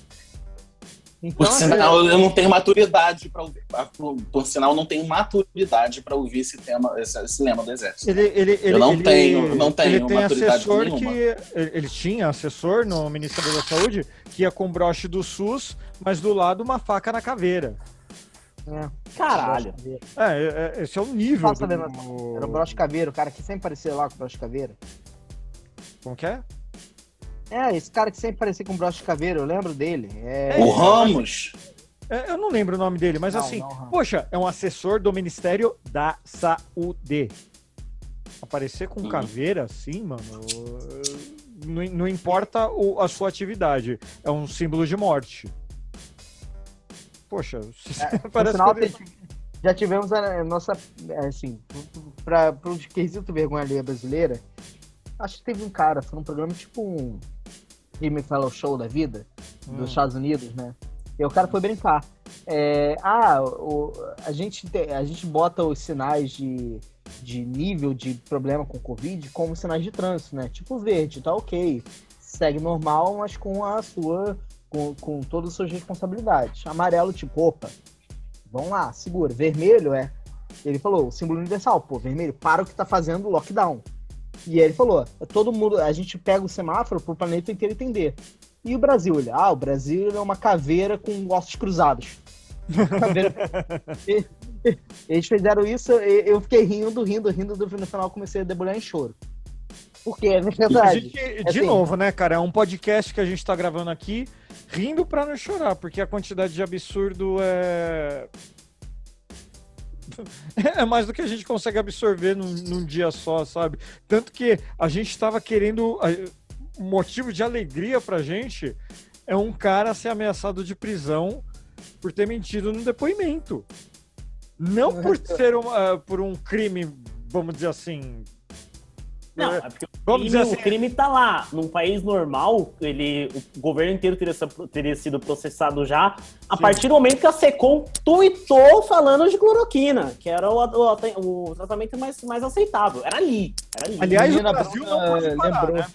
Então, Por assim, sinal, eu não tenho maturidade para ouvir. Por, por sinal, eu não tenho maturidade para ouvir esse tema, esse, esse lema do exército. Ele, ele, ele, não ele- tenho- não tenho Ele tem maturidade assessor nenhuma. que. Ele tinha assessor no Ministério da Saúde que ia com broche do SUS, mas do lado uma faca na caveira. é, Caralho. caveiro. É, é, esse é o nível. Do-. Era o broche caveiro, o cara que sempre aparecia lá com o broche caveira. Como que é? É, esse cara que sempre aparecia com o broche caveiro, eu lembro dele. É, O Ramos, É, Eu não lembro o nome dele, mas Não, assim, não, Ramos. poxa, é um assessor do Ministério da Saúde. Aparecer com Uhum. caveira assim, mano. não, não importa o- a sua atividade, é um símbolo de morte. Poxa, Por <laughs> parece sinal, que... já tivemos a nossa, assim, para o quesito vergonha alheia brasileira, acho que teve um cara, foi num programa tipo um Jimmy Fallon Show da vida, Hum. dos Estados Unidos, né? E o cara foi brincar. É, ah, o- a, gente te- a gente bota os sinais de, de nível de problema com Covid como sinais de trânsito, né? Tipo verde, tá ok. Segue normal, mas com a sua. com, com todas as suas responsabilidades. Amarelo, tipo, opa, vamos lá, segura. Vermelho é. Ele falou, o símbolo universal, pô, vermelho, para o que tá fazendo o lockdown. E aí ele falou, todo mundo, a gente pega o semáforo pro planeta inteiro entender. E o Brasil, ele, ah, o Brasil é uma caveira com ossos cruzados. Caveira- <laughs> E- e- Eles fizeram isso, e- eu fiquei rindo, rindo, rindo, no final comecei a debulhar em choro. Porque é verdade. gente- de assim- novo, né, cara? É um podcast que a gente tá gravando aqui, rindo pra não chorar, porque a quantidade de absurdo é. <laughs> É mais do que a gente consegue absorver num, num dia só, sabe? Tanto que a gente tava querendo. Um motivo de alegria pra gente é um cara ser ameaçado de prisão por ter mentido no depoimento. Não por ser uma- por um crime, vamos dizer assim. Não, É, é porque o crime, assim- o crime tá lá. Num país normal, ele, o governo inteiro teria, sido- teria sido processado já a Sim. partir do momento que a SECOM tuitou falando de cloroquina, que era o, o- o tratamento mais, mais aceitável. Era ali. Era ali. Aliás, o Brasil Bruna não pode parar, lembrou. né?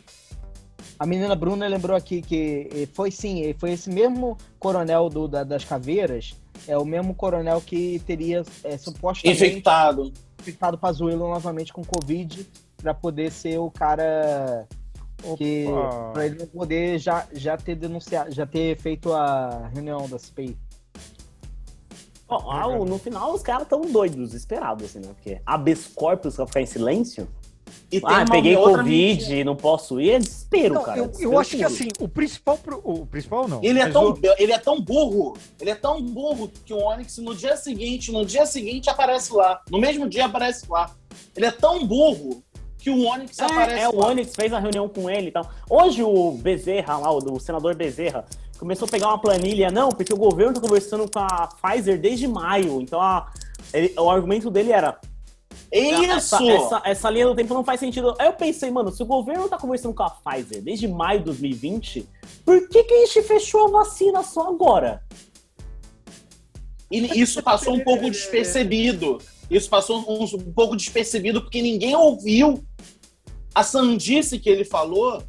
A menina Bruna lembrou aqui que foi sim, foi esse mesmo coronel do, da- das caveiras, é o mesmo coronel que teria é, supostamente Infectado. infectado Pazuello novamente com Covid para poder ser o cara que para ele poder já, já ter denunciado, já ter feito a reunião da CPI. Ó, ah, no final, os caras tão doidos, desesperados, assim, né? Porque habeas corpus pra ficar em silêncio. E Ah, uma peguei outra Covid, mentira. não posso ir. É desespero, Não, cara. eu, eu desespero acho que assim, o principal. pro- O principal não. Ele é, tão, o- ele é tão burro, ele é tão burro que o Onyx no dia seguinte, no dia seguinte aparece lá. No mesmo dia aparece lá. Ele é tão burro que o Onyx aparece É, é, o lá. Onyx fez a reunião com ele e tal. Hoje o Bezerra, lá, o, o senador Bezerra, começou a pegar uma planilha, não, porque o governo tá conversando com a Pfizer desde maio. Então a- ele- o argumento dele era: É Isso! essa, essa, essa linha do tempo não faz sentido. Aí eu pensei, mano, se o governo tá conversando com a Pfizer desde maio de 2020, por que, que a gente fechou a vacina só agora? E isso passou um pouco <laughs> despercebido. Isso passou um, um pouco despercebido porque ninguém ouviu a sandice que ele falou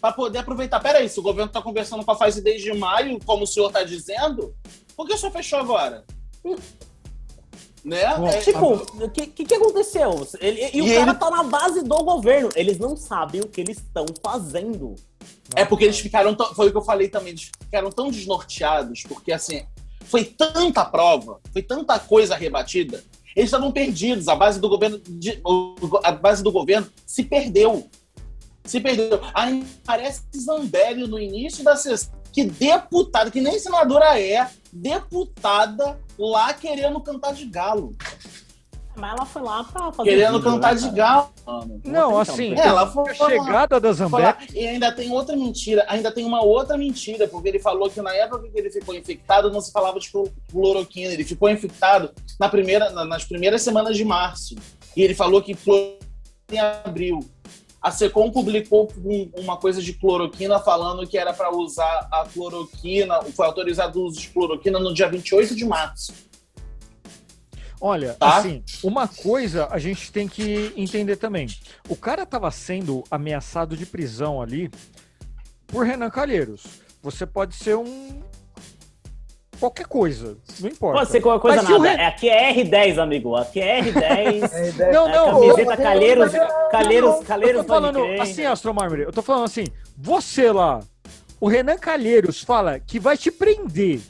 para poder aproveitar. Peraí, se o governo está conversando com a Pfizer desde maio, como o senhor está dizendo, por que só fechou agora? Né? É- Tipo, o que, que, aconteceu? Ele- e o E cara ele- tá na base do governo. Eles não sabem o que eles estão fazendo. É porque eles ficaram, tão- foi o que eu falei também, eles ficaram tão desnorteados, porque assim, foi tanta prova, foi tanta coisa rebatida, eles estavam perdidos, a base do governo, a base do governo se perdeu. Se perdeu. Aí parece Zambelli no início da sessão, que deputada, que nem senadora é, deputada lá querendo cantar de galo. Mas ela foi lá pra fazer. Querendo vídeo, cantar né, de galo, mano. Não, Então, assim, É, ela foi a chegada da. Falar- E ainda tem outra mentira, ainda tem uma outra mentira, porque ele falou que na época que ele ficou infectado não se falava de cloro- cloroquina, ele ficou infectado na primeira, na- nas primeiras semanas de março. E ele falou que em abril. A Secom publicou um- uma coisa de cloroquina falando que era para usar a cloroquina, foi autorizado o uso de cloroquina no dia 28 de março. Olha, Tá. assim, uma coisa a gente tem que entender também. O cara tava sendo ameaçado de prisão ali por Renan Calheiros. Você pode ser um. qualquer coisa, não importa. Pode ser qualquer coisa Mas nada. Ren- É, aqui é R10, amigo. Aqui é R10. Não, <laughs> é não, camiseta eu- Calheiros, Calheiros, eu Calheiros tô falando assim, Astro Marmore, eu tô falando assim, você lá, o Renan Calheiros fala que vai te prender.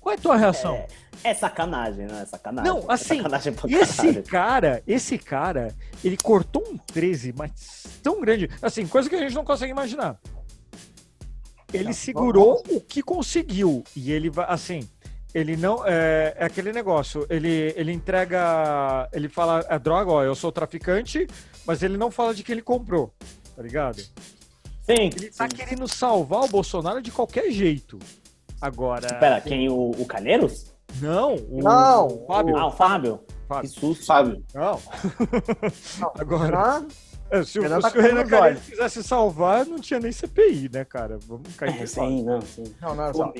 Qual é a tua reação? É, é sacanagem, né? É sacanagem. Não, assim, É sacanagem pra E esse cara, esse cara, ele cortou um 13, mas tão grande. Assim, coisa que a gente não consegue imaginar. Ele segurou o que conseguiu. E ele vai, assim, ele não. É, é aquele negócio. Ele, ele entrega. Ele fala, é droga, ó, eu sou traficante, mas ele não fala de que ele comprou. Tá ligado? Sim. Ele tá querendo salvar o Bolsonaro de qualquer jeito. Agora. Pera, quem? O, o Calheiros? Não, o, Não, o Fábio. Ah, o Fábio. Que Fábio. susto. Sabe? Não. Não, <laughs> Agora, Renan, é, se, o- Renan tá se o Renan olhos. quisesse salvar, não tinha nem CPI, né, cara? Vamos cair É, nesse sim, não, sim. não, não, só.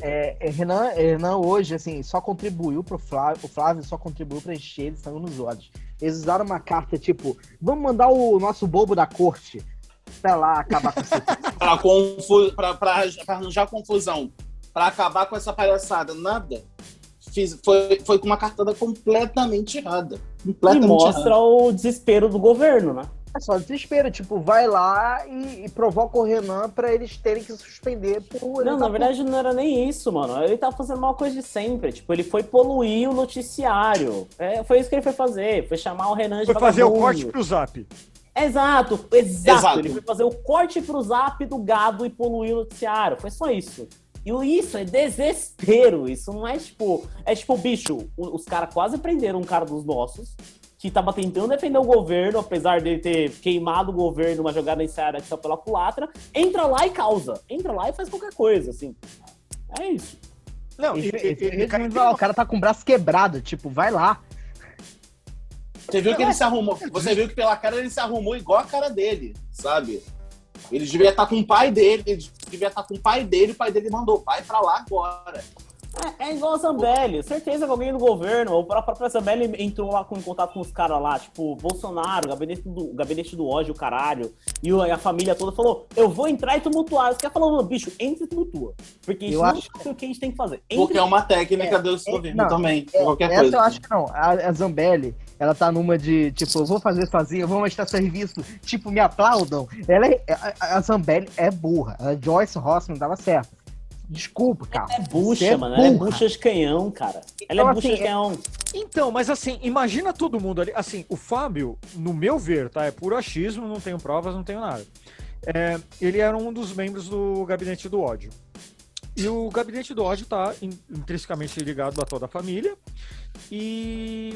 É, é, Renan, é, Renan hoje, assim, só contribuiu pro Flávio, o Flávio só contribuiu pra encher de sangue nos olhos. Eles usaram uma carta tipo, vamos mandar o nosso bobo da corte pra lá acabar com isso. <laughs> Pra, confu... pra, pra, pra arranjar confusão. Pra acabar com essa palhaçada. Nada. Fiz... Foi, foi com uma cartada completamente errada. E Completamente mostra errada. o desespero do governo, né? É só desespero, tipo, vai lá e, e provoca o Renan pra eles terem que suspender por. Não, tá na verdade não era nem isso, mano. Ele tava fazendo uma coisa de sempre. Tipo, ele foi poluir o noticiário. É, foi isso que ele foi fazer. Foi chamar o Renan de Foi fazer o corte pro zap. Exato, exato, Exato. Ele foi fazer o corte pro zap do gado e poluir o noticiário. Foi só isso. E isso é desespero. Isso não é tipo. É tipo, bicho, os caras quase prenderam um cara dos nossos que tava tentando defender o governo, apesar dele ter queimado o governo numa jogada ensaiada que só pela culatra. Entra lá e causa. Entra lá e faz qualquer coisa, assim. É isso. Não, e, e- e- ele- o cara tá com o braço quebrado, tipo, vai lá. Você viu que ele se arrumou. Você viu que pela cara ele se arrumou igual a cara dele, sabe? Ele devia estar com o pai dele, ele devia estar com o pai dele, o pai dele mandou, vai pra lá agora. É, é igual a Zambelli. Certeza que alguém do governo, ou a própria Zambelli entrou lá com, em contato com os caras lá, tipo, Bolsonaro, gabinete do, gabinete do ódio, caralho. E a família toda falou: eu vou entrar e tumultuar. Os caras falaram, bicho, entre e tumultua. Porque isso Eu não acho- é o que a gente tem que fazer. Entre Porque é uma técnica É, é, governo não, também. É, qualquer essa coisa. eu acho que não. A, a Zambelli, ela tá numa de, tipo, eu vou fazer sozinha, vou mostrar serviço, tipo, me aplaudam. Ela é, a, a Zambelli é burra. A Joyce Rossman dava certo. Desculpa, cara. É bucha, Você é mano. Ela é burra. bucha de canhão, cara. Ela Então, é bucha assim, de canhão. Então, mas assim, imagina todo mundo ali. Assim, o Fábio, no meu ver, tá? É puro achismo, não tenho provas, não tenho nada. É, ele era um dos membros do gabinete do ódio. E o gabinete do ódio tá in- intrinsecamente ligado a toda a família. E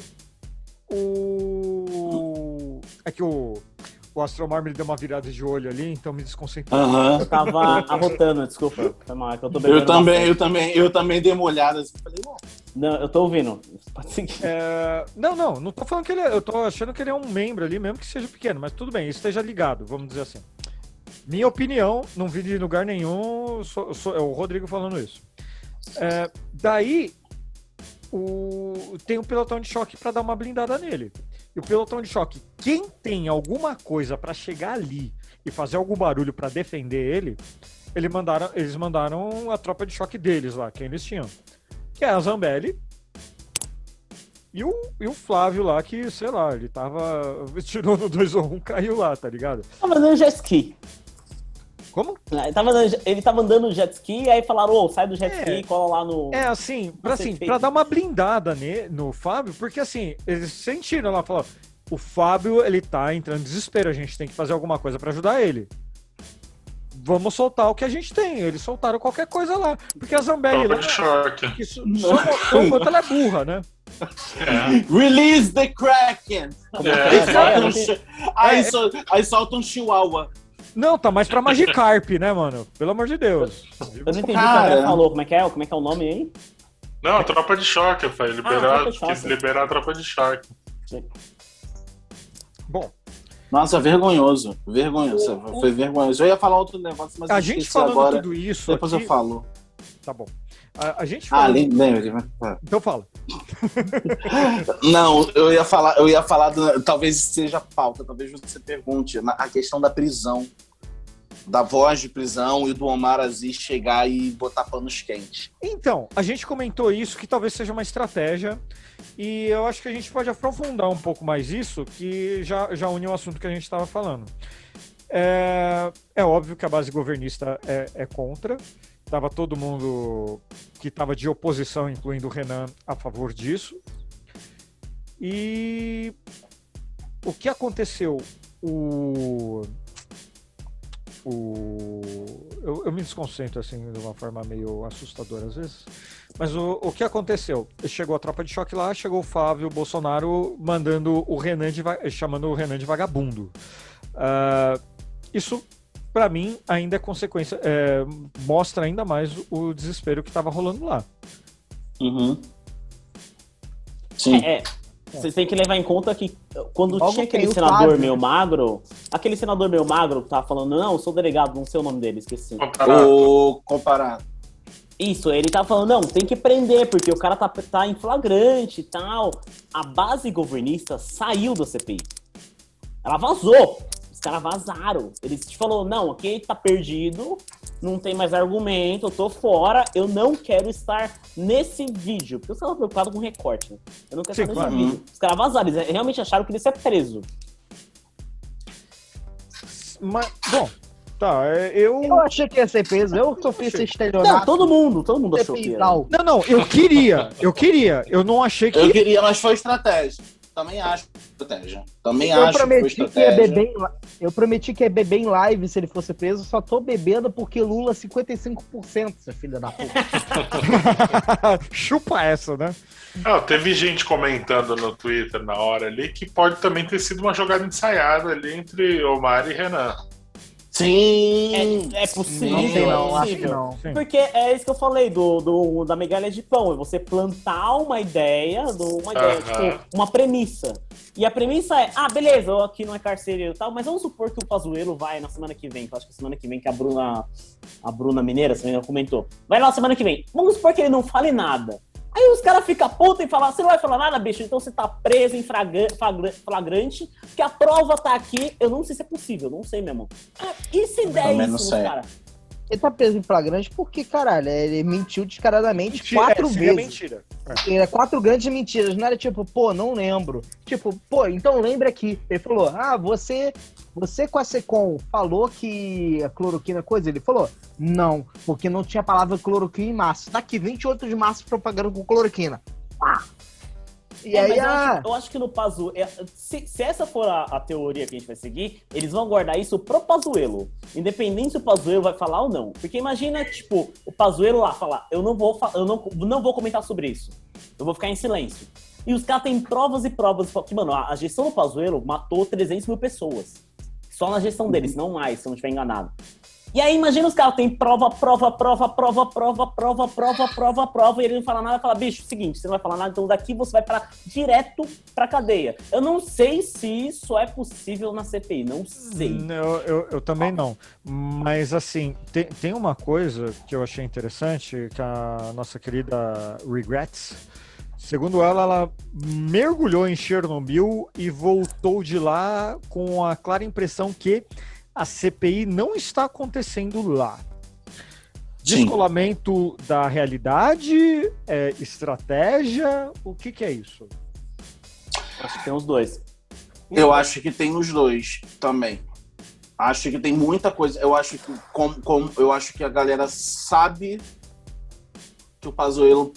o. É que o, o Astromar me deu uma virada de olho ali, então me desconcentrei. Aham. Eu tava arrotando, desculpa. Foi mal, é que eu tô bebendo Eu também, bastante. eu também, eu também dei uma olhada assim, falei, ué, Não, eu tô ouvindo. Pode seguir. É, não, não, não tô falando que ele é. Eu tô achando que ele é um membro ali, mesmo que seja pequeno, mas tudo bem, esteja ligado, vamos dizer assim. Minha opinião, não vi de lugar nenhum, sou- sou- é o Rodrigo falando isso. É, daí, o, tem um pelotão de choque para dar uma blindada nele. E o pelotão de choque, quem tem alguma coisa para chegar ali e fazer algum barulho para defender ele, ele mandaram, eles mandaram a tropa de choque deles lá, quem eles tinham. Que é a Zambelli, e o, e o Flávio lá, que, sei lá, ele tava. <laughs> Tirou no 2 ou 1, caiu lá, tá ligado? Tava andando jet ski. Como? Ele tava andando, ele tava andando jet ski, aí falaram, ô, sai do jet É. ski e cola lá no. É assim, pra, assim, fez. pra dar uma blindada ne, no Fábio, porque assim, eles sentiram lá, falaram, o Fábio, ele tá entrando em desespero, a gente tem que fazer alguma coisa pra ajudar ele. Vamos soltar o que a gente tem. Eles soltaram qualquer coisa lá. Porque a Zambelli lá, isso só ela é burra, né? É. Release the Kraken! É. Aí é? aí solta um chihuahua. Não, tá mais pra Magikarp, né, mano? Pelo amor de Deus. Eu não entendi o que Cara. André falou. Como é que é? Como é que é o nome aí? Não, tropa de choque, eu falei. Liberar, tropa de choque. quis liberar a tropa de choque. Bom, Nossa, vergonhoso. Vergonhoso. Foi vergonhoso. Eu ia falar outro negócio, mas a eu gente esqueci falando agora. tudo isso Depois aqui... eu falo. Tá bom. A, a gente Ah, falando... lem- lembra. Tá. Então fala. <laughs> Não, eu ia falar, eu ia falar, do- talvez seja pauta, talvez você pergunte, na- a questão da prisão. Da voz de prisão e do Omar Aziz chegar e botar panos quentes. Então, a gente comentou isso, que talvez seja uma estratégia, e eu acho que a gente pode aprofundar um pouco mais isso, que já, já une o assunto que a gente estava falando. É, é óbvio que a base governista é, é contra, estava todo mundo que estava de oposição, incluindo o Renan, a favor disso. E o que aconteceu? O. o eu, eu me desconcentro assim de uma forma meio assustadora às vezes. Mas o, o que aconteceu? Chegou a tropa de choque lá, chegou o Flávio Bolsonaro mandando o Renan de, chamando o Renan de vagabundo. Ah, isso pra mim, ainda é consequência, é, mostra ainda mais o desespero que tava rolando lá. Uhum. Sim. É, vocês têm que levar em conta que quando Logo tinha aquele senador meio né? magro, aquele senador meio magro que tava falando, não, eu sou delegado, não sei o nome dele, esqueci. Comparado. O comparado. Isso, ele tava falando, não, tem que prender, porque o cara tá, tá em flagrante e tal. A base governista saiu da CPI. Ela vazou. Os caras vazaram. Eles te falou, não, aqui tá perdido, não tem mais argumento, eu tô fora, eu não quero estar nesse vídeo. Porque os caras estavam preocupados com recorte, né? Eu não quero Sim, estar nesse claro. vídeo. Os caras vazaram, eles realmente acharam que ele ia ser preso. Mas, bom, tá, é, eu... Eu achei que ia ser preso. Eu sofri esse Não, estelionato. todo mundo, todo mundo achou que era. Não, não, eu queria, eu queria, eu não achei que... Eu queria, mas foi estratégia. Também acho que foi estratégia. Também Eu acho que foi prometi que ia estratégia. beber em, eu prometi que ia beber em live se ele fosse preso, só tô bebendo porque Lula 55%, seu filho da puta. <laughs> Chupa essa, né? Não, teve gente comentando no Twitter na hora ali que pode também ter sido uma jogada ensaiada ali entre Omar e Renan. Sim. É, é possível. Não sei é não, acho que não. Sim. Porque é isso que eu falei do, do- da migalha de pão, é você plantar uma ideia, do- uma ideia, Aham. tipo, uma premissa. E a premissa é, ah, beleza, eu aqui não é carcereiro e tal, mas vamos supor que o Pazuello vai na semana que vem, que eu acho que é semana que vem que a Bruna, a Bruna Mineira, se não comentou. Vai lá semana que vem. Vamos supor que ele não fale nada. Aí os caras ficam putos e falam, você não vai falar nada, bicho, então você tá preso em flagrante, que a prova tá aqui. Eu não sei se é possível, não sei mesmo. Ah, e se der isso, sei. cara? Ele tá preso em flagrante porque, caralho, ele mentiu descaradamente Mentira, quatro é, vezes. mentira. Era quatro grandes mentiras. Não era tipo, pô, não lembro. Tipo, pô, então lembra aqui. Ele falou, ah, você, você com a Secom falou que a cloroquina é coisa? Ele falou, não, porque não tinha a palavra cloroquina em massa. Tá aqui 28 de março propaganda com cloroquina. Pá. E É, aí, eu, ah, acho, eu acho que no Pazuello, é, se, se essa for a, a teoria que a gente vai seguir, eles vão guardar isso pro Pazuello, independente se o Pazuello vai falar ou não. Porque imagina, tipo, o Pazuello lá falar, eu não vou, eu não, não vou comentar sobre isso, eu vou ficar em silêncio. E os caras têm provas e provas, que, mano, a, a gestão do Pazuello matou 300 mil pessoas. Só na gestão deles, não mais, se eu não estiver enganado. E aí, imagina os caras têm prova, prova, prova, prova, prova, prova, prova, prova, prova, e ele não fala nada, fala, bicho, seguinte, você não vai falar nada, então daqui você vai para direto pra cadeia. Eu não sei se isso é possível na CPI, não sei. Eu, eu, eu também não. Mas, assim, tem, tem uma coisa que eu achei interessante, que a nossa querida Regrets, segundo ela, ela mergulhou em Chernobyl e voltou de lá com a clara impressão que a CPI não está acontecendo lá. Sim. Descolamento da realidade, é, estratégia, o que, que é isso? Acho que tem os dois. Eu acho que tem os dois também. Acho que tem muita coisa. Eu acho que como, como eu acho que a galera sabe que o Pazuello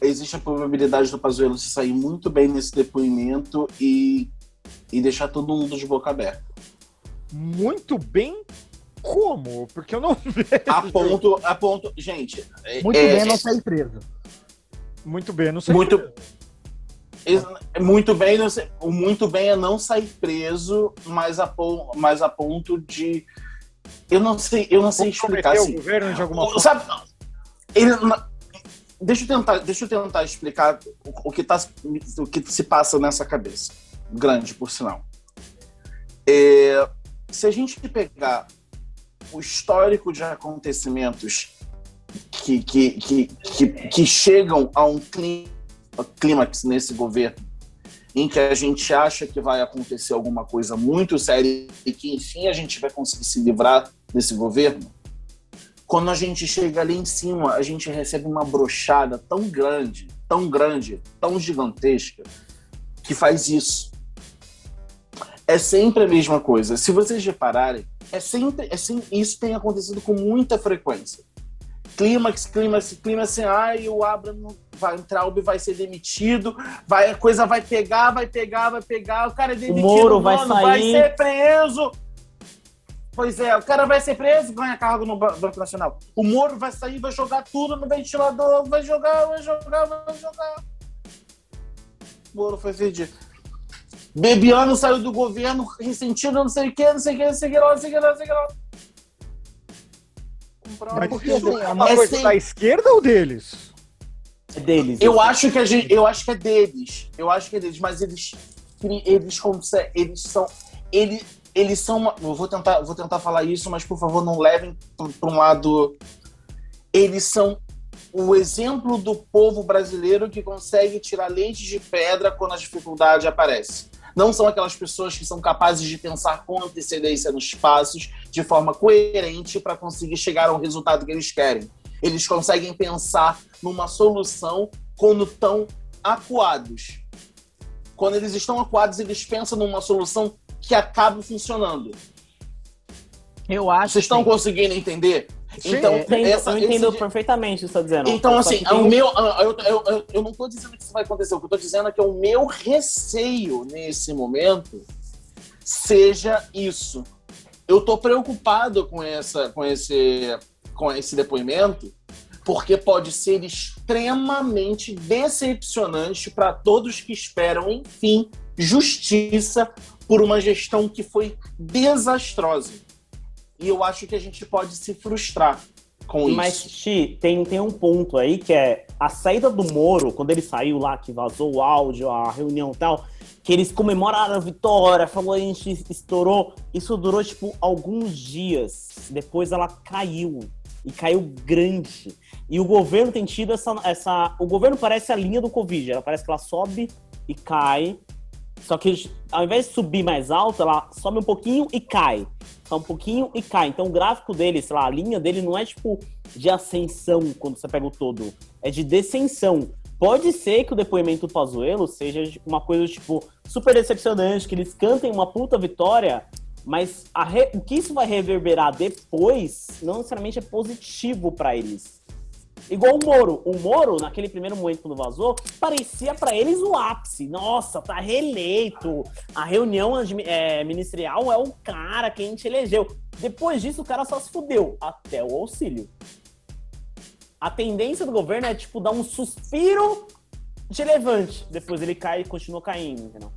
existe a probabilidade do Pazuello se sair muito bem nesse depoimento e, e deixar todo mundo de boca aberta. Muito bem como? Porque eu não <laughs> vejo. A ponto, a ponto, gente. é- muito é- bem não sair preso. Muito bem, não sei. Muito, é muito bem, não sei- o muito bem é não sair preso, mas a, mas a ponto de eu não sei, eu não sei explicar assim. o governo de alguma forma. Sabe, ele, deixa eu tentar, deixa eu tentar explicar o, o que tá, o que se passa nessa cabeça. Grande, por sinal. É, se a gente pegar o histórico de acontecimentos que, que, que, que, que chegam a um clí- clímax nesse governo, em que a gente acha que vai acontecer alguma coisa muito séria e que, enfim, a gente vai conseguir se livrar desse governo, quando a gente chega ali em cima, a gente recebe uma brochada tão grande, tão grande, tão gigantesca, que faz isso. É sempre a mesma coisa. Se vocês repararem, é sempre, é sempre isso tem acontecido com muita frequência. Clímax, clímax, clímax, ai, o Abraham vai entrar, o vai ser demitido, vai, a coisa vai pegar, vai pegar, vai pegar, o cara é demitido, Moro vai mano, vai sair. ser preso. Pois é, o cara vai ser preso, ganha cargo no Ba- Banco Nacional. O Moro vai sair, vai jogar tudo no ventilador, vai jogar, vai jogar, vai jogar. O Moro foi vendido. Bebiano saiu do governo ressentido, não sei o que, não sei o que, não sei o que lá, não sei o que lá, não sei o que Mas porque, isso assim, é a uma é coisa sem- da esquerda ou deles? É deles. Eu isso. acho que a gente, eu acho que é deles. Eu acho que é deles, mas eles eles conseguem, eles são ele, eles são uma, eu vou tentar, vou tentar falar isso, mas por favor não levem para um lado eles são o exemplo do povo brasileiro que consegue tirar leite de pedra quando a dificuldade aparece. Não são aquelas pessoas que são capazes de pensar com antecedência nos passos, de forma coerente, para conseguir chegar ao resultado que eles querem. Eles conseguem pensar numa solução quando estão acuados. Quando eles estão acuados, eles pensam numa solução que acaba funcionando. Eu acho Vocês estão que- conseguindo entender? Sim, então, Eu entendo, essa- eu entendo esse- perfeitamente o que você está dizendo. então, assim, tem o meu, eu, eu, eu, eu não estou dizendo que isso vai acontecer, o que eu estou dizendo é que o meu receio nesse momento seja isso. Eu estou preocupado com, essa, com, esse, com esse depoimento, porque pode ser extremamente decepcionante para todos que esperam, enfim, justiça por uma gestão que foi desastrosa. E eu acho que a gente pode se frustrar com Mas, isso. Ti, tem, tem um ponto aí que é a saída do Moro, quando ele saiu lá, que vazou o áudio, a reunião e tal, que eles comemoraram a vitória, falou a gente estourou. Isso durou, tipo, alguns dias. Depois ela caiu. E caiu grande. E o governo tem tido essa. essa o governo parece a linha do Covid. Ela parece que ela sobe e cai. Só que ao invés de subir mais alto, ela sobe um pouquinho e cai. Só um pouquinho e cai. Então o gráfico dele, sei lá, a linha dele não é tipo de ascensão quando você pega o todo. É de descensão. Pode ser que o depoimento do Pazuello seja uma coisa, tipo, super decepcionante, que eles cantem uma puta vitória, mas re- o que isso vai reverberar depois não necessariamente é positivo pra eles. Igual o Moro. O Moro, naquele primeiro momento quando vazou, parecia pra eles o ápice. Nossa, tá reeleito. A reunião é, ministerial é o cara que a gente elegeu. Depois disso, o cara só se fudeu. Até o auxílio. A tendência do governo é, tipo, dar um suspiro de levante. Depois ele cai e continua caindo, entendeu?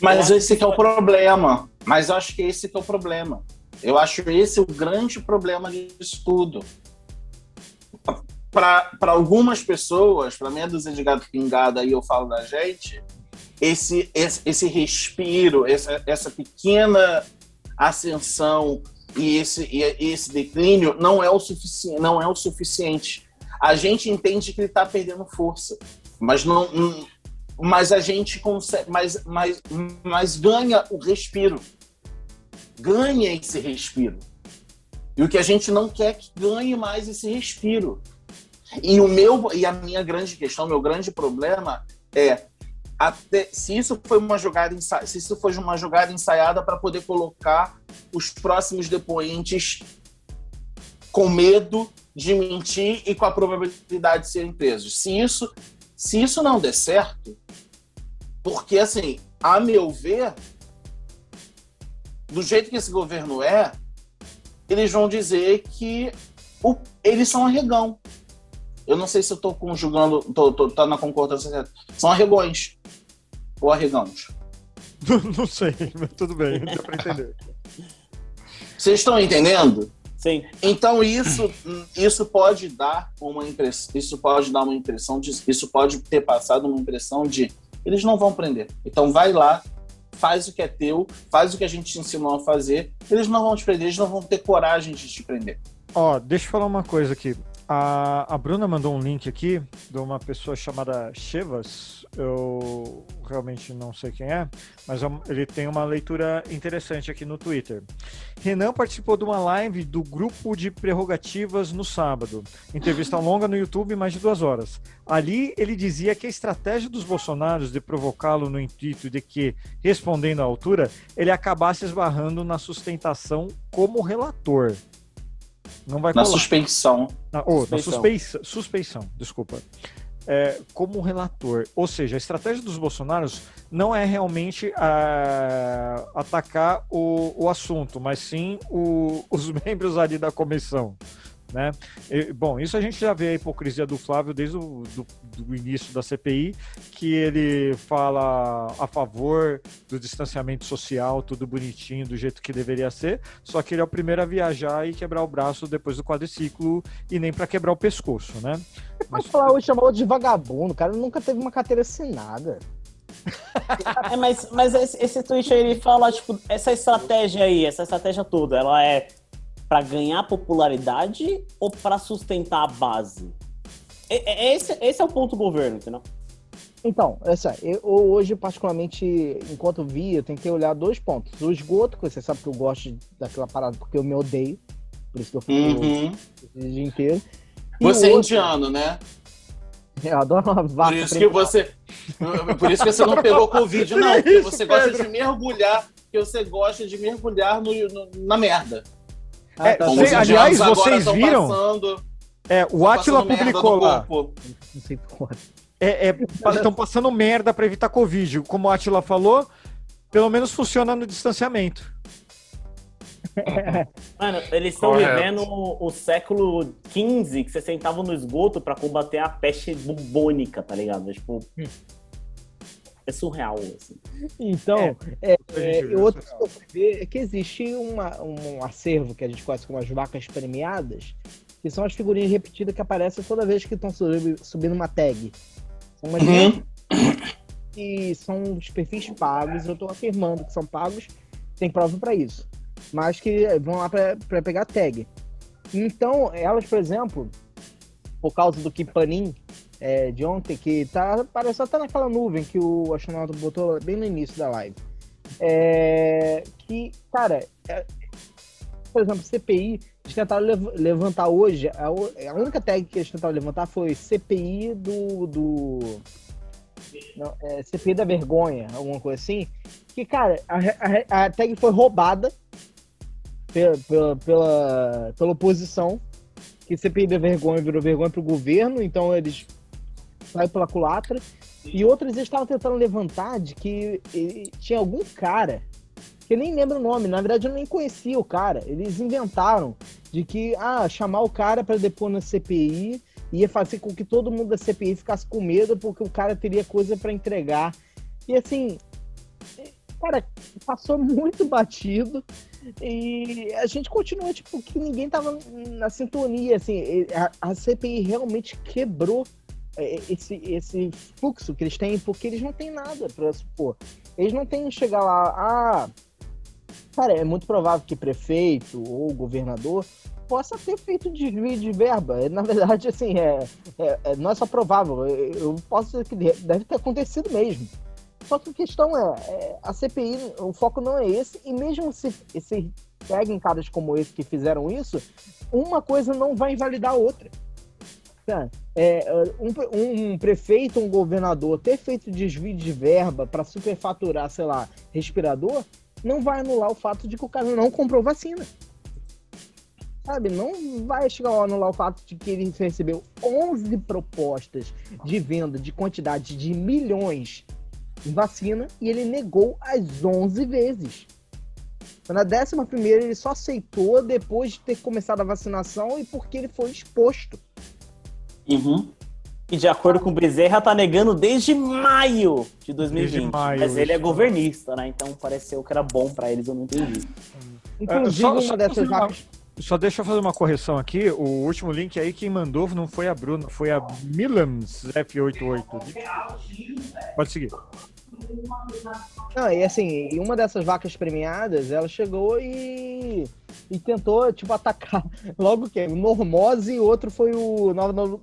Mas esse que é o problema. Mas eu acho que esse que é o problema. Eu acho esse o grande problema disso tudo. Para algumas pessoas, para meia dúzia de gato pingado aí eu falo da gente, esse, esse, esse respiro, essa, essa pequena ascensão e esse, e esse declínio não é o suficiente. Não é o suficiente. A gente entende que ele está perdendo força, mas não, não- mas a gente consegue, mas, mas, mas ganha o respiro, ganha esse respiro. E o que a gente não quer é que ganhe mais esse respiro. E o meu e a minha grande questão, meu grande problema é até, se isso foi uma jogada se isso foi uma jogada ensaiada para poder colocar os próximos depoentes com medo de mentir e com a probabilidade de serem presos. Se isso se isso não der certo, porque assim, a meu ver, do jeito que esse governo é, eles vão dizer que o- eles são arregão. Eu não sei se eu tô conjugando, tô, tô, tá na concordância certa. São arregões. Ou arregãos. <laughs> Não sei, mas tudo bem, dá pra entender. Vocês estão entendendo? Sim. Então isso, isso pode dar uma impressão, isso pode dar uma impressão de, isso pode ter passado uma impressão de eles não vão prender. Então vai lá, faz o que é teu, faz o que a gente te ensinou a fazer. Eles não vão te prender, eles não vão ter coragem de te prender. Ó, deixa eu falar uma coisa aqui. A, a Bruna mandou um link aqui de uma pessoa chamada Chevas. Eu realmente não sei quem é, mas é ele tem uma leitura interessante aqui no Twitter. Renan participou de uma live do grupo de prerrogativas no sábado. Entrevista <laughs> longa no YouTube, mais de duas horas. Ali ele dizia que a estratégia dos bolsonaros de provocá-lo no intuito de que, respondendo à altura, ele acabasse esbarrando na sustentação como relator. Não vai Na colar. suspensão. Na, oh, na Suspeição. suspeição, suspeição, desculpa. É, como relator. Ou seja, a estratégia dos bolsonaros não é realmente ah, atacar o, o assunto, mas sim o- os <laughs> membros ali da comissão. Né? E, bom, isso a gente já vê a hipocrisia do Flávio desde o do, do início da CPI, que ele fala a favor do distanciamento social, tudo bonitinho, do jeito que deveria ser, só que ele é o primeiro a viajar e quebrar o braço depois do quadriciclo e nem para quebrar o pescoço, né? Mas falar hoje chamou de vagabundo, o cara nunca teve uma carteira assinada. <laughs> É, mas, mas esse, esse tweet aí, ele fala, tipo, essa estratégia aí, essa estratégia toda, ela é para ganhar popularidade ou para sustentar a base? É, é, esse, esse é o ponto do governo, entendeu? Então, essa, eu hoje, particularmente, enquanto vi, eu tentei olhar dois pontos. O esgoto, que você sabe que eu gosto daquela parada porque eu me odeio. Por isso que eu fico Uhum. o dia inteiro. E Você o é outro- indiano, né? <laughs> Eu adoro uma vaca. Por isso que você. Por isso que você não pegou Covid, <laughs> não. Porque Isso, você gosta de mergulhar, porque você gosta de mergulhar no, no- na merda. Ah, É, tá, Sei- os tá. aliás, vocês viram? Passando, É, o Atila publicou lá. Não sei porra. É, estão passando merda para evitar Covid. Como o Atila falou, pelo menos funciona no distanciamento. <laughs> Mano, eles estão vivendo o, o século XV, que você sentava no esgoto pra combater a peste bubônica, tá ligado? É, tipo. É surreal, assim. Então, é, é, essa- que eu fui ver é que existe uma- um acervo que a gente conhece como as vacas premiadas, que são as figurinhas repetidas que aparecem toda vez que estão subi- subindo uma tag. São umas Uhum. que são os perfis pagos, eu tô afirmando que são pagos, tem prova para isso. Mas que vão lá para pegar tag. Então, elas, por exemplo, por causa do Kipanin é, de ontem, que tá, parece até naquela nuvem que o astronauta botou bem no início da live. É, que, cara, é, por exemplo, CPI, eles tentaram lev- levantar hoje, a, o- a única tag que eles tentaram levantar foi CPI do. do não, é, CPI da vergonha, alguma coisa assim. Que, cara, a, a- a tag foi roubada pela, pela, pela, pela oposição. Que CPI da vergonha virou vergonha pro governo, então eles saem pela culatra. E outros eles estavam tentando levantar de que tinha algum cara, que eu nem lembro o nome, na verdade eu nem conhecia o cara. Eles inventaram de que, ah, chamar o cara para depor na CPI ia fazer com que todo mundo da CPI ficasse com medo porque o cara teria coisa para entregar. E assim, cara, passou muito batido e a gente continua, tipo, que ninguém tava na sintonia, assim, a, a CPI realmente quebrou esse, esse fluxo que eles têm, porque eles não têm nada para supor. Eles não têm chegar lá, ah, cara, é muito provável que prefeito ou governador possa ter feito desvio de verba. Na verdade, assim, é, é- é- não é só provável, eu posso dizer que de- deve ter acontecido mesmo. Só que a questão é, é, a CPI, o foco não é esse, e mesmo se, se peguem caras como esse que fizeram isso, uma coisa não vai invalidar a outra. É, um, um prefeito, um governador ter feito desvio de verba para superfaturar, sei lá, respirador, não vai anular o fato de que o cara não comprou vacina. Sabe? Não vai chegar a anular o fato de que ele recebeu 11 propostas de venda de quantidade de milhões em vacina e ele negou as 11 vezes. Na décima primeira ele só aceitou depois de ter começado a vacinação e porque ele foi exposto. Uhum. E de acordo com o Bezerra, tá negando desde maio de 2020. Desde maio, mas ele é governista, né? Então pareceu que era bom pra eles, eu não entendi. Inclusive, só- uma só dessas. Só deixa eu fazer uma correção aqui. O último link aí, quem mandou não foi a Bruna, foi a Milans F88. Pode seguir. Não, e assim, uma dessas vacas premiadas, ela chegou e, e tentou, tipo, atacar <laughs> logo que o Normose e o outro foi o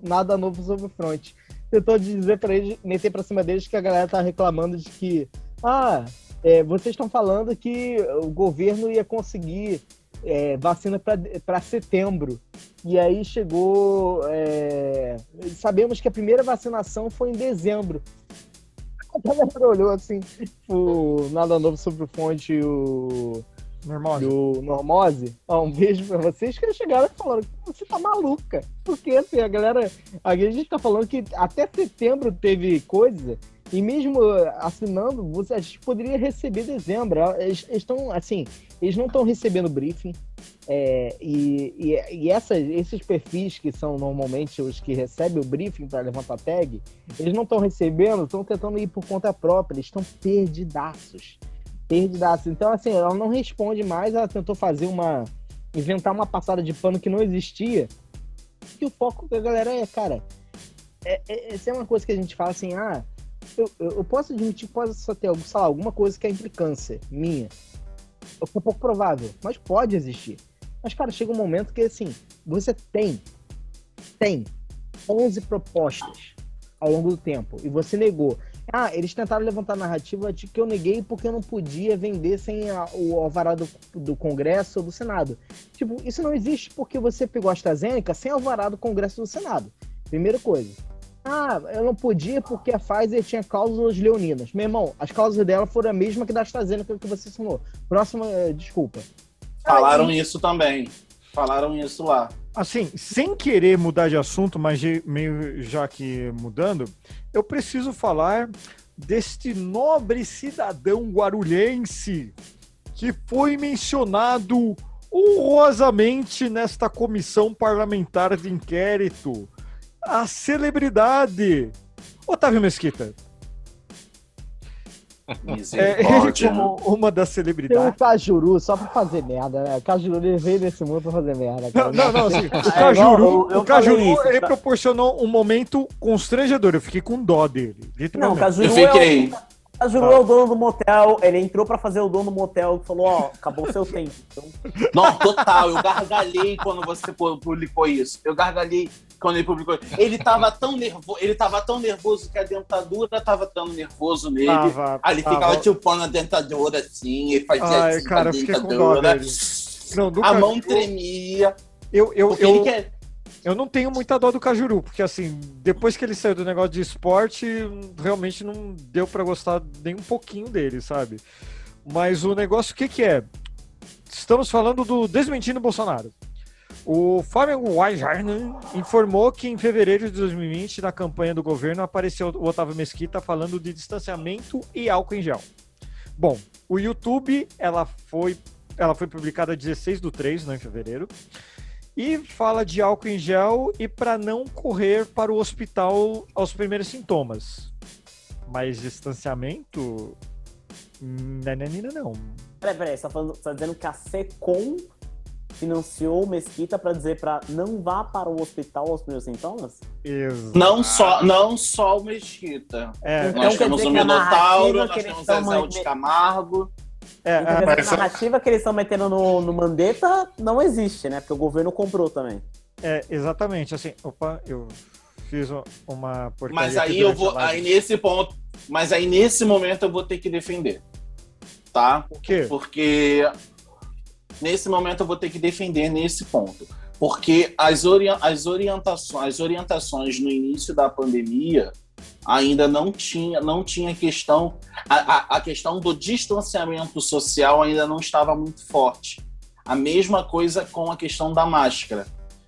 Nada Novo, sobre o Front. Tentou dizer pra eles, meter pra cima deles que a galera tá reclamando de que, ah, é, vocês estão falando que o governo ia conseguir é, vacina para setembro. E aí chegou. é, sabemos que a primeira vacinação foi em dezembro. <laughs> A galera olhou assim, o Nada Novo sobre o Fonte e o, Normal. e o Normose. Ó, um beijo pra vocês que eles chegaram e falaram que você tá maluca. Porque assim, a galera. A gente tá falando que até setembro teve coisa. E mesmo assinando, você, a gente poderia receber dezembro. Eles estão, assim, eles não estão recebendo briefing. É, e e, e essas, esses perfis que são normalmente os que recebem o briefing para levantar tag, eles não estão recebendo, estão tentando ir por conta própria, eles estão perdidaços. Perdidaços. Então, assim, ela não responde mais, ela tentou fazer uma. inventar uma passada de pano que não existia. E o foco da galera é, cara, é, é, essa é uma coisa que a gente fala assim, ah, eu, eu, posso admitir que pode só ter alguma coisa que é implicância minha. É pouco provável, mas pode existir. Mas, cara, chega um momento que, assim, você tem, tem 11 propostas ao longo do tempo e você negou. Ah, eles tentaram levantar a narrativa de que eu neguei porque eu não podia vender sem a, o alvará do, do Congresso ou do Senado. Tipo, isso não existe porque você pegou a AstraZeneca sem alvará do Congresso ou do Senado. Primeira coisa. Ah, eu não podia porque a Pfizer tinha cláusulas leoninas. Meu irmão, as cláusulas dela foram a mesma que da AstraZeneca que você assinou. Próxima, eh, desculpa. Falaram isso também. Falaram isso lá. Assim, sem querer mudar de assunto, mas meio já que mudando, eu preciso falar deste nobre cidadão guarulhense que foi mencionado honrosamente nesta comissão parlamentar de inquérito. A celebridade Otávio Mesquita. É, ele Misericórdia. como uma das Tem um celebridades. Cajuru só pra fazer merda, né? O Cajuru ele veio nesse mundo pra fazer merda. Não, cara. não, não, assim, <laughs> o igual Cajuru, eu- eu o Cajuru isso, ele tá? proporcionou um momento constrangedor. Eu fiquei com dó dele, Não, o. Cajuru, Eu é o, é o dono do motel, ele entrou pra fazer o dono do motel e falou, ó, acabou o seu tempo. Então, Não, total. Eu gargalhei quando você pu- publicou isso. Eu gargalhei quando ele publicou. Ele tava tão nervoso, ele tava tão nervoso que a dentadura tava dando nervoso nele. Tava, Aí ele tava. ficava chupando a dentadura assim, e fazia Ai, assim cara, a dentadura. dele. Não, A mão tremia. eu, eu, eu, ele quer. Eu não tenho muita dó do Cajuru, porque assim, depois que ele saiu do negócio de esporte, realmente não deu pra gostar nem um pouquinho dele, sabe? Mas o negócio, o que que é? Estamos falando do desmentindo Bolsonaro. O Fábio Weingarten informou que em fevereiro de 2020, na campanha do governo, apareceu o Otávio Mesquita falando de distanciamento e álcool em gel. Bom, o YouTube, ela foi, ela foi publicada 16 do 3, né, em fevereiro, e fala de álcool em gel e para não correr para o hospital aos primeiros sintomas. Mas distanciamento? Nananina não. peraí, peraí, você tá, falando, você tá dizendo que a SECOM financiou o Mesquita pra dizer pra não vá para o hospital aos primeiros sintomas? Exato. Não só, não só o Mesquita. É, Então nós quer temos o Minotauro, nós temos Zezé man- de Camargo. É, Então, é, quer dizer, mas- a narrativa que eles estão metendo no, no Mandetta não existe, né? Porque o governo comprou também. é, exatamente. Assim, opa, eu fiz uma porcaria Mas aí eu vou. Aí nesse ponto. Mas aí nesse momento eu vou ter que defender. Tá? O quê? Porque nesse momento eu vou ter que defender nesse ponto. Porque as, ori as, orientações, as orientações no início da pandemia ainda não tinha, não tinha questão. A, a, a questão do distanciamento social ainda não estava muito forte. A mesma coisa com a questão da máscara.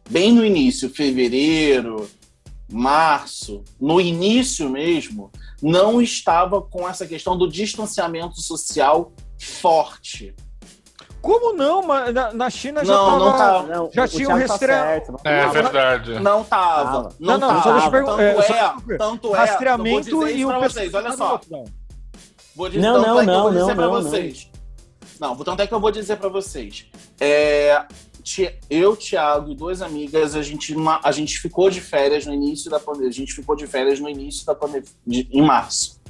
Bem no início, fevereiro, março, no início mesmo, não estava com essa questão do distanciamento social forte. Como não? Mas na, na China já Não, tava... não tá. Não, Já o tinha um tá certo, não É tava. verdade. Não tava. Não, Não, não, só deixa eu tava. pergun- Tanto é, é, tanto é. Rastreamento e o vocês, olha tá só. Vou dizer, Não, não, é que eu vou não, dizer não, pra não, vocês. Não, tanto é que eu vou dizer pra vocês. É, eu, Thiago e duas amigas, a gente, a gente ficou de férias no início da pandemia. A gente ficou de férias no início da pandemia, de- em março.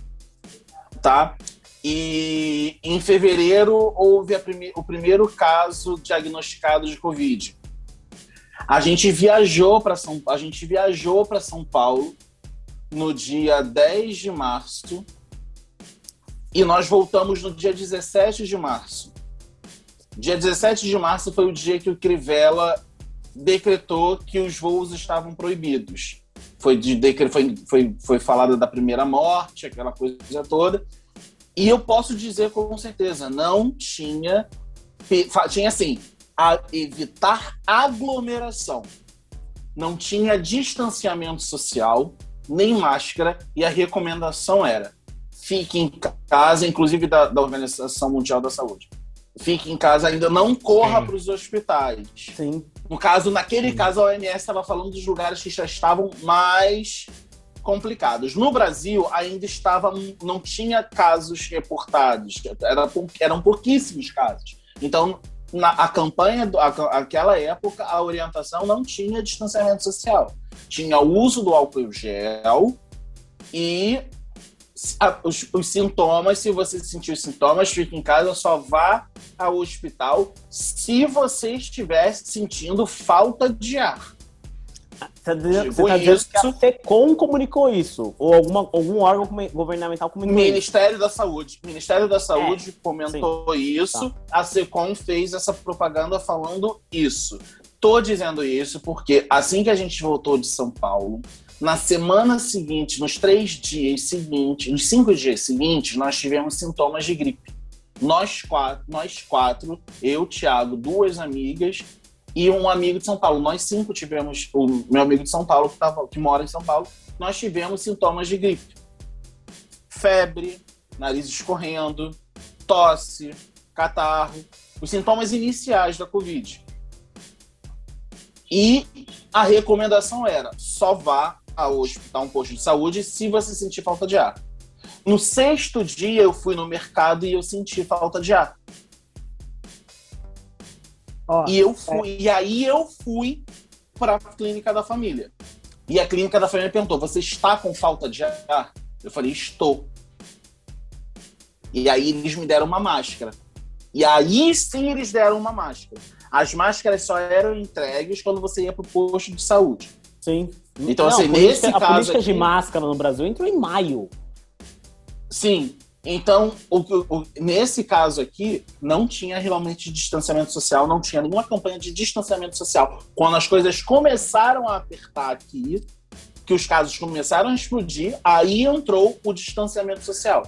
Tá? E em fevereiro houve prime- o primeiro caso diagnosticado de Covid. A gente viajou para São, a gente viajou para São Paulo no dia 10 de março e nós voltamos no dia 17 de março. Dia 17 de março foi o dia que o Crivella decretou que os voos estavam proibidos. Foi, de, foi, foi, foi falada da primeira morte, aquela coisa toda. E eu posso dizer com certeza, não tinha. Tinha assim, a evitar aglomeração. Não tinha distanciamento social, nem máscara, e a recomendação era fique em casa, inclusive da, da Organização Mundial da Saúde. fique em casa ainda, não corra Sim. para os hospitais. Sim. No caso, naquele caso, a OMS estava falando dos lugares que já estavam mais complicados. No Brasil, ainda estava, não tinha casos reportados, era, eram pouquíssimos casos. Então, na a campanha, do- a- aquela época, a orientação não tinha distanciamento social. Tinha o uso do álcool gel e a- os, os sintomas, se você sentir os sintomas, fique em casa, só vá ao hospital se você estiver sentindo falta de ar. Você tá dizendo, você tá dizendo que a isso. FECOM comunicou isso? Ou alguma, algum órgão governamental comunicou isso? Ministério da Saúde. Ministério da Saúde É, comentou isso. A SECOM fez essa propaganda falando isso. Tô dizendo isso porque assim que a gente voltou de São Paulo, na semana seguinte, nos três dias seguintes, nos cinco dias seguintes, nós tivemos sintomas de gripe. Nós quatro, nós quatro eu, Thiago, duas amigas e um amigo de São Paulo. Nós cinco tivemos, o meu amigo de São Paulo, que, tava, que mora em São Paulo, nós tivemos sintomas de gripe. Febre, nariz escorrendo, tosse, catarro, os sintomas iniciais da Covid. E a recomendação era só vá ao hospital, um posto de saúde, se você sentir falta de ar. No sexto dia, eu fui no mercado e eu senti falta de ar. Ó, E eu fui, e aí eu fui para a clínica da família. E a clínica da família perguntou: "Você está com falta de ar?" Eu falei: "Estou". E aí eles me deram uma máscara. E aí sim eles deram uma máscara. As máscaras só eram entregues quando você ia para o posto de saúde. Sim. Então, assim, a política, nesse a caso política de aqui- máscara no Brasil entrou em maio. Sim. Então, o, o- nesse caso aqui, não tinha realmente distanciamento social, não tinha nenhuma campanha de distanciamento social. Quando as coisas começaram a apertar aqui, que os casos começaram a explodir, aí entrou o distanciamento social.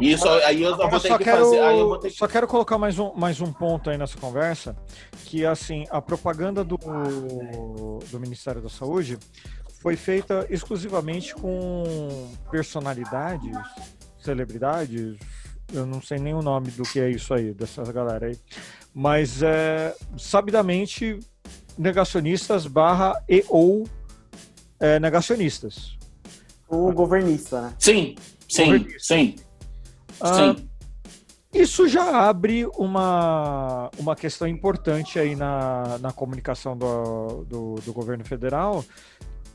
Isso aí eu Agora vou ter só que quero, fazer. Aí eu que... Só quero colocar mais um, mais um ponto aí nessa conversa, que assim, a propaganda do, do Ministério da Saúde foi feita exclusivamente com personalidades, celebridades, eu não sei nem o nome do que é isso aí, dessa galera aí, mas é sabidamente negacionistas barra e ou é, negacionistas. O governista, né? Sim, sim, Corretíssimo. sim, Ah, sim. Isso já abre uma, uma questão importante aí na, na comunicação do, do, do governo federal,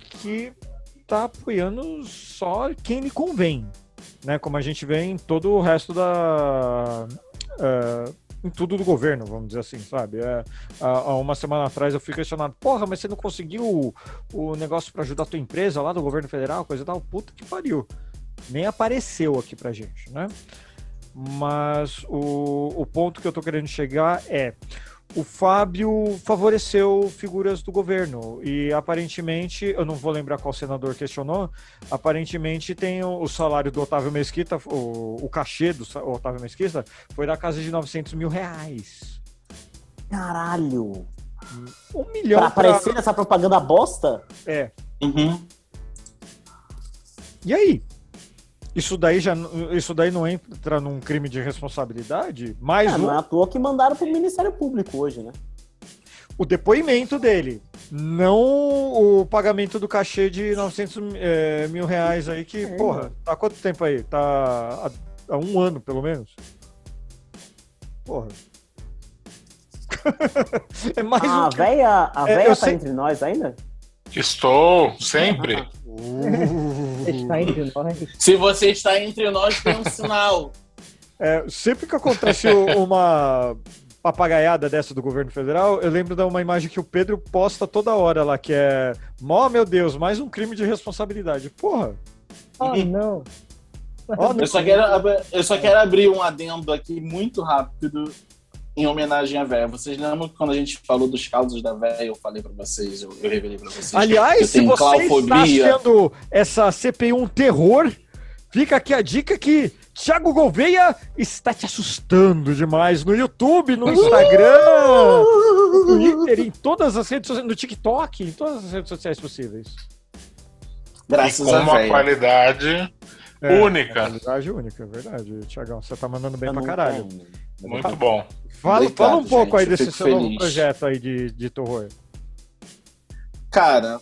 que está apoiando só quem lhe convém, né? Como a gente vê em todo o resto da. eh, em tudo do governo, vamos dizer assim, sabe? É, há, uma semana atrás eu fui questionado, porra, mas você não conseguiu o, o negócio para ajudar a tua empresa lá do governo federal, coisa tal? Puta que pariu. Nem apareceu aqui pra gente, né? Mas o, o ponto que eu tô querendo chegar é o Fábio favoreceu figuras do governo e aparentemente, eu não vou lembrar qual senador questionou, aparentemente tem o, o salário do Otávio Mesquita, o, o cachê do Sa- Otávio Mesquita foi da casa de 900 mil reais. Caralho. Um milhão Pra pra- aparecer nessa propaganda bosta? É. Uhum. E aí? Isso daí já isso daí não entra num crime de responsabilidade? Mais É, um, não é à toa que mandaram pro Ministério Público hoje, né? o depoimento dele, não o pagamento do cachê de 900 eh, mil reais aí que, É, porra, tá há quanto tempo aí? Tá há, há um ano, pelo menos? Porra. <laughs> é mais A um... véia, a É, véia eu tá sei- entre nós ainda? Estou, sempre. Está entre nós. Se você está entre nós, tem um sinal. É, sempre que acontece <laughs> uma papagaiada dessa do governo federal, eu lembro de uma imagem que o Pedro posta toda hora lá, que é, ó meu Deus, mais um crime de responsabilidade. Porra, Ah, não. ó, Eu só, quero, eu só quero abrir um adendo aqui muito rápido em homenagem à véia. Vocês lembram que quando a gente falou dos causos da véia, eu falei pra vocês, eu, eu revelei pra vocês. Aliás, eu se você está claufobia. achando essa CPI um terror, fica aqui a dica que Thiago Gouveia está te assustando demais no YouTube, no Instagram, no Twitter, em todas as redes sociais, no TikTok, em todas as redes sociais possíveis. E Graças com à uma véia. qualidade É, única. Qualidade única, é verdade. Tiagão, você tá mandando bem Eu pra não caralho. Muito bom. Fala, fala um pouco aí gente, desse fico seu novo feliz. projeto aí de, de terror. Cara,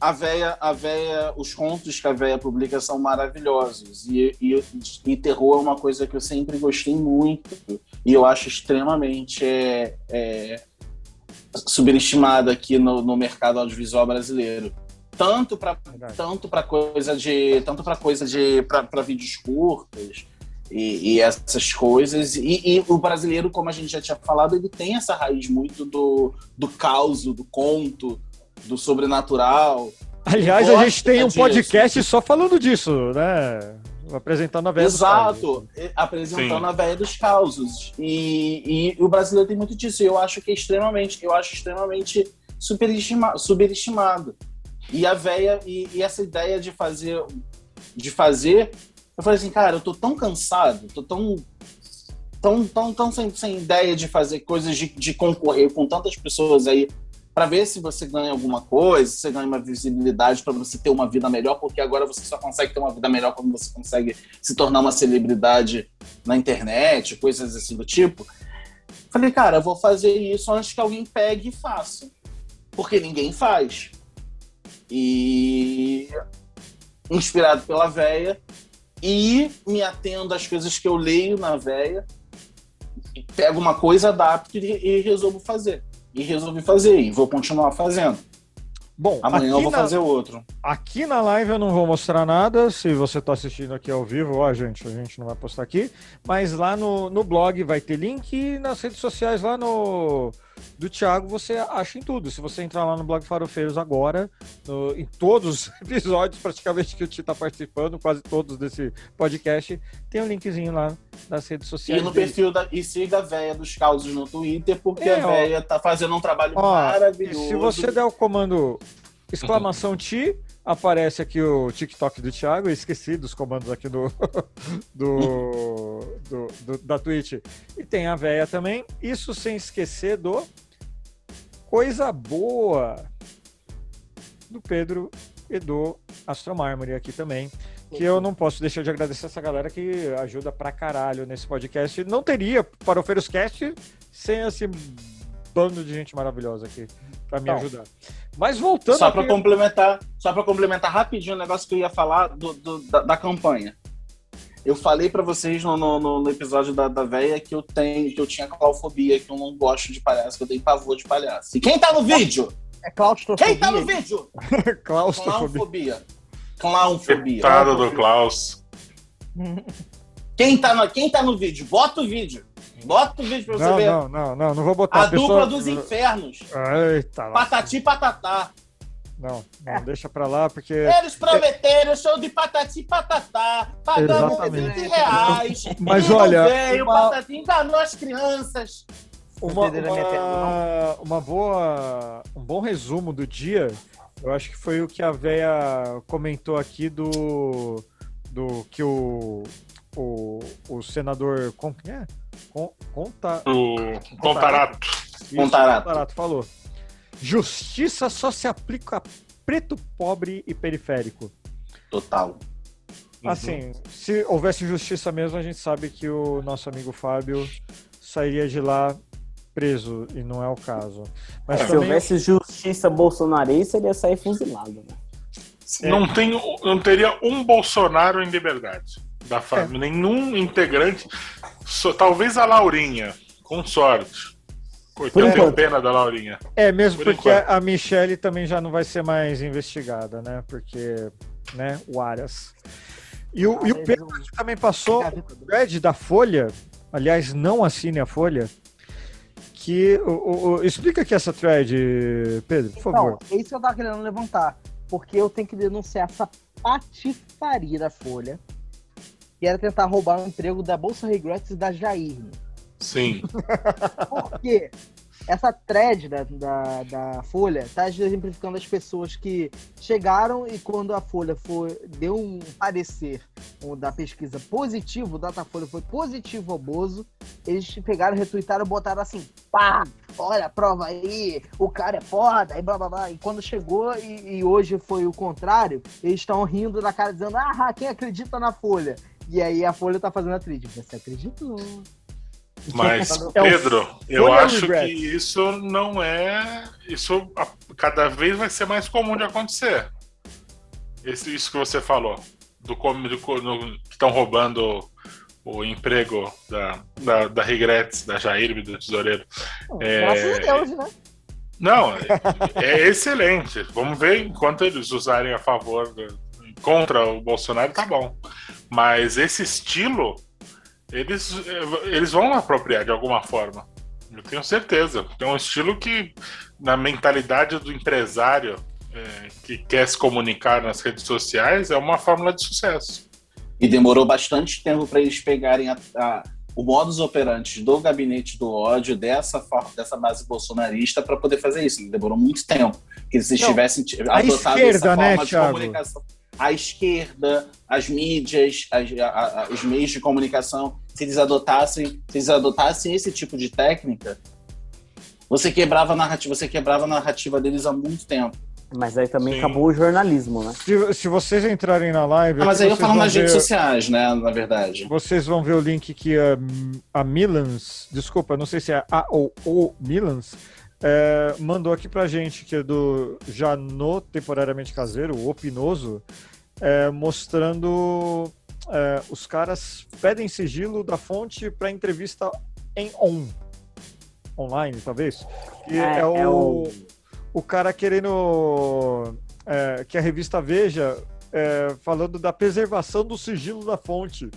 a véia, a véia, os contos que a véia publica são maravilhosos. E, e, e terror é uma coisa que eu sempre gostei muito. E eu acho extremamente é, é, subestimada aqui no, no mercado audiovisual brasileiro. Tanto para tanto para coisa de tanto para coisa de para vídeos curtos e, e essas coisas e, e o brasileiro como a gente já tinha falado ele tem essa raiz muito do do caos do conto do sobrenatural Aliás, a gente tem um disso. podcast só falando disso, né? Apresentando a vez. Exato, apresentando Sim. a velha dos causos. E, e o brasileiro tem muito disso. E eu acho que é extremamente, eu acho extremamente superestima, superestimado. E a velha, e, e essa ideia de fazer, de fazer, eu falei assim, cara, eu tô tão cansado, tô tão tão, tão, tão sem, sem ideia de fazer coisas de, de concorrer com tantas pessoas aí para ver se você ganha alguma coisa, se você ganha uma visibilidade para você ter uma vida melhor, porque agora você só consegue ter uma vida melhor quando você consegue se tornar uma celebridade na internet, coisas assim do tipo. Falei, cara, eu vou fazer isso antes que alguém pegue e faça. Porque ninguém faz. E inspirado pela véia e me atendo às coisas que eu leio na véia, pego uma coisa, adapto e, e resolvo fazer. E resolvi fazer, e vou continuar fazendo. Bom, Amanhã eu vou na, fazer outro. aqui na live eu não vou mostrar nada. Se você está assistindo aqui ao vivo, ó, gente, a gente não vai postar aqui. Mas lá no, no blog vai ter link e nas redes sociais lá no do Thiago você acha em tudo. Se você entrar lá no blog Farofeiros agora, no- em todos os <laughs> episódios praticamente que o Ti está participando, quase todos desse podcast, tem um linkzinho lá nas redes E sociais. no dele. perfil da. E siga a véia dos causos no Twitter, porque É, a ó. véia tá fazendo um trabalho Ó, E maravilhoso. se você der o comando exclamação Ti, aparece aqui o TikTok do Thiago. Eu esqueci dos comandos aqui do, <laughs> do, do- do- da Twitch. E tem a véia também. Isso sem esquecer do Coisa Boa do Pedro e do Astro Mármore aqui também. Que eu não posso deixar de agradecer essa galera que ajuda pra caralho nesse podcast. Não teria para o Cast sem esse bando de gente maravilhosa aqui pra me Então, ajudar. Mas voltando Só aqui- para complementar, só para complementar rapidinho o negócio que eu ia falar do, do- da, da campanha. Eu falei para vocês no, no, no- episódio da, da véia que eu tenho, que eu tinha claufobia, que eu não gosto de palhaço, que eu tenho pavor de palhaço. E quem tá no vídeo? É claustrofobia. Quem tá no vídeo? <laughs> claustrofobia. Clownfobia. Coitado do Klaus. Quem tá, no, quem tá no vídeo? Bota o vídeo. Bota o vídeo pra você Não, ver. não, não, não, não vou botar A pessoa- dupla dos infernos. Eita. Patati patatá. Não, não, deixa pra lá, porque. Eles prometeram show de patati patatá. Pagamos Exatamente. 20 reais. Mas e não olha, Veio, uma- patati enganou as crianças. Uma, a uma, uma boa, um bom resumo do dia, eu acho que foi o que a véia comentou aqui do, do que o, o, o senador com, é? Con- conta, O Contarato. isso, Contarato. Contarato falou. Justiça só se aplica a preto, pobre e periférico. Total. Uhum. Assim, se houvesse justiça mesmo, a gente sabe que o nosso amigo Fábio sairia de lá preso, e não é o caso. Mas Se também houvesse justiça bolsonarista, ele ia sair fuzilado. Né? Não, tem, não teria um Bolsonaro em liberdade. Da família. Nenhum integrante. Só- talvez a Laurinha, com sorte. Por Coitado, eu tenho pena da Laurinha. É, mesmo Por porque enquanto. a Michelle também já não vai ser mais investigada, né? Porque, né, o Aras. E o, e o Pedro também passou o thread da Folha, aliás, não assine a Folha, que... O, o- o- explica aqui essa thread, Pedro, por favor. Então, é isso que eu tava querendo levantar. Porque eu tenho que denunciar essa patifaria da Folha. Que era tentar roubar o emprego da Bolsa Regrets da Jair. Sim. <laughs> Porque essa thread da, da, da Folha tá exemplificando as pessoas que chegaram e quando a Folha foi, deu um parecer um, da pesquisa positivo, o Datafolha foi positivo ao Bozo, eles pegaram, retweetaram e botaram assim, pá, olha, prova aí, o cara é foda, e blá blá blá. E quando chegou e, e hoje foi o contrário, eles estão rindo da cara dizendo, ah, quem acredita na Folha? E aí a Folha tá fazendo a thread. Você acreditou? Mas, <laughs> É Pedro, eu acho que isso não é. Isso cada vez vai ser mais comum de acontecer. Esse, isso que você falou. Do, do no- que estão roubando o emprego da, da, da Regrets, da Jair, do tesoureiro. É, Graças a Deus, né? Não, é, é excelente. Vamos ver enquanto eles usarem a favor do- contra o Bolsonaro, tá bom. Mas esse estilo, eles, eles vão apropriar de alguma forma. Eu tenho certeza. É um estilo que, na mentalidade do empresário eh, que quer se comunicar nas redes sociais, é uma fórmula de sucesso. E demorou bastante tempo para eles pegarem a- a- o modus operandi do gabinete do ódio dessa, dessa base bolsonarista para poder fazer isso. Demorou muito tempo. Que eles tivessem t- a adotado esquerda, essa né, forma de Thiago? comunicação. A esquerda, as mídias, as- a- a- os meios de comunicação, se eles adotassem, se eles adotassem esse tipo de técnica, você quebrava a narrativa, você quebrava a narrativa deles há muito tempo. Mas aí também Sim. acabou o jornalismo, né? Se, se vocês entrarem na live. Ah, mas aí eu falo nas redes ver- sociais, né, na verdade. Vocês vão ver o link que a, a Milans, desculpa, não sei se é a ou o Milans, é, mandou aqui pra gente, que é do já no temporariamente caseiro, o Opinoso, é, mostrando é, os caras pedem sigilo da fonte para entrevista em on. Online, talvez. Que é, É, o, é o- o cara querendo é, que a revista Veja é, falando da preservação do sigilo da fonte.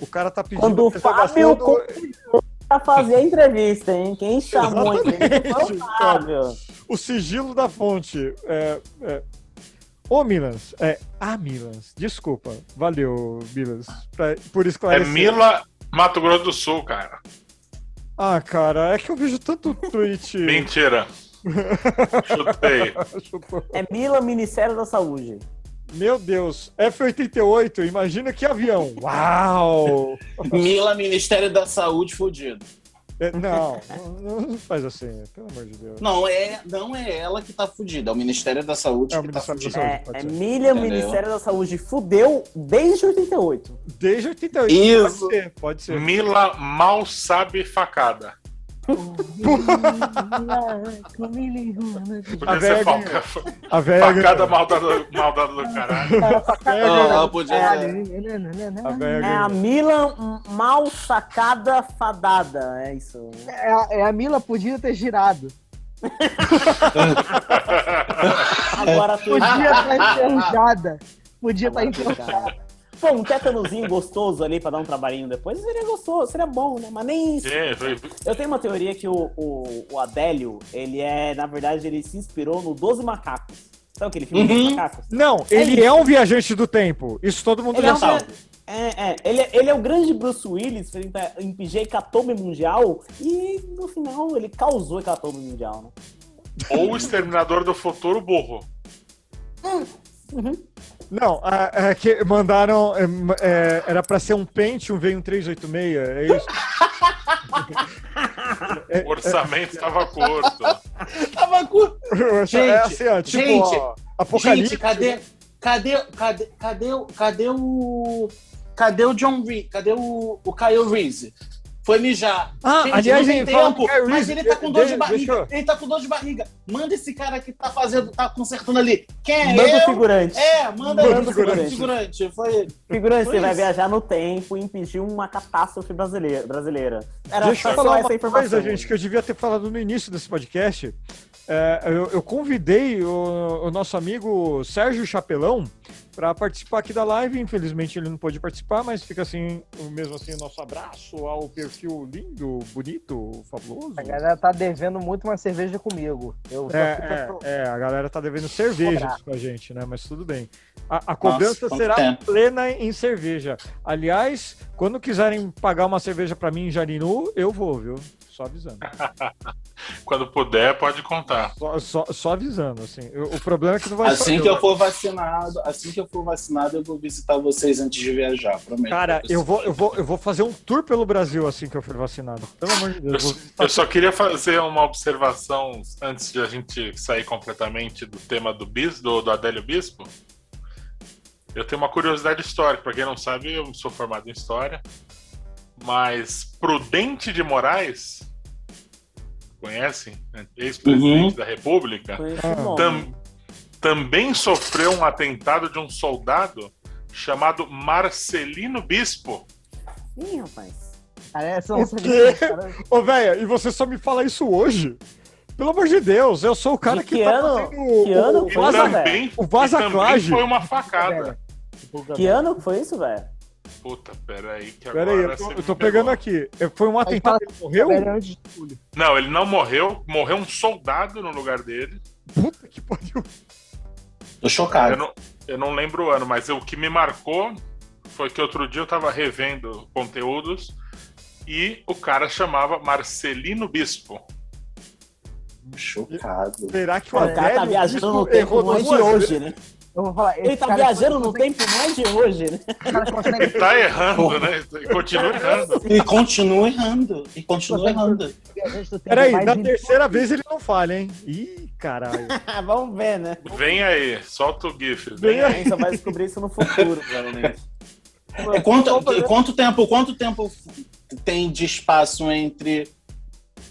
O cara tá pedindo Quando a o preservação Fábio do... pra fazer a entrevista, hein? Quem chamou a entrevista foi o Exatamente, Fábio. o sigilo da fonte. É, é... Ô, Milans, é a Milans, desculpa, valeu, Milans, pra, por É esclarecer. Mila Mato Grosso do Sul, cara. Ah, cara, é que eu vejo tanto tweet. <laughs> Mentira. <laughs> Chutei. É Mila Ministério da Saúde. Meu Deus, F-88, imagina que avião. Uau! Mila, Ministério da Saúde, fudido. É, não, não, faz assim, pelo amor de Deus. Não é, não é ela que tá fudida, é o Ministério da Saúde É que tá Ministério da fudido. Saúde. É, é. Milha Entendeu? Ministério da Saúde. Fudeu desde 88. Desde 88, Isso. pode ser, pode ser. Mila mal sabe facada. A Podia velha ser faca, A velha facada maldada, do- maldada do caralho. Ah, podia É, ser. A velha É a. Mila mal sacada fadada. É isso. É, a- é a Mila podia ter girado. <laughs> Agora Podia estar enferrujada. Podia estar enferrujada. Pô, um tétanozinho gostoso ali pra dar um trabalhinho depois seria gostoso, seria bom, né? Mas nem isso. É, foi- Eu tenho uma teoria que o, o, o Adélio, ele é, na verdade, ele se inspirou no 12 Macacos. Sabe aquele filme Uhum. dos macacos? Não, ele é um viajante do tempo. Isso todo mundo Ele é, já um, sabe. é, é, ele, é- ele é o grande Bruce Willis impedir a hecatombe mundial e no final ele causou a hecatombe mundial, né? Ou o Exterminador do Futuro burro. Não, a- a que mandaram. é, é, era pra ser um Pentium, veio um 386, é isso? <laughs> O orçamento estava curto. Tava com... é assim, ó, tipo, gente, ó, Apocalipse. Gente, cadê, cadê, cadê, cadê, o- cadê o... Cadê o John Reese? Cadê o, o Kyle Reese? Foi mijar. Ah, Gente, aliás, não tem ele fala tempo, Kyle mas ele tá com dor de barriga. Ele tá com dor de barriga. Manda esse cara que tá fazendo, tá consertando ali. Quem é Manda o eu? figurante. É, manda, Manda manda o o figurante. figurante. figurante. Foi... Figurante, Foi você vai isso. viajar no tempo e impedir uma catástrofe brasileira. brasileira. Era Deixa eu só falar essa uma informação. coisa, gente, que eu devia ter falado no início desse podcast. É, eu, eu convidei o, o nosso amigo Sérgio Chapelão para participar aqui da live. Infelizmente ele não pôde participar, mas fica assim, mesmo assim, o nosso abraço ao perfil lindo, bonito, fabuloso. A galera tá devendo muito uma cerveja comigo. Eu É, é, pro- é, a galera tá devendo cervejas com a gente, né? Mas tudo bem. A, a cobrança quanto será tempo. plena em cerveja. Aliás, quando quiserem pagar uma cerveja para mim em Jarinu, eu vou, viu? Só avisando. <laughs> Quando puder, pode contar. Só, só, só avisando, assim. Eu- o problema é que não vai Assim que eu for vacinado, assim que eu for vacinado, eu vou visitar vocês antes de viajar, prometo. Cara, eu vou, eu, vou, eu vou fazer um tour pelo Brasil assim que eu for vacinado. Pelo amor de Eu, Deus. visitar eu só queria fazer uma observação antes de a gente sair completamente do tema do bis, do, do Adélio Bispo. Eu tenho uma curiosidade histórica. Pra quem não sabe, eu sou formado em História. Mas Prudente de Moraes, conhecem? Ex-presidente Uhum. da República, o tam- também sofreu um atentado de um soldado chamado Marcelino Bispo. Ih, rapaz. Essa eu não O quê? Ô, velho, e você só me fala isso hoje? Pelo amor de Deus, eu sou o cara De que, que tá ano? fazendo o, Que ano o, foi vaza, também, o vaza também foi uma facada. Que ano que foi isso, velho? Puta, peraí, que Pera agora aí, eu tô, você eu me tô pegou. pegando aqui. É, Foi um atentado, ele morreu? Não, ele não morreu. Morreu um soldado no lugar dele. Puta que pariu. Tô Eu chocado. não, eu não lembro o ano, mas o que me marcou foi que outro dia eu tava revendo conteúdos e o cara chamava Marcelino Bispo. Chocado. Será que o O cara tá viajando no tempo mais de hoje, vezes? né? Eu vou falar, Ele tá viajando no tempo mais de hoje, né? Ele tá errando, né? E continua errando. <laughs> E continua errando. E continua errando. Peraí, de- terceira vez ele não falha, hein? Ih, caralho. <laughs> Vamos ver, né? Vem aí, solta o GIF. Vem Vem A aí. gente só vai descobrir isso no futuro, provavelmente. E quanto, e quanto tempo, quanto tempo tem de espaço entre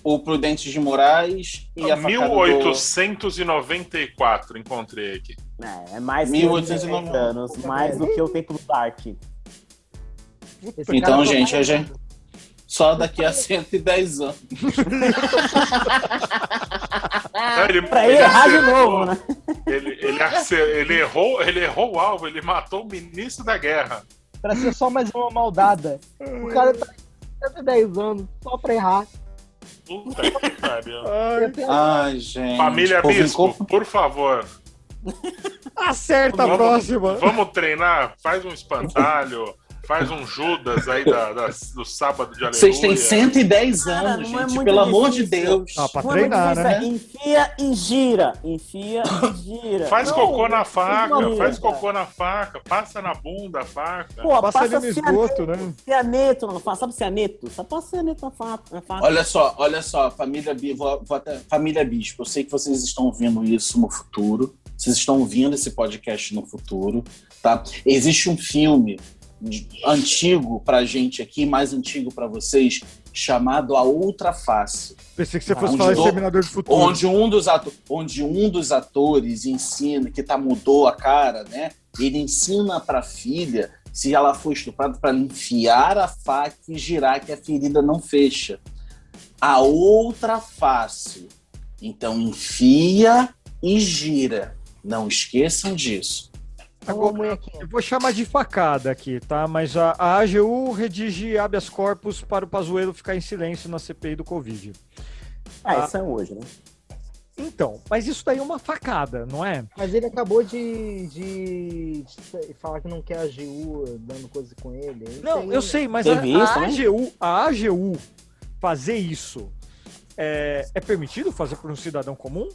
o Prudente de Moraes e a facada do... 1894, encontrei aqui. É, é mais que 1890 1890 anos, mais do que o tempo do Dark. Esse Então, gente, a gente- Só daqui a 110 anos. Não, ele, <laughs> Pra ele errar de novo, né? Ele, ele, ace- ele errou, ele errou o alvo, ele matou o ministro da guerra. Pra ser só mais uma maldada. O cara tá 110 anos só pra errar. Puta que pariu. Ai, Ai, gente. Família Bispo, por favor, acerta a Vamos- próxima. vamos treinar, faz um espantalho, faz um Judas aí da, da- do sábado de aleluia. Vocês têm 110 Cara, anos, é gente. muito Pelo amor de difícil. Deus. Ah, pra Não é treinar, difícil, né? é Enfia e gira. Enfia <laughs> e gira. Faz Não, cocô na faca, bunda. faz cocô na faca, passa na bunda a faca. Pô, Passa passa, ali no esgoto, né? cianeto na faca. Sabe cianeto? Só passa cianeto na faca. Na faca. Olha só, olha só, família, vou- vou até- família Bispo, eu sei que vocês estão vendo isso no futuro, vocês estão ouvindo esse podcast no futuro, tá? Existe um filme de- antigo pra gente aqui, mais antigo pra vocês, chamado A Outra Face, Pensei que você fosse Onde falar do- Exterminador do Futuro. onde um dos, ato- onde um dos atores ensina, que tá mudou a cara, né? Ele ensina pra filha, se ela for estuprada, para enfiar a faca e girar que a ferida não fecha. A outra face. Então enfia e gira. Não esqueçam disso. Munhequinha. Eu vou chamar de facada aqui, tá? Mas a, a AGU redige habeas corpus para o Pazuello ficar em silêncio na CPI do Covid. É, isso é hoje, né? Então, mas isso daí é uma facada, não é? Mas ele acabou de, de, de falar que não quer a GU dando coisa com ele. Ele Não, eu sei, mas a, isso, a né? AGU, a AGU fazer isso é, é permitido fazer por um cidadão comum?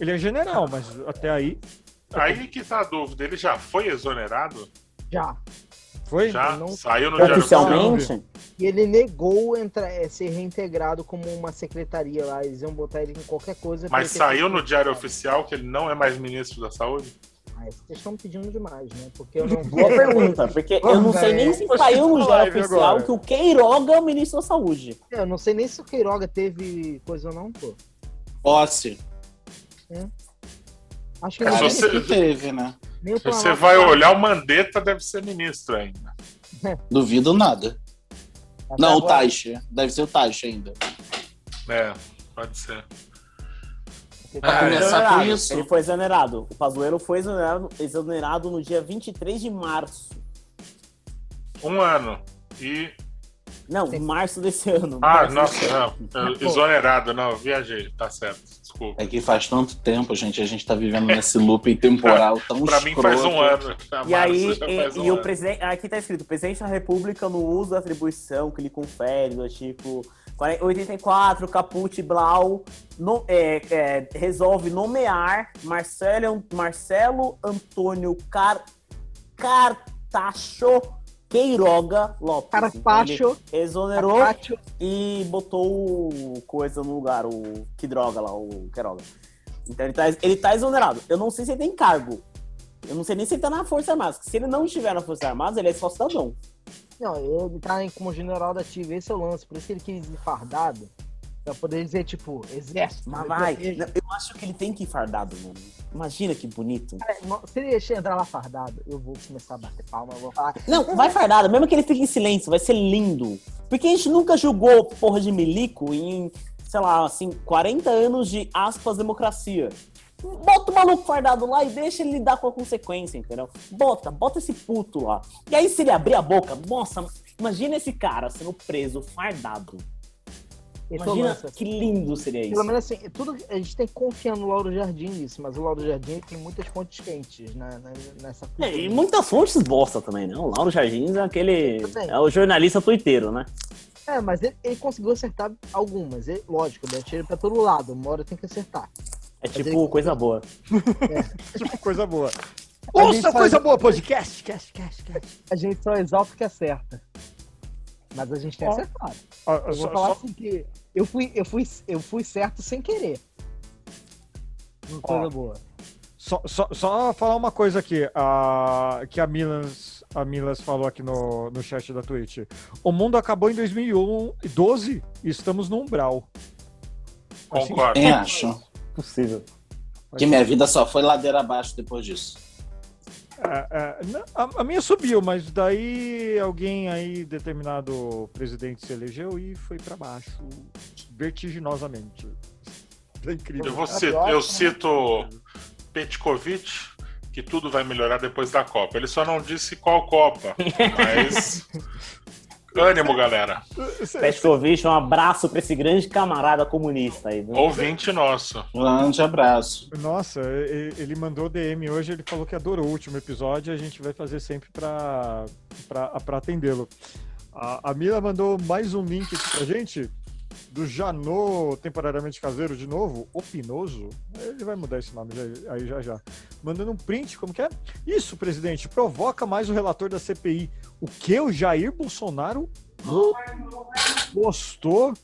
Ele é general, mas até aí Aí que tá a dúvida, ele já foi exonerado? Já. foi? Já? não- Saiu no Diário Oficialmente? E ele negou entrar, é, ser reintegrado como uma secretaria lá. Eles iam botar ele em qualquer coisa. Mas saiu no Diário Oficial que ele não é mais ministro da Saúde? Ah, vocês estão pedindo demais, né? Porque eu não Boa pergunta, porque eu não sei nem se saiu no Diário Oficial agora. que o Queiroga é o ministro da Saúde. Eu não sei nem se o Queiroga teve coisa ou não, pô. Posse. Acho que É, se você- que teve, né? o Se você vai olhar, o Mandetta deve ser ministro ainda. <laughs> Duvido nada. Até Não, o agora- Taixa. Deve ser o Taixa ainda. É, pode ser. Pra Ah, começar com isso. Ele foi exonerado. O Pazuello foi exonerado, exonerado no dia 23 de março. Um ano. E. Não, Sim. março desse ano. Ah, Março nossa, ano. não. Exonerado, não, viajei. Tá certo, desculpa. É que faz tanto tempo, gente. A gente tá vivendo nesse looping <laughs> temporal tão Pra mim faz um escroto. ano. E aí, e, um e o ano. presidente. Aqui tá escrito: o presidente da República, no uso da atribuição que lhe confere, do tipo 40 84, Caput Blau, no- é, é, resolve nomear Marcelo, Marcelo Antônio Car, Cartacho Queiroga Lopes. Ele exonerou Carpaccio, e botou o coisa no lugar, o que droga lá, o Queiroga. Então ele tá, ele tá exonerado. Eu não sei se ele tem cargo. Eu não sei nem se ele tá na Força Armada. Se ele não estiver na Força Armada, ele é só cidadão. Não, ele tá como general da ativa, esse é o lance. Por isso que ele quis ir fardado. Pra poder dizer, tipo, exército. Mas vai. Não, Eu acho que ele tem que ir fardado, mano. Imagina que bonito. Cara, Se ele entrar lá fardado, eu vou começar a bater palma, eu vou falar. Não, vai fardado, mesmo que ele fique em silêncio, vai ser lindo. Porque a gente nunca julgou porra de milico em, sei lá, assim, 40 anos de aspas democracia. Bota o maluco fardado lá e deixa ele lidar com a consequência, entendeu? Bota, bota esse puto lá. E aí, se ele abrir a boca, nossa, imagina esse cara sendo preso fardado. É Imagina que lindo seria Pelo isso. menos assim, tudo, a gente tem que confiar no Lauro Jardim nisso, mas o Lauro Jardim tem muitas fontes quentes na, na- nessa É, e muitas fontes bosta também, né? O Lauro Jardins é aquele. É o jornalista tuiteiro, né? É, mas ele, ele conseguiu acertar algumas. Ele- lógico, ele atira pra todo lado, uma hora tem que acertar. É Mas tipo ele- coisa boa. <laughs> Tipo, coisa boa. Ouça faz- coisa boa, podcast. Cast, cast, cast. A gente só exalta o que acerta. Mas a gente tem Ó, acertado. Ó, Eu vou só- falar só- assim que eu fui, eu fui, eu fui certo sem querer. Uma coisa boa. Só, só, só falar uma coisa aqui, a, que a Milas, a Milas falou aqui no, no chat da Twitch. O mundo acabou em 2012 e estamos no umbral. Assim, Concordo. Quem acha? Possível. Que minha vida só foi ladeira abaixo depois disso. É, é, não, a, a minha subiu, mas daí alguém aí, determinado presidente, se elegeu e foi pra baixo vertiginosamente. É incrível. Eu, vou citar, eu cito Petkovic, que tudo vai melhorar depois da Copa. Ele só não disse qual Copa, <laughs> mas. Ânimo, galera. Petkovic, um abraço pra esse grande camarada comunista aí. viu? Ouvinte nosso. Grande abraço. Nossa, ele mandou DM hoje, ele falou que adorou o último episódio e a gente vai fazer sempre pra, pra, pra atendê-lo. A, a Mila mandou mais um link aqui pra gente, do Janô temporariamente caseiro de novo, o Pinoso. Ele vai mudar esse nome já- aí já já. Mandando um print, como que é? Isso, presidente, provoca mais o relator da CPI. O que o Jair Bolsonaro postou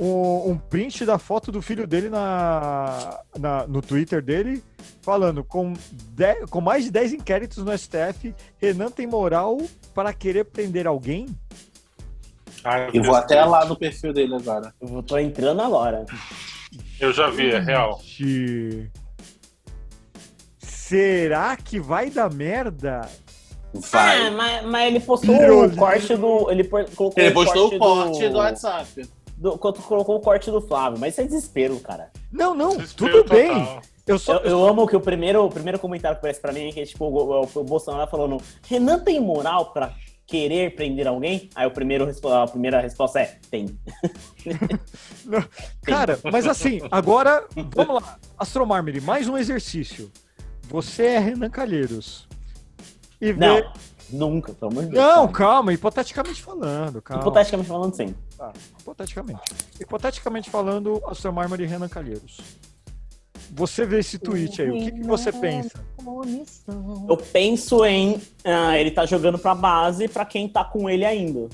um, um print da foto do filho dele na, na- no Twitter dele, falando com, de- com mais de 10 inquéritos no STF, Renan tem moral para querer prender alguém? Ah, Eu vou até lá no perfil dele agora. Eu tô entrando agora. Eu já vi, é real. Será que vai dar merda? Ah, Vai. mas, mas ele postou Pirulito. o corte do. Ele colocou Ele o postou corte o corte do WhatsApp. do- quando colocou o corte do Flávio, mas isso é desespero, cara. Não, não, Desespero tudo bem. total. Eu só, Eu, eu amo que o primeiro, o primeiro comentário que aparece pra mim é que tipo, o, o- o Bolsonaro falando: Renan tem moral pra querer prender alguém? Aí o primeiro, a primeira resposta é: tem. <laughs> Cara, mas assim, agora, vamos lá. Astromarmere, mais um exercício. Você é Renan Calheiros. E vê... Não, nunca, pelo amor de Deus. Não, calma, hipoteticamente falando, calma. Hipoteticamente falando, sim. Tá, hipoteticamente. Hipoteticamente falando, Astromarmere e Renan Calheiros. Você vê esse tweet aí, o que, que você pensa? Eu penso em ah, ele tá jogando pra base pra quem tá com ele ainda.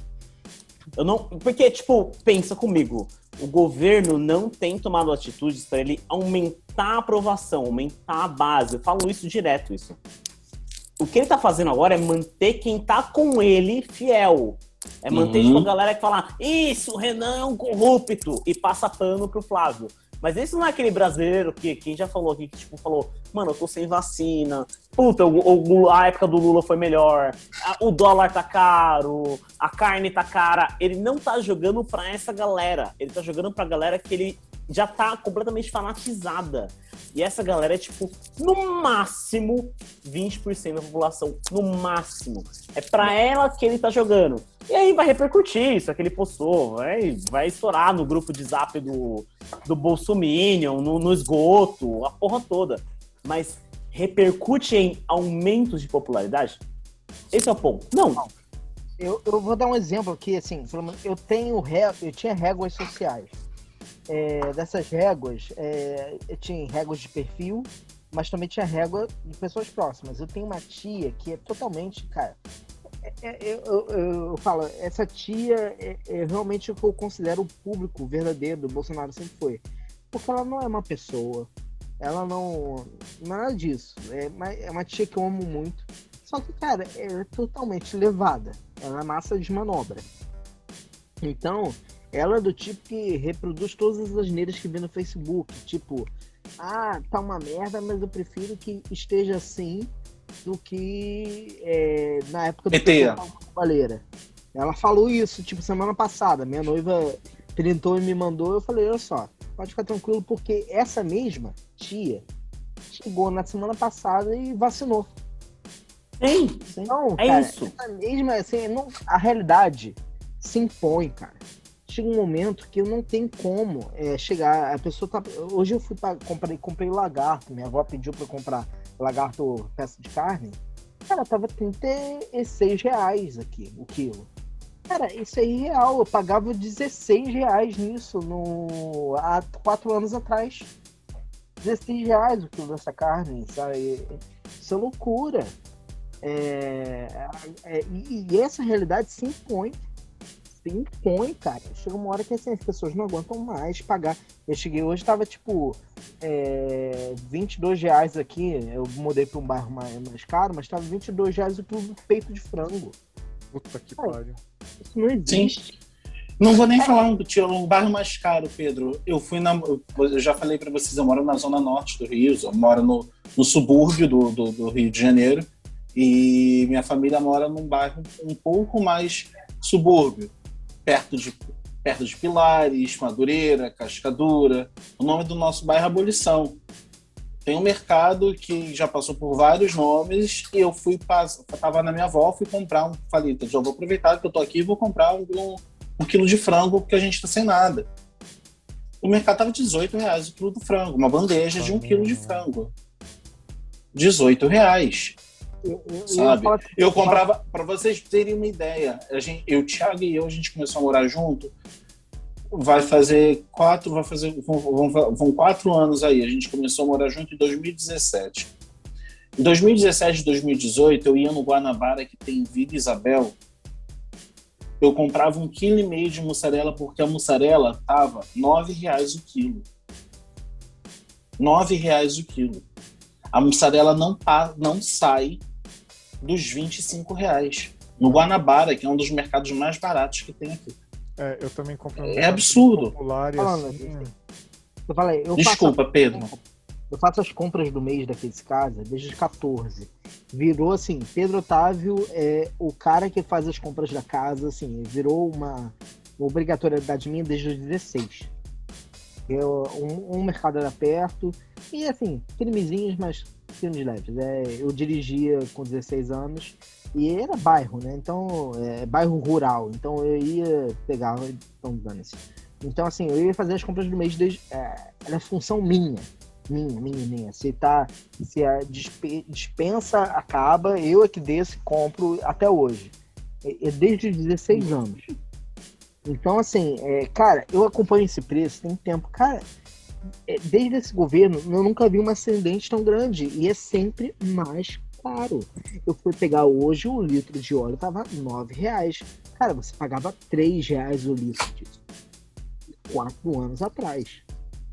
Eu não, porque tipo, pensa comigo, o governo não tem tomado atitudes pra ele aumentar a aprovação, aumentar a base. Eu falo isso direto isso. O que ele tá fazendo agora é manter quem tá com ele fiel. É manter Uhum. tipo, a galera que fala, isso, o Renan é um corrupto, e passa pano pro Flávio. Mas esse não é aquele brasileiro que quem já falou aqui, que tipo, falou, mano, eu tô sem vacina, puta, o- o- a época do Lula foi melhor, o dólar tá caro, a carne tá cara. Ele não tá jogando pra essa galera, ele tá jogando pra galera que ele já tá completamente fanatizada. E essa galera é, tipo, no máximo 20% da população. No máximo. É pra ela que ele tá jogando. E aí vai repercutir isso, aquele postou, vai, vai estourar no grupo de zap do, do Bolsominion, no, no esgoto, a porra toda. Mas repercute em aumentos de popularidade? Esse é o ponto. Não. Eu, eu vou dar um exemplo aqui, assim, eu tenho eu tinha réguas sociais. É, dessas réguas, é, eu tinha réguas de perfil, mas também tinha régua de pessoas próximas. Eu tenho uma tia que é totalmente, cara. é- é- eu, eu- eu falo, essa tia é, é realmente o que eu considero o público verdadeiro do Bolsonaro sempre foi. Porque ela não é uma pessoa. Ela não. Nada disso. É é uma tia que eu amo muito. Só que, cara, é totalmente levada. ela é massa de manobra. Então, ela é do tipo que reproduz todas as asneiras que vê no Facebook. Tipo, ah, tá uma merda, mas eu prefiro que esteja assim do que é, na época do ET. Cavaleira. Ela falou isso, tipo, semana passada. Minha noiva printou e me mandou. Eu falei, olha só, pode ficar tranquilo, porque essa mesma tia chegou na semana passada e vacinou. Sim, Então, É cara, isso. essa mesma, assim, não- a realidade se impõe, cara. Chega um momento que não tem como é, chegar. A pessoa tá. Hoje eu fui pra, comprei, comprei lagarto. Minha avó pediu eu comprar lagarto peça de carne. Cara, tava 36 reais aqui o quilo. Cara, isso é irreal. Eu pagava 16 reais nisso no, há quatro anos atrás. 16 reais o quilo dessa carne, sabe? Isso é loucura. É, é, e, e essa realidade se impõe. Se impõe, cara. Chega uma hora que assim, as pessoas não aguentam mais pagar. Eu cheguei hoje, tava tipo é, 22 reais aqui. Eu mudei para um bairro mais, mais caro, mas tava 22 reais o quilo peito de frango. Puta que pariu. Isso não existe. Não vou nem falar um, um bairro mais caro, Pedro. Eu fui na. Eu já falei pra vocês, eu moro na zona norte do Rio, eu moro no, no subúrbio do, do, do Rio de Janeiro. E minha família mora num bairro um pouco mais subúrbio, perto de, perto de Pilares, Madureira, Cascadura. O nome do nosso bairro é Abolição. Tem um mercado que já passou por vários nomes e eu fui estava na minha avó, fui comprar um, falei, já vou aproveitar que eu tô aqui e vou comprar um, um, um quilo de frango porque a gente tá sem nada. O mercado tava 18 reais o quilo do frango, uma bandeja de um quilo de frango. 18 reais. Eu, eu, eu Sabe? Eu comprava, para vocês terem uma ideia, a gente, eu, o Thiago e eu, a gente começou a morar junto. Vai fazer quatro, vai fazer, vão, vão- vão quatro anos aí. A gente começou a morar junto em 2017. Em 2017 e 2018, eu ia no Guanabara, que tem Vila Isabel. Eu comprava um quilo e meio de mussarela, porque a mussarela tava nove reais o quilo. Nove reais o quilo. A mussarela não, pa- não sai dos 25 reais. No Guanabara, que é um dos mercados mais baratos que tem aqui. É, eu também compro É absurdo. Popular e Falando, assim, Eu falei, eu Desculpa, faço, Pedro. Eu faço as compras do mês daqueles casas desde os 14. Virou assim, Pedro Otávio é o cara que faz as compras da casa, assim, virou uma, uma obrigatoriedade minha desde os 16. Eu, um, um mercado era perto, e assim, crimezinhos, mas crimes leves. É, eu dirigia com 16 anos e era bairro, né? Então, é bairro rural. Então eu ia, pegava, então. Então, assim, eu ia fazer as compras do mês desde. É, era função minha. Minha, minha, minha. Se, tá, se a dispe- dispensa acaba, eu é que desço e compro até hoje. É, é desde os 16 anos. Então, assim, é, cara, eu acompanho esse preço tem tempo. Cara, desde esse governo, eu nunca vi uma ascendente tão grande. E é sempre mais caro. Eu fui pegar hoje, o litro de óleo tava 9 reais. Cara, você pagava 3 reais o litro disso. Quatro anos atrás.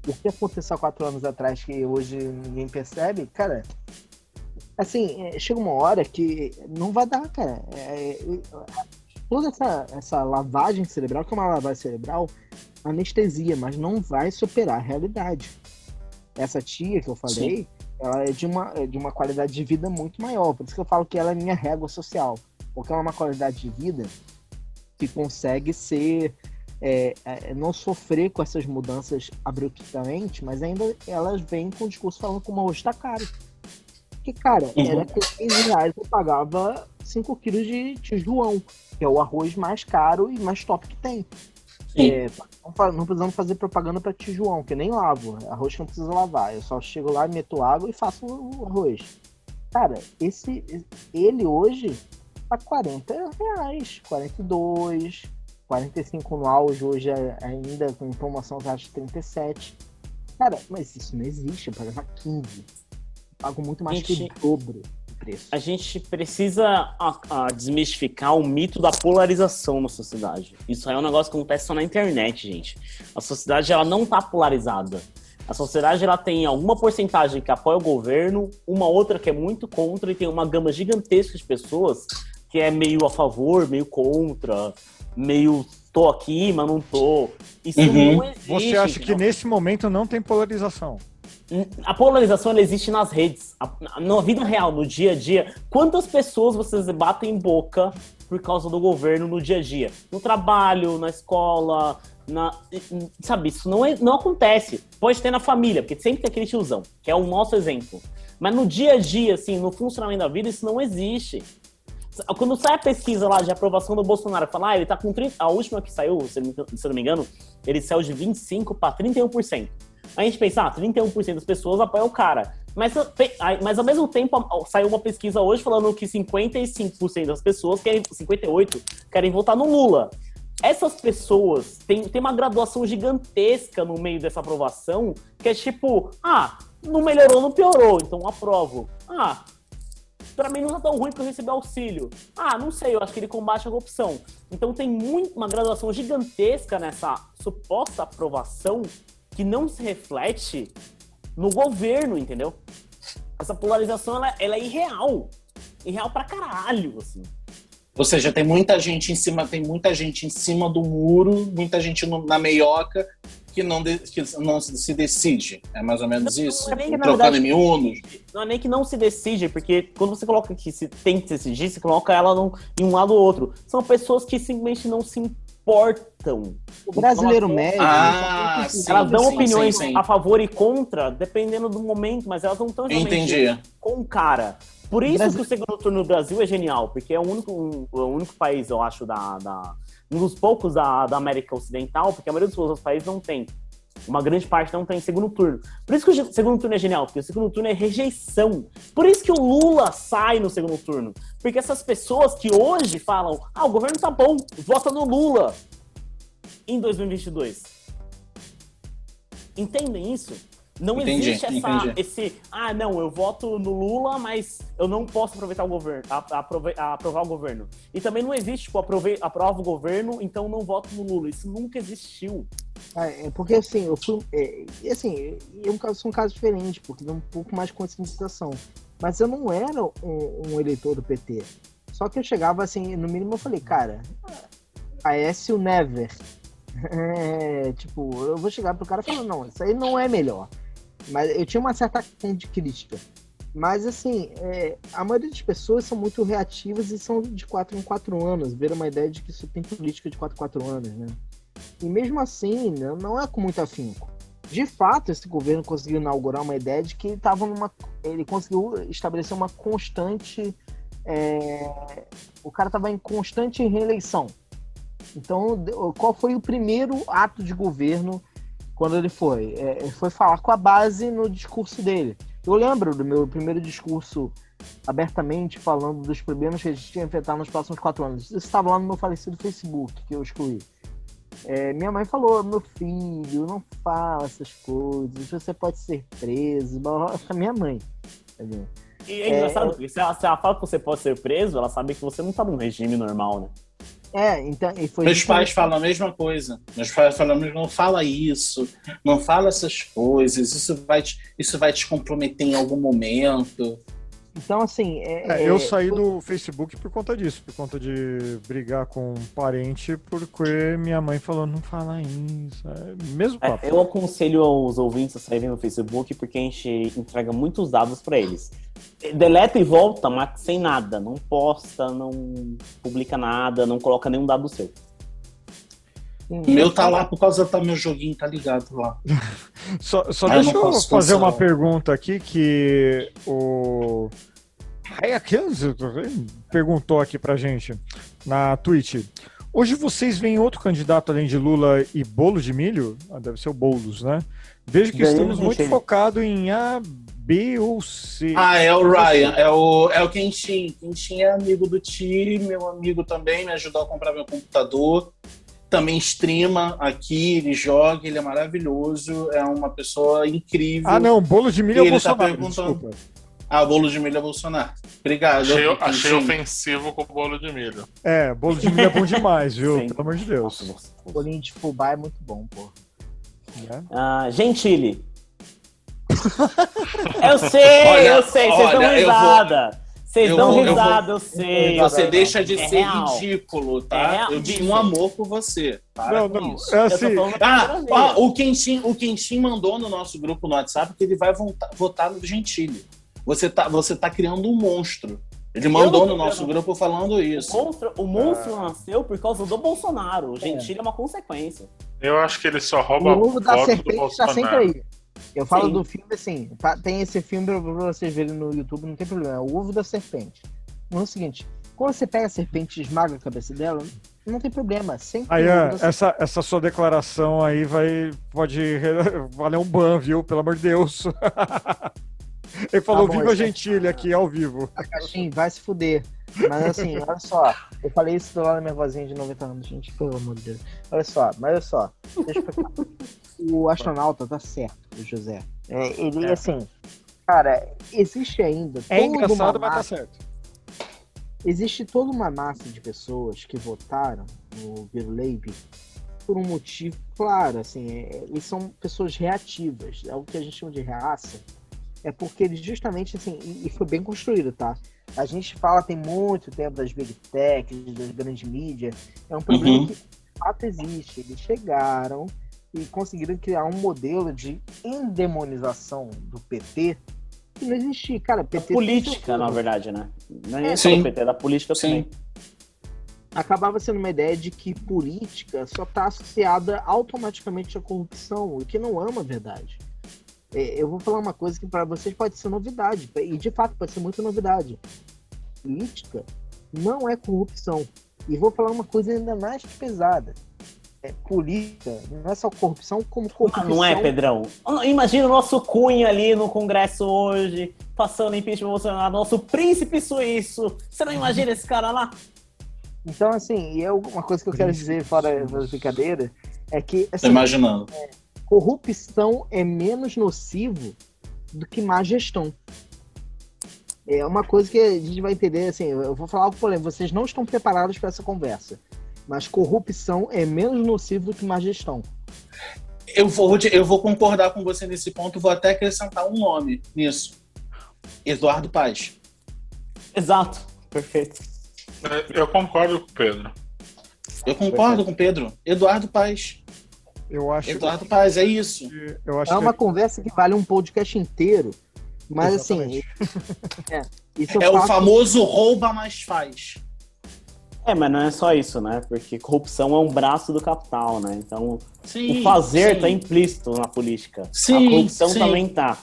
O que aconteceu há quatro anos atrás que hoje ninguém percebe, cara. Assim, é, chega uma hora que não vai dar, cara. É, é, toda essa, essa lavagem cerebral, que é uma lavagem cerebral, anestesia, mas não vai superar a realidade. Essa tia que eu falei, ela é de, uma, é de uma qualidade de vida muito maior. Por isso que eu falo que ela é minha régua social. Porque ela é uma qualidade de vida que consegue ser. é, é, não sofrer com essas mudanças abruptamente, mas ainda elas vêm com o discurso falando que o arroz está caro. Porque, cara, Uhum. era por 15 reais eu pagava 5 quilos de tijuão, que é o arroz mais caro e mais top que tem. É, não, não precisamos fazer propaganda para tijuão, que eu nem lavo. Arroz que não precisa lavar. Eu só chego lá, meto água e faço o arroz. Cara, esse, ele hoje tá 40 reais, 42, 45 no auge, hoje é- ainda com promoção eu acho 37. Cara, mas isso não existe, eu pagava 15. Eu pago muito mais que Gente, o dobro do preço. A gente precisa a- a desmistificar o mito da polarização na sociedade. Isso aí é um negócio que acontece só na internet, gente. A sociedade ela não tá polarizada. A sociedade ela tem alguma porcentagem que apoia o governo, uma outra que é muito contra e tem uma gama gigantesca de pessoas que é meio a favor, meio contra, meio tô aqui, mas não tô. Isso Uhum. não existe. Você acha que entendeu? nesse momento não tem polarização? A polarização ela existe nas redes. Na- vida real, no dia a dia, quantas pessoas vocês batem boca por causa do governo no dia a dia? No trabalho, na escola, na. Sabe, isso não, é- não acontece. Pode ter na família, porque sempre tem aquele tiozão, que é o nosso exemplo. Mas no dia a dia, assim, no funcionamento da vida, isso não existe. Quando sai a pesquisa lá de aprovação do Bolsonaro, fala, ah, ele tá com 30. A última que saiu, se eu não me engano, ele saiu de 25 para 31%. A gente pensa, ah, 31% das pessoas apoiam o cara. Mas, mas ao mesmo tempo, saiu uma pesquisa hoje falando que 55% das pessoas querem, 58% querem votar no Lula. Essas pessoas têm, têm uma graduação gigantesca no meio dessa aprovação, que é tipo, ah, não melhorou, não piorou, então aprovo. Ah, pra mim não tá tão ruim porque eu recebi auxílio. Ah, não sei, eu acho que ele combate a corrupção. Então tem muito, uma graduação gigantesca nessa suposta aprovação que não se reflete no governo, entendeu? Essa polarização, ela, ela é irreal. Irreal pra caralho, assim. Ou seja, tem muita gente em cima, tem muita gente em cima do muro, muita gente no- na meioca que não, de- que não se decide. É mais ou menos Não, isso? não é nem Trocando verdade, em miúdos. Não é nem que não se decide, porque quando você coloca que se tem que decidir, você coloca ela num, em um lado ou outro. São pessoas que simplesmente não se importam. O brasileiro médio. Ah, que- sim, elas dão sim, opiniões sim, sim. a favor e contra, dependendo do momento, mas elas não estão Entendi. com o cara. Por isso Brasil- que o segundo turno no Brasil é genial, porque é o único, um- o único país, eu acho, da, da- um dos poucos da, da América Ocidental, porque a maioria dos outros países não tem. Uma grande parte não tem segundo turno. Por isso que o segundo turno é genial, porque o segundo turno é rejeição. Por isso que o Lula sai no segundo turno. Porque essas pessoas que hoje falam, ah, o governo tá bom, vota no Lula em 2022. Entendem isso? Não Entendi, existe essa, entendi. esse, ah, não, eu voto no Lula, mas eu não posso aproveitar o governo, aprove- aprovar o governo. E também não existe, tipo, aprove, aprova o governo, então não voto no Lula. Isso nunca existiu. Ah, é porque assim, eu fui. É, e assim, eu um caso- sou um caso diferente, porque tem um pouco mais de conscientização. Mas eu não era um, um eleitor do PT. Só que eu chegava assim, no mínimo eu falei, cara, Aécio Never. <laughs> É, tipo, eu vou chegar pro cara e falar, não, isso aí não é melhor. Mas eu tinha uma certa de crítica. Mas assim, é, a maioria das pessoas são muito reativas e são de 4 em 4 anos. Ver uma ideia de que isso tem política de 4 em 4 anos, né? E mesmo assim, né, não é com muito afinco. De fato, esse governo conseguiu inaugurar uma ideia de que ele tava numa. Ele conseguiu estabelecer uma constante. é, o cara estava em constante reeleição. Então, qual foi o primeiro ato de governo quando ele foi? É, ele foi falar com a base no discurso dele. Eu lembro do meu primeiro discurso abertamente falando dos problemas que a gente tinha enfrentar nos próximos quatro anos. Isso estava lá no meu falecido Facebook, que eu excluí. É, minha mãe falou, meu filho, não fala essas coisas, você pode ser preso. blá, blá. Minha mãe. E é engraçado, porque se ela, se ela fala que você pode ser preso, ela sabe que você não tá num regime normal, né? É, então, e foi Meus pais falam a mesma coisa. Meus pais falam, não fala isso, não fala essas coisas, isso vai te, isso vai te comprometer em algum momento. Então, assim. É, É, eu é, saí do Facebook por conta disso, por conta de brigar com um parente, porque minha mãe falou, não fala isso. É, mesmo É, papo. eu aconselho aos ouvintes a saírem no Facebook porque a gente entrega muitos dados pra eles. Deleta e volta, mas sem nada. Não posta, não publica nada, não coloca nenhum dado seu. O meu tá lá por causa do meu joguinho, tá ligado lá. <laughs> Só, só deixa eu fazer uma pergunta aqui que o Hayakanzo perguntou aqui pra gente na Twitch. Hoje vocês veem outro candidato além de Lula e Bolo de Milho? Ah, deve ser o Boulos, né? Vejo que Ganhei, estamos muito focados em A, B ou C. Ah, é o Ryan, é o, é o Kenshin. Kenshin é amigo do Ti, meu amigo também, me ajudou a comprar meu computador. Também streama aqui, ele joga, ele é maravilhoso, é uma pessoa incrível. Ah, não, Bolo de Milho é tá Bolsonaro, perguntando- desculpa. Ah, o bolo de milho é Bolsonaro. Obrigado. Achei, achei ofensivo com o bolo de milho. É, Bolo de Milho é bom demais, viu? Sim. Pelo amor de Deus. Nossa, bolinho de fubá é muito bom, pô. né? Ah, Gentile. <laughs> eu sei, Olha, eu sei, vocês dão olha, eu vou- risada. Vocês Eu dão vou- eu risada, eu, sei. Você deixa de É ser real. ridículo, tá? É eu tinha um amor por você. Para Não, com não, isso. é assim. Ah, vez. o Kenshin, o mandou no nosso grupo no WhatsApp que ele vai votar, votar no Gentili. Você tá, você tá criando um monstro. Ele mandou no nosso grupo falando O isso. monstro, o monstro Ah. nasceu por causa do Bolsonaro. O Gentili é uma consequência. Eu acho que ele só O rouba ovo da voto do serpente tá sempre Bolsonaro. aí. Eu falo Sim. do filme assim, tá- tem esse filme pra vocês verem no YouTube, não tem problema. É o ovo da serpente. Mas é o seguinte, quando você pega a serpente e esmaga a cabeça dela, não tem problema. Sempre Aí, é, essa, essa sua declaração aí vai pode <laughs> valer um ban, viu? Pelo amor de Deus. <laughs> Ele falou Tá bom, viva isso é- Gentile aqui ao vivo. A caixinha vai se fuder. Mas assim, <laughs> olha só. Eu falei isso lá na minha vozinha de 90 anos, gente, pelo amor de Deus. Olha só, mas olha só. Deixa eu explicar. <laughs> O astronauta tá certo, o José. É, ele, É. assim, cara, existe ainda. É engraçado, mas tá certo. Existe toda uma massa de pessoas que votaram no Virleib por um motivo claro, assim, é- eles são pessoas reativas, é o que a gente chama de reaça, é porque eles justamente, assim, e, e foi bem construído, tá? A gente fala tem muito tempo das big techs, das grandes mídias, é um problema Uhum. que de fato existe, eles chegaram e conseguiram criar um modelo de endemonização do PT que não existia, cara, PT Política, na verdade, né? Não é É, só PT, é da política Sim. também. acabava sendo uma ideia de que política só está associada automaticamente à corrupção, o que não é uma verdade. É, Eu vou falar uma coisa que para vocês pode ser novidade, e de fato pode ser muita novidade. Política não é corrupção. E vou falar uma coisa ainda mais pesada. É, política não é só corrupção, como Ah, corrupção. não é, Pedrão? Ah, Imagina o nosso Cunha ali no Congresso hoje, passando impeachment Bolsonaro, nosso príncipe suíço. Você não imagina esse cara lá? Então, assim, e eu, uma coisa que eu quero dizer fora da brincadeira é que Tô assim, imaginando. Corrupção é menos nocivo do que má gestão. É uma coisa que a gente vai entender, assim, eu vou falar algo polêmico, vocês não estão preparados para essa conversa, mas corrupção é menos nocivo do que má gestão. Eu vou, eu vou concordar com você nesse ponto, vou até acrescentar um nome nisso. Eduardo Paz. Exato. Perfeito. É, Eu concordo com o Pedro. Eu concordo com o Pedro. Eduardo Paz. Eu acho Eduardo Paz, é isso. que. Eu acho É uma que conversa que vale um podcast inteiro, mas assim, é, isso eu É o famoso rouba, mas faz. É, mas não é só isso, né? Porque corrupção é um braço do capital, né? Então, Sim, o fazer sim. tá implícito na política. Sim, a corrupção sim. também tá.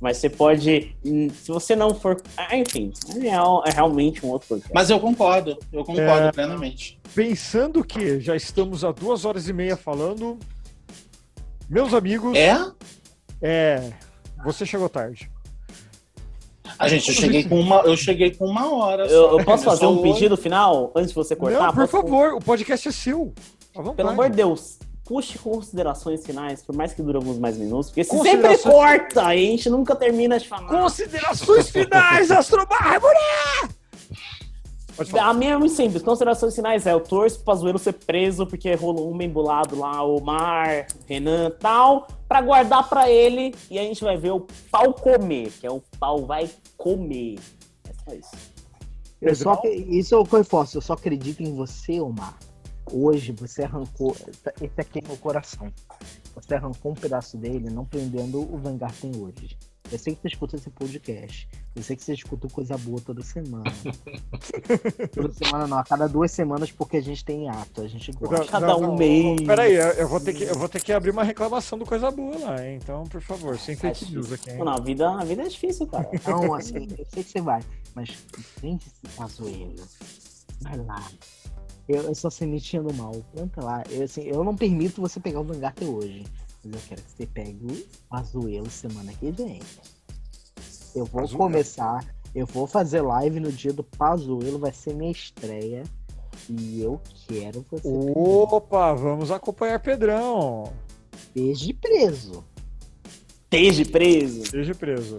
Mas você pode. Se você não for. ah, Enfim, é, é realmente um outro podcast. Mas eu concordo, eu concordo É. plenamente. pensando que já estamos há duas horas e meia falando, meus amigos, É? é, você chegou tarde. A gente, eu cheguei com uma, eu cheguei com uma hora. Eu, só. eu posso fazer um pedido final antes de você cortar? Não, por Posso- favor, o podcast é seu. Pelo amor de Deus, puxe considerações finais, por mais que dure alguns mais minutos, porque você Considerações- sempre corta e a gente nunca termina de falar. Considerações finais! Pode falar. A minha é muito simples. Considerações finais é: eu torço pro Pazuello ser preso porque rolou um embolado lá, o Mar, Renan e tal, pra guardar pra ele e a gente vai ver o pau comer, que é o pau vai comer. É só isso. Eu só, isso eu reforço, eu só acredito em você, Omar. Hoje você arrancou. Esse aqui é meu coração. Você arrancou um pedaço dele, não prendendo o Vanguard tem hoje. Eu sei que você escuta esse podcast. Eu sei que você escuta coisa boa toda semana. <laughs> toda semana não, a cada duas semanas, porque a gente tem ato, a gente gosta. Cada um mês. Peraí, eu eu vou, ter que, eu vou ter que abrir uma reclamação do Coisa Boa lá, hein? Então, por favor, sem fake news aqui, hein? Não, a vida, a vida é difícil, cara. Então, assim, eu sei que você vai, mas prende esse Pazuello. Vai lá. Eu, eu só sei me enchendo mal. Planta lá. Eu, assim, eu não permito você pegar o Vanguard hoje. Mas eu quero que você pegue o Pazuello semana que vem. Eu vou Pazuello. começar. Eu vou fazer live no dia do Pazuello. Vai ser minha estreia. E eu quero você Opa, vamos acompanhar Pedrão. esteja preso. Esteja preso. Esteja preso.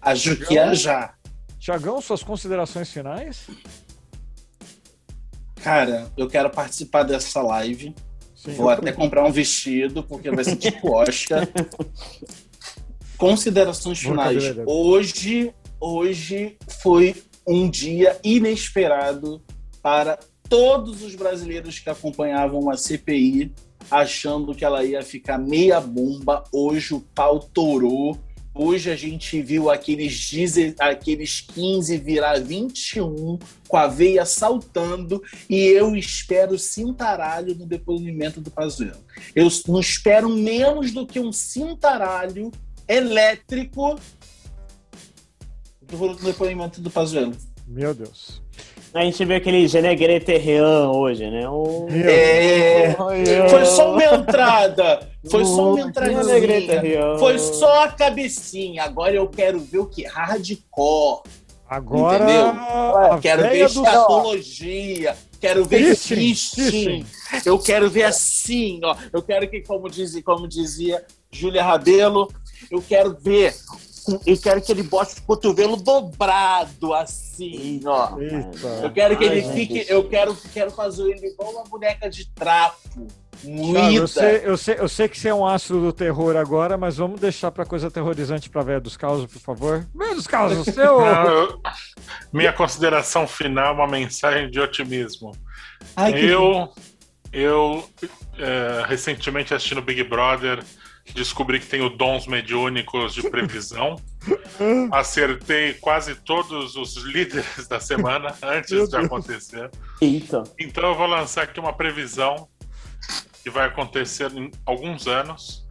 A Juquia já. Tiagão, suas considerações finais? Cara, eu quero participar dessa live. Sim. Vou até comprar um vestido, porque vai ser tipo Oscar. Considerações finais. Hoje, hoje foi um dia inesperado para todos os brasileiros que acompanhavam a CPI, achando que ela ia ficar meia bomba. Hoje o pau torou. Hoje a gente viu aqueles, 10 aqueles 15 virar 21 com a veia saltando e eu espero cintaralho no depoimento do Pazuello. Eu não espero menos do que um cintaralho elétrico do depoimento do Pazuello. Meu Deus. A gente viu aquele Genegre Terrian hoje, né? O... É, foi só uma entrada. Foi só uma entradinha. Foi só a cabecinha. Agora eu quero ver o que? Hardcore. Agora, Entendeu? Quero ver escatologia. Quero ver Christian, Christian. Eu quero ver assim, ó. Eu quero que, como dizia, como dizia Júlia Rabelo, eu quero ver. Eu quero que ele bote o cotovelo dobrado assim, ó. Eu Eita. quero que Ai, ele fique. Eu quero, quero fazer ele igual uma boneca de trapo. Moída. eu, sei, eu, sei, eu sei que você é um astro do terror agora, mas vamos deixar pra coisa aterrorizante pra velha dos causos, por favor. Velha dos causos, seu. <laughs> Não, eu- minha consideração final é uma mensagem de otimismo. Ai, que Eu, eu é, recentemente assistindo Big Brother, descobri que tenho dons mediúnicos de previsão. <laughs> Acertei quase todos os líderes da semana <laughs> antes de acontecer. Eita. Então eu vou lançar aqui uma previsão que vai acontecer em alguns anos.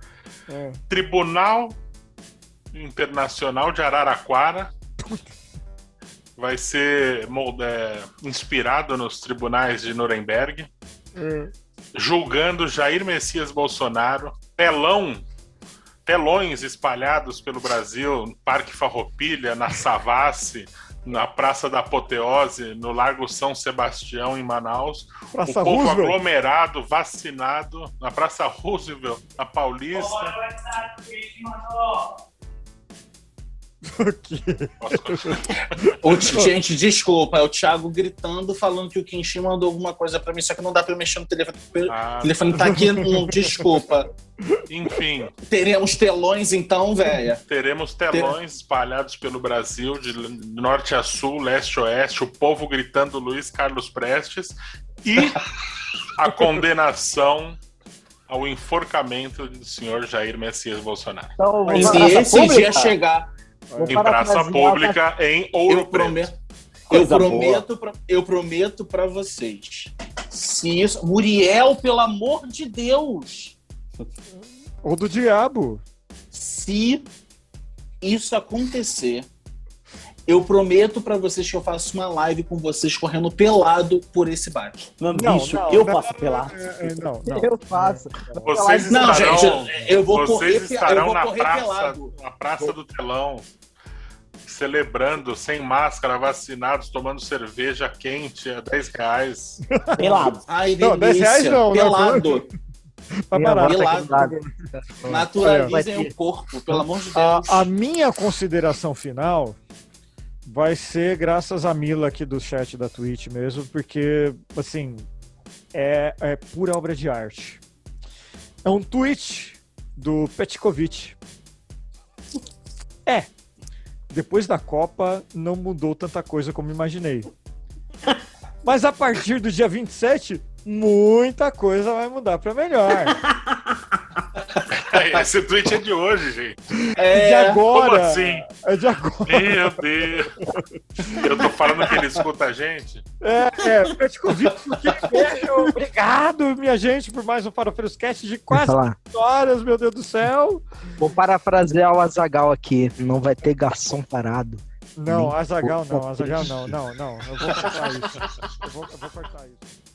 É. Tribunal Internacional de Araraquara vai ser molde- é, inspirado nos tribunais de Nuremberg, É. julgando Jair Messias Bolsonaro, telão, telões espalhados pelo Brasil, no Parque Farroupilha, na Savassi, na Praça da Apoteose, no Largo São Sebastião, em Manaus, Praça o povo Roosevelt. aglomerado, vacinado, na Praça Roosevelt, na Paulista. Posso- Ô, <laughs> gente, desculpa, é o Thiago gritando, falando que o Kenshin mandou alguma coisa pra mim, só que não dá pra eu mexer no telefone. Ah, O telefone tá aqui, não, desculpa. enfim, Teremos telões então, velha. teremos telões espalhados pelo Brasil, de norte a sul, leste a oeste, o povo gritando Luiz Carlos Prestes e a condenação ao enforcamento do senhor Jair Messias Bolsonaro. Então, Se esse pública? dia chegar, Vou Em praça pública em Ouro eu Preto. prometo. Eu prometo, pra, eu prometo pra vocês. Se isso. Muriel, pelo amor de Deus! Ou do diabo. Se isso acontecer, eu prometo pra vocês que eu faço uma live com vocês correndo pelado por esse bairro. Não, Não, bicho, não, eu não, passo pelado. É, é, Não, não. Eu faço. Vocês Não, estarão, gente, eu vou correr, vocês eu estarão vou na correr praça, pelado. na praça do telão, celebrando, sem máscara, vacinados, tomando cerveja quente a 10 reais. <laughs> Pelado. Ai, Não, 10 delícia. reais não, não, pelado. Tá barato. avó tá do lado. Naturalizem o corpo, pelo amor de Deus. A, a minha consideração final vai ser graças a Mila aqui do chat da Twitch mesmo, porque, assim, é, é pura obra de arte. É um tweet do Petkovic. É, depois da Copa não mudou tanta coisa como imaginei. <laughs> Mas a partir do dia 27, muita coisa vai mudar para melhor. <laughs> Esse tweet é de hoje, gente. É de agora. Como assim? É de agora. Meu Deus. Eu tô falando que ele escuta a gente. É, é, Petkovic, que beijo. Obrigado, minha gente, por mais um Farofeiros Cast de quase horas, meu Deus do céu. Vou parafrasear o Azagal aqui. Não vai ter garçom parado. Não, Azagal não, Azagal não, não, não. Eu vou cortar isso. Eu vou, eu vou cortar isso.